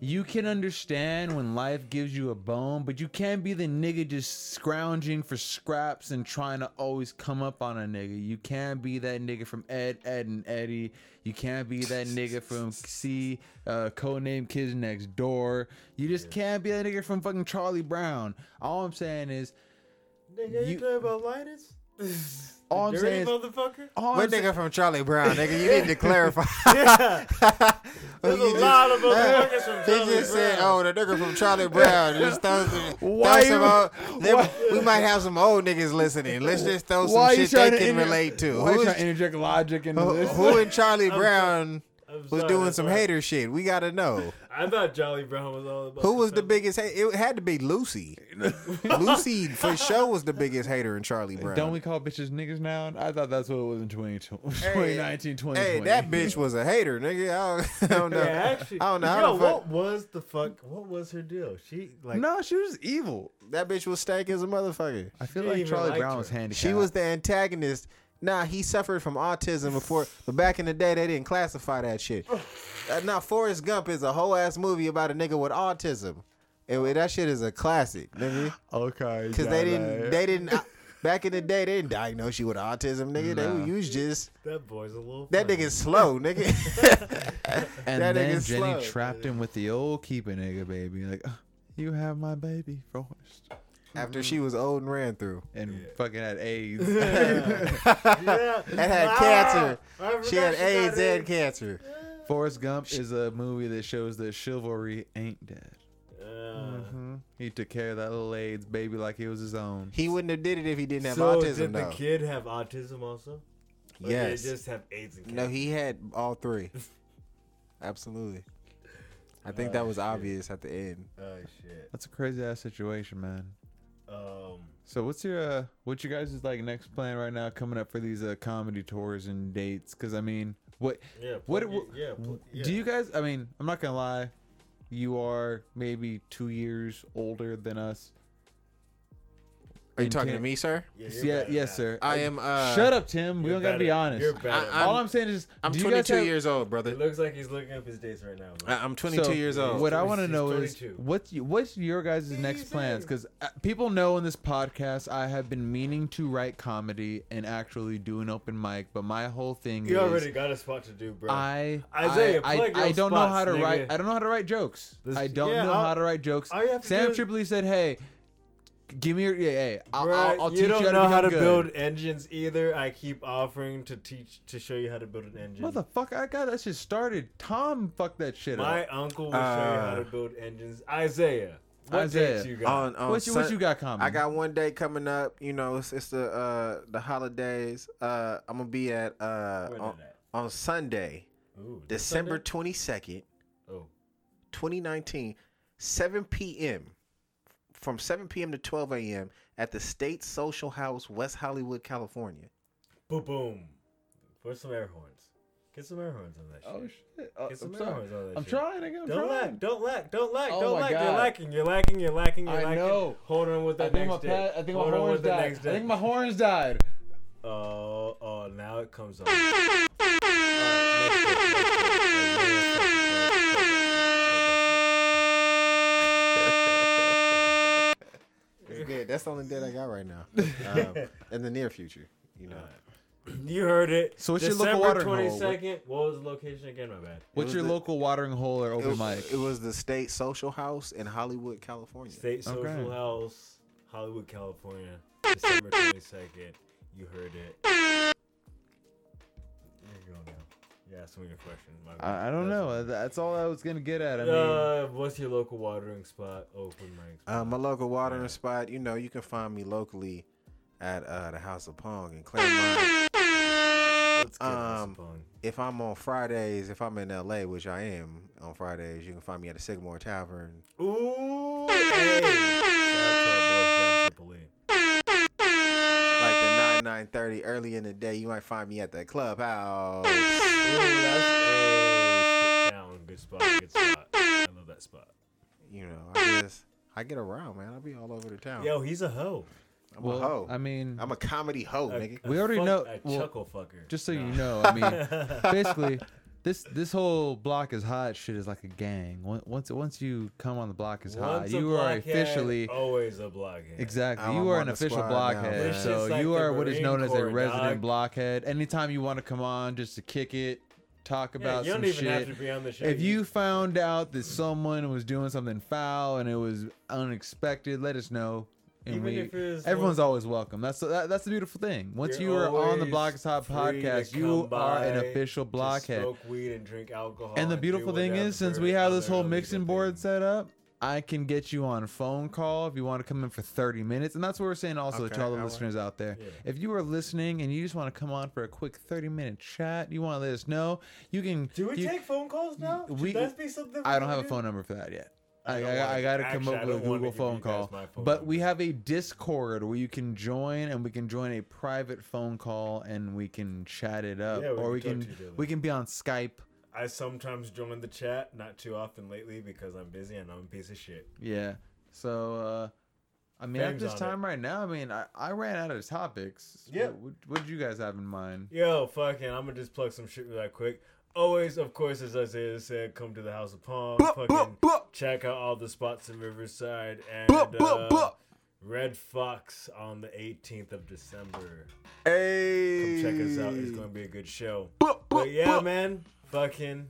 You can understand when life gives you a bone, but you can't be the nigga just scrounging for scraps and trying to always come up on a nigga. You can't be that nigga from Ed, Ed, and Eddie. You can't be that nigga from C, uh, codename Kids Next Door. You just can't be that nigga from fucking Charlie Brown. All I'm saying is, Nigga, you, You- talking about Linus? All I'm saying motherfucker. all What I'm saying, nigga from Charlie Brown, nigga? You need to clarify. Yeah, there's You a just- lot of motherfuckers from He Charlie just said, Brown. "Oh, the nigga from Charlie Brown." Just throw some, Why throw some you- old, them- we might have some old niggas listening. Let's just throw some shit they can inter- relate to. Why you Who's- trying to interject logic into who, this? who in Charlie I'm Brown I'm was sorry, doing some why- hater shit? We gotta know. I thought Charlie Brown was all about. Who was the biggest? Ha- it had to be Lucy. Lucy for sure was the biggest hater in Charlie Brown. Don't we call bitches niggas now? I thought that's what it was in 2020, 2019, 2020. Hey, that bitch was a hater, nigga. I don't, I don't know. Yeah, actually, I don't know how Yo, the fuck- what was the fuck? What was her deal? She like no, she was evil. That bitch was stank as a motherfucker. I feel She like Charlie liked Brown her. was handicapped. She was the antagonist Nah, he suffered from autism before, but back in the day they didn't classify that shit. Uh, now Forrest Gump is a whole ass movie about a nigga with autism, and that shit is a classic, nigga. Okay. Because they didn't, they didn't. Back in the day, they didn't diagnose you with autism, nigga. They Nah. you was just That boy's a little. that nigga's slow, nigga. And that then nigga's Jenny slow. trapped him with the old keeper nigga baby. Like, "Uh, you have my baby, Forrest. After she was old and ran through, And fucking had AIDS. yeah. and had Ah, cancer. She had got AIDS and cancer. Forrest Gump is a movie that shows that chivalry ain't dead. Uh, hmm He took care of that little AIDS baby like he was his own. He wouldn't have did it if he didn't have so autism, did the though. kid have autism also? Or Yes. Did he just have AIDS and No, he had all three. Absolutely. I think that Oh, was shit. obvious at the end. Oh shit. That's a crazy ass situation, man. Um. So what's your uh, what's your guys' like next plan right now coming up for these uh, comedy tours and dates? Because I mean, what Yeah. what, what it- yeah, pl- yeah. do you guys? I mean, I'm not gonna lie, you are maybe two years older than us. Are you And talking to me, sir? Yeah, Yeah, yes, at sir. I am. Uh, Shut up, Tim. We You're don't gotta be honest. You're better. I- All I'm- I'm saying is, I'm do you guys 22 have- years old, brother. It looks like he's looking up his dates right now. I, I'm 22 So, years old. What I want to he's know is 22. what's y- what's your guys' next plans? Because uh, people know in this podcast I have been meaning to write comedy and actually do an open mic, but my whole thing is. you is already got a spot to do, bro. I Isaiah, I, plug I, your I don't know spots, how to nigga. write. I don't know how to write jokes. This- I don't yeah, know I'll- how to write jokes. all you have to Sam do is- Tripoli said, "Hey, give me your yeah, hey, I'll, Bruh, I'll, I'll you teach don't you how know to how to become build engines either. I keep offering to teach to show you how to build an engine. Motherfucker, I got that shit started. Tom fucked that shit up. My up. uncle will show you how to Uh, build engines. Isaiah, what Isaiah, dates you got? On, on What you, what Sun- you got coming? I got one day coming up. You know, it's, it's the uh, the holidays. Uh, I'm gonna be at uh, Where on, at? on Sunday, Ooh, December 22nd, Oh, 2019, 7 p.m. From 7 p.m. to 12 a.m. at the State Social House, West Hollywood, California. boom, boom. Put some air horns. Get some air horns on that shit. Oh shit! Uh, Get some I'm air sorry. horns on that I'm shit. trying. Again, I'm Don't trying. lack, don't lack, don't lack, Oh don't my lack. You're lacking, you're lacking, you're lacking, you're I lacking. know. Hold on with that think my next pa- day. I think Hold my horns the died. next I think my horns died. Oh, oh, now it comes on. All right, next day, next day. It's good. That's the only date I got right now. Um, in the near future, you know. You heard it. So what's your local December watering hole? twenty second. What was the location again? My bad. What's was your the- local watering hole or It open mic? it was the State Social House in Hollywood, California. State Social Okay. House, Hollywood, California, December twenty second. You heard it. Yeah, ask me your question. I, I don't That's- know. That's all I was gonna get at. I mean, Uh, what's your local watering spot? Open mic. spot? Uh, my local watering Yeah. spot, you know, you can find me locally at uh, the House of Pong in Claremont. Let's get um, if I'm on Fridays, if I'm in LA, which I am on Fridays, you can find me at the Sycamore Tavern. Ooh, hey. Like the 9, 9.30 early in the day, you might find me at the clubhouse. Ooh, that's a town. Good spot. Good spot. I love that spot. You know, I just, I get around, man. I'll be all over the town. Yo, he's a hoe. I'm well, a hoe. I mean, I'm a comedy hoe, A- nigga. a We already fuck- know- A well, chuckle fucker. just so Nah. you know, I mean, basically, this this whole block is hot shit is like a gang. Once once once you come on the block is hot, Once a you are blockhead, officially always a blockhead. exactly I'm you are an official squad now, blockhead. So like you the are what is Marine known as a resident dog. blockhead. Anytime you want to come on just to kick it, talk Yeah, about you some don't even shit. have to be on the show. If you found out that someone was doing something foul and it was unexpected, let us know. And Even we, if it's everyone's one- always welcome. That's that, that's the beautiful thing. Once You're on the Block Hot podcast, you are an official blockhead. Smoke weed and drink alcohol. And the do beautiful thing is, since we have this whole mixing board thing. set up, I can get you on a phone call if you want to come in for 30 minutes. And that's what we're saying also Okay, to all the listeners out there. Yeah. If you are listening and you just want to come on for a quick 30 minute chat, you want to let us know, you can. Do we you- take phone calls now? Should we- that be something? I don't have a phone number for that yet. I I, I, I, got to come up with a Google phone call. phone But we have a Discord where you can join, and we can join a private phone call, and we can chat it up, Yeah, we or can we can to each other. we can be on Skype. I sometimes join the chat, not too often lately because I'm busy and I'm a piece of shit. Yeah. So uh, I mean, at this time right now, I mean, I, I ran out of topics. Yep. What, what did you guys have in mind? Yo, fucking, I'm gonna just plug some shit real quick. Always, of course, as Isaiah said, come to the House of Pong. fucking check out all the spots in Riverside and uh, Red Fox on the 18th of December. Hey, Come check us out. It's gonna be a good show. But yeah, man, fucking,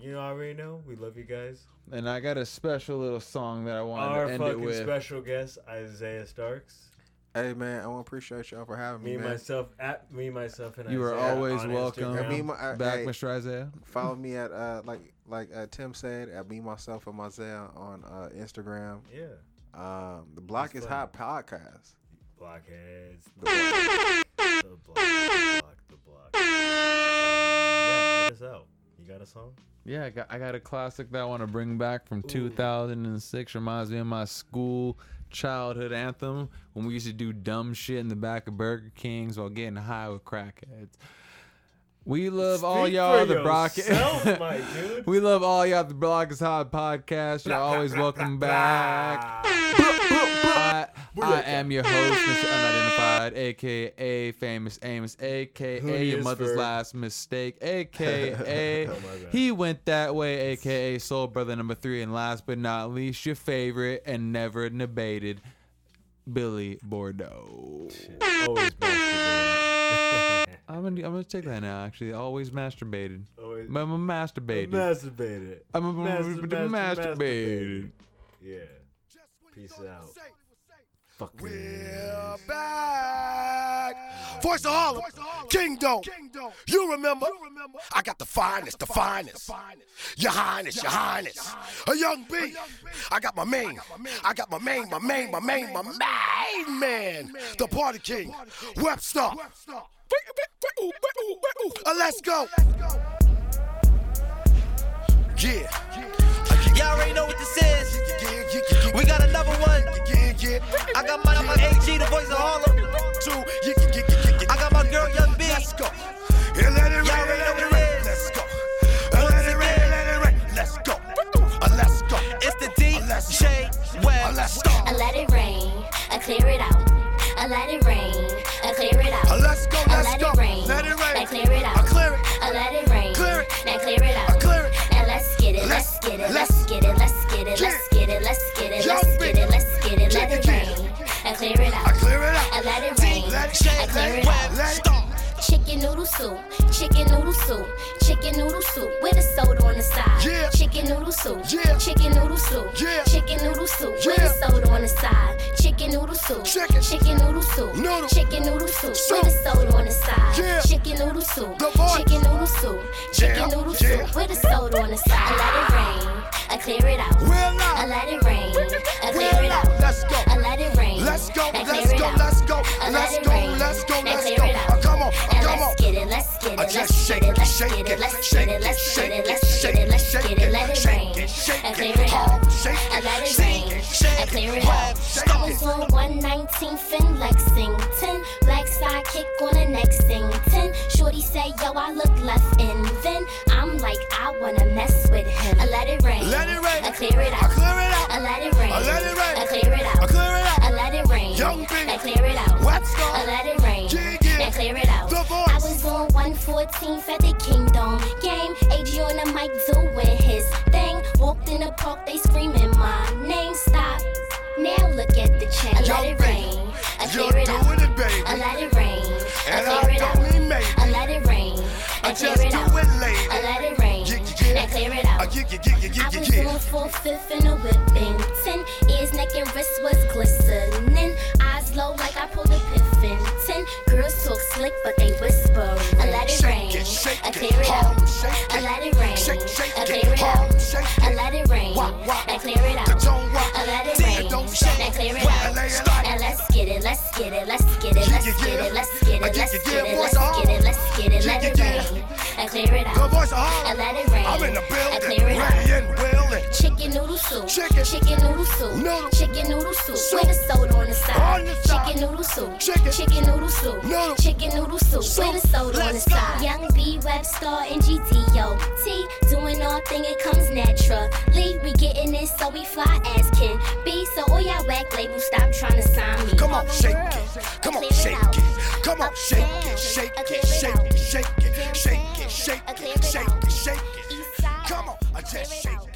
you know, I already know. We love you guys. And I got a special little song that I want Our to end it fucking with. special guest, Isaiah Starks. Hey man, I want to appreciate y'all for having me, Me, man. myself, at me, myself, and I You are always welcome. Instagram. Me, my, uh, Back, hey, Mr. Isaiah. follow me at uh like like uh, Tim said at me myself and Isaiah on uh, Instagram. Yeah, Um, the Block That's is fun. Hot podcast. blockheads. The Block- The block, the block, the block. Uh, yeah, let us out. You got a song? Yeah, I got, I got a classic that I want to bring back from 2006. Reminds me of my school childhood anthem when we used to do dumb shit in the back of Burger Kings while getting high with crackheads. We love all y'all the Brock. yourself, my dude. we love all y'all the Block is Hot podcast. You're always welcome back. I, am your host, Mr. Unidentified, aka Famous Amos, aka your mother's for- last mistake, aka Oh, he went that way, aka Soul Brother number three, and last but not least, your favorite and never debated, Billy Bordeaux. I'm gonna, I'm gonna take that now. Actually, always masturbated. Always I'm a masturbated. masturbated. I'm a Master- masturbated. masturbated. Yeah. Peace out. We're back. Voice of Harlem, Kingdom. Kingdom. You remember? I got the finest, the finest. Your Highness, Your Highness. A young B. I got my main. I got my main, my main, my main, my main man. The Party King, Webstar. Let's go. Yeah. Y'all already know what this is. We got another one. I got mine on my AG, the voice of Harlem. I got my girl Young B. Let's go. Yeah, let it Y'all already let know it what it rain. is. Let's go. Uh, Let it rain, let it rain. Let's go. Uh, Let's go. It's the DJ Uh, Web. Let's go. I let it rain, I clear it out. I let it rain, I clear it out. Uh, Let's go. Let's let go. it rain, Let it rain. I clear it out. I clear it. I let it rain, Clear it. now clear it out. I clear it. Now let's get it, Let's- let's get it, let's- let's get it, let's get it, let's get it, let's get it, let's get it, let's get it. Let it rain, I clear it out. I clear it out. I let it rain, I clear it out. it let it Chicken noodle soup, chicken noodle soup, chicken noodle soup with a soda on the side. Yeah. Chicken noodle soup, Yeah. chicken noodle soup, Yeah. chicken noodle soup with a soda on the side. Chicken noodle soup, Chicken. chicken noodle soup, Noodle. chicken noodle soup Soup. with a soda on the side. Yeah. Chicken noodle soup, chicken noodle soup, chicken Yeah. noodle Yeah. soup with a soda on the side. I let it rain, I clear it out. We're I let it rain, I clear We're it out. Let's go. I let it rain. Let's go. Let's go. Let's go. Let's go. Let's go. Let's go. It, let's Uh, it, let's shake it, let's shake it, let's shake it, let's shake it, let's shake it, let's it, get it, let it shake rain. it, shake I it, clear it shake I it, let it shake rain. it, shake I clear it, it hard, out. shake I was it. on 119th in Lexington, black sidekick on the Nexington. Shorty say, yo, I look left in. Then I'm like, I wanna mess with him. I let it rain. Let it rain. I clear it I out. clear it out. I let it rain. I let it rain. I clear it out. I clear it out. I let it rain. Young B. I clear it out. Let's go. I let it rain. Yeah, yeah. Now clear it out. The voice. I was on 114th at the Kingdom game. AG on the mic doing his thing. Walked in the park, they screaming my name. Stop. Now look at the chain. I let it rain. I You're it doing it, baby. I let it rain. And I I it out. don't mean maybe. I let it rain. I just it do out. it, lady. I let it rain. Now clear it out. Uh, I was on four fifth in a whipping. Ten ears, neck, and wrist was glistening. Eyes low like I pulled a piffin. Ten girls talk slick, but they whisper. Shake I clear it out. I let it rain. I clear it out. I let it rain. I clear it out. I let it rain. Now clear it out. lay it out. Now let's get it, let's get it, let's get it, let's get it, let's get it, let's get it, let's get it, let's get it, let it rain. I clear it out. I let it rain. I'm in the I clear it out. Ready and willing. Chicken noodle soup. Chicken. Chicken noodle soup. Noodle. Chicken noodle soup. Soup. With a soda on the side. On the side. Chicken noodle soup. Chicken. Chicken noodle soup. Noodle. Chicken noodle soup. Soup. With a soda on the Let's go. side. Young B Webstar and GDO. T doing our thing, it comes naturally. We getting it, so we fly as can be. So All y'all whack labels, stop trying to sign me. Come on, shake it. Come on, shake it. Come on, shake it, shake it, shake it, shake it, shake it, shake it, shake it, shake it. Come on, I just shake it,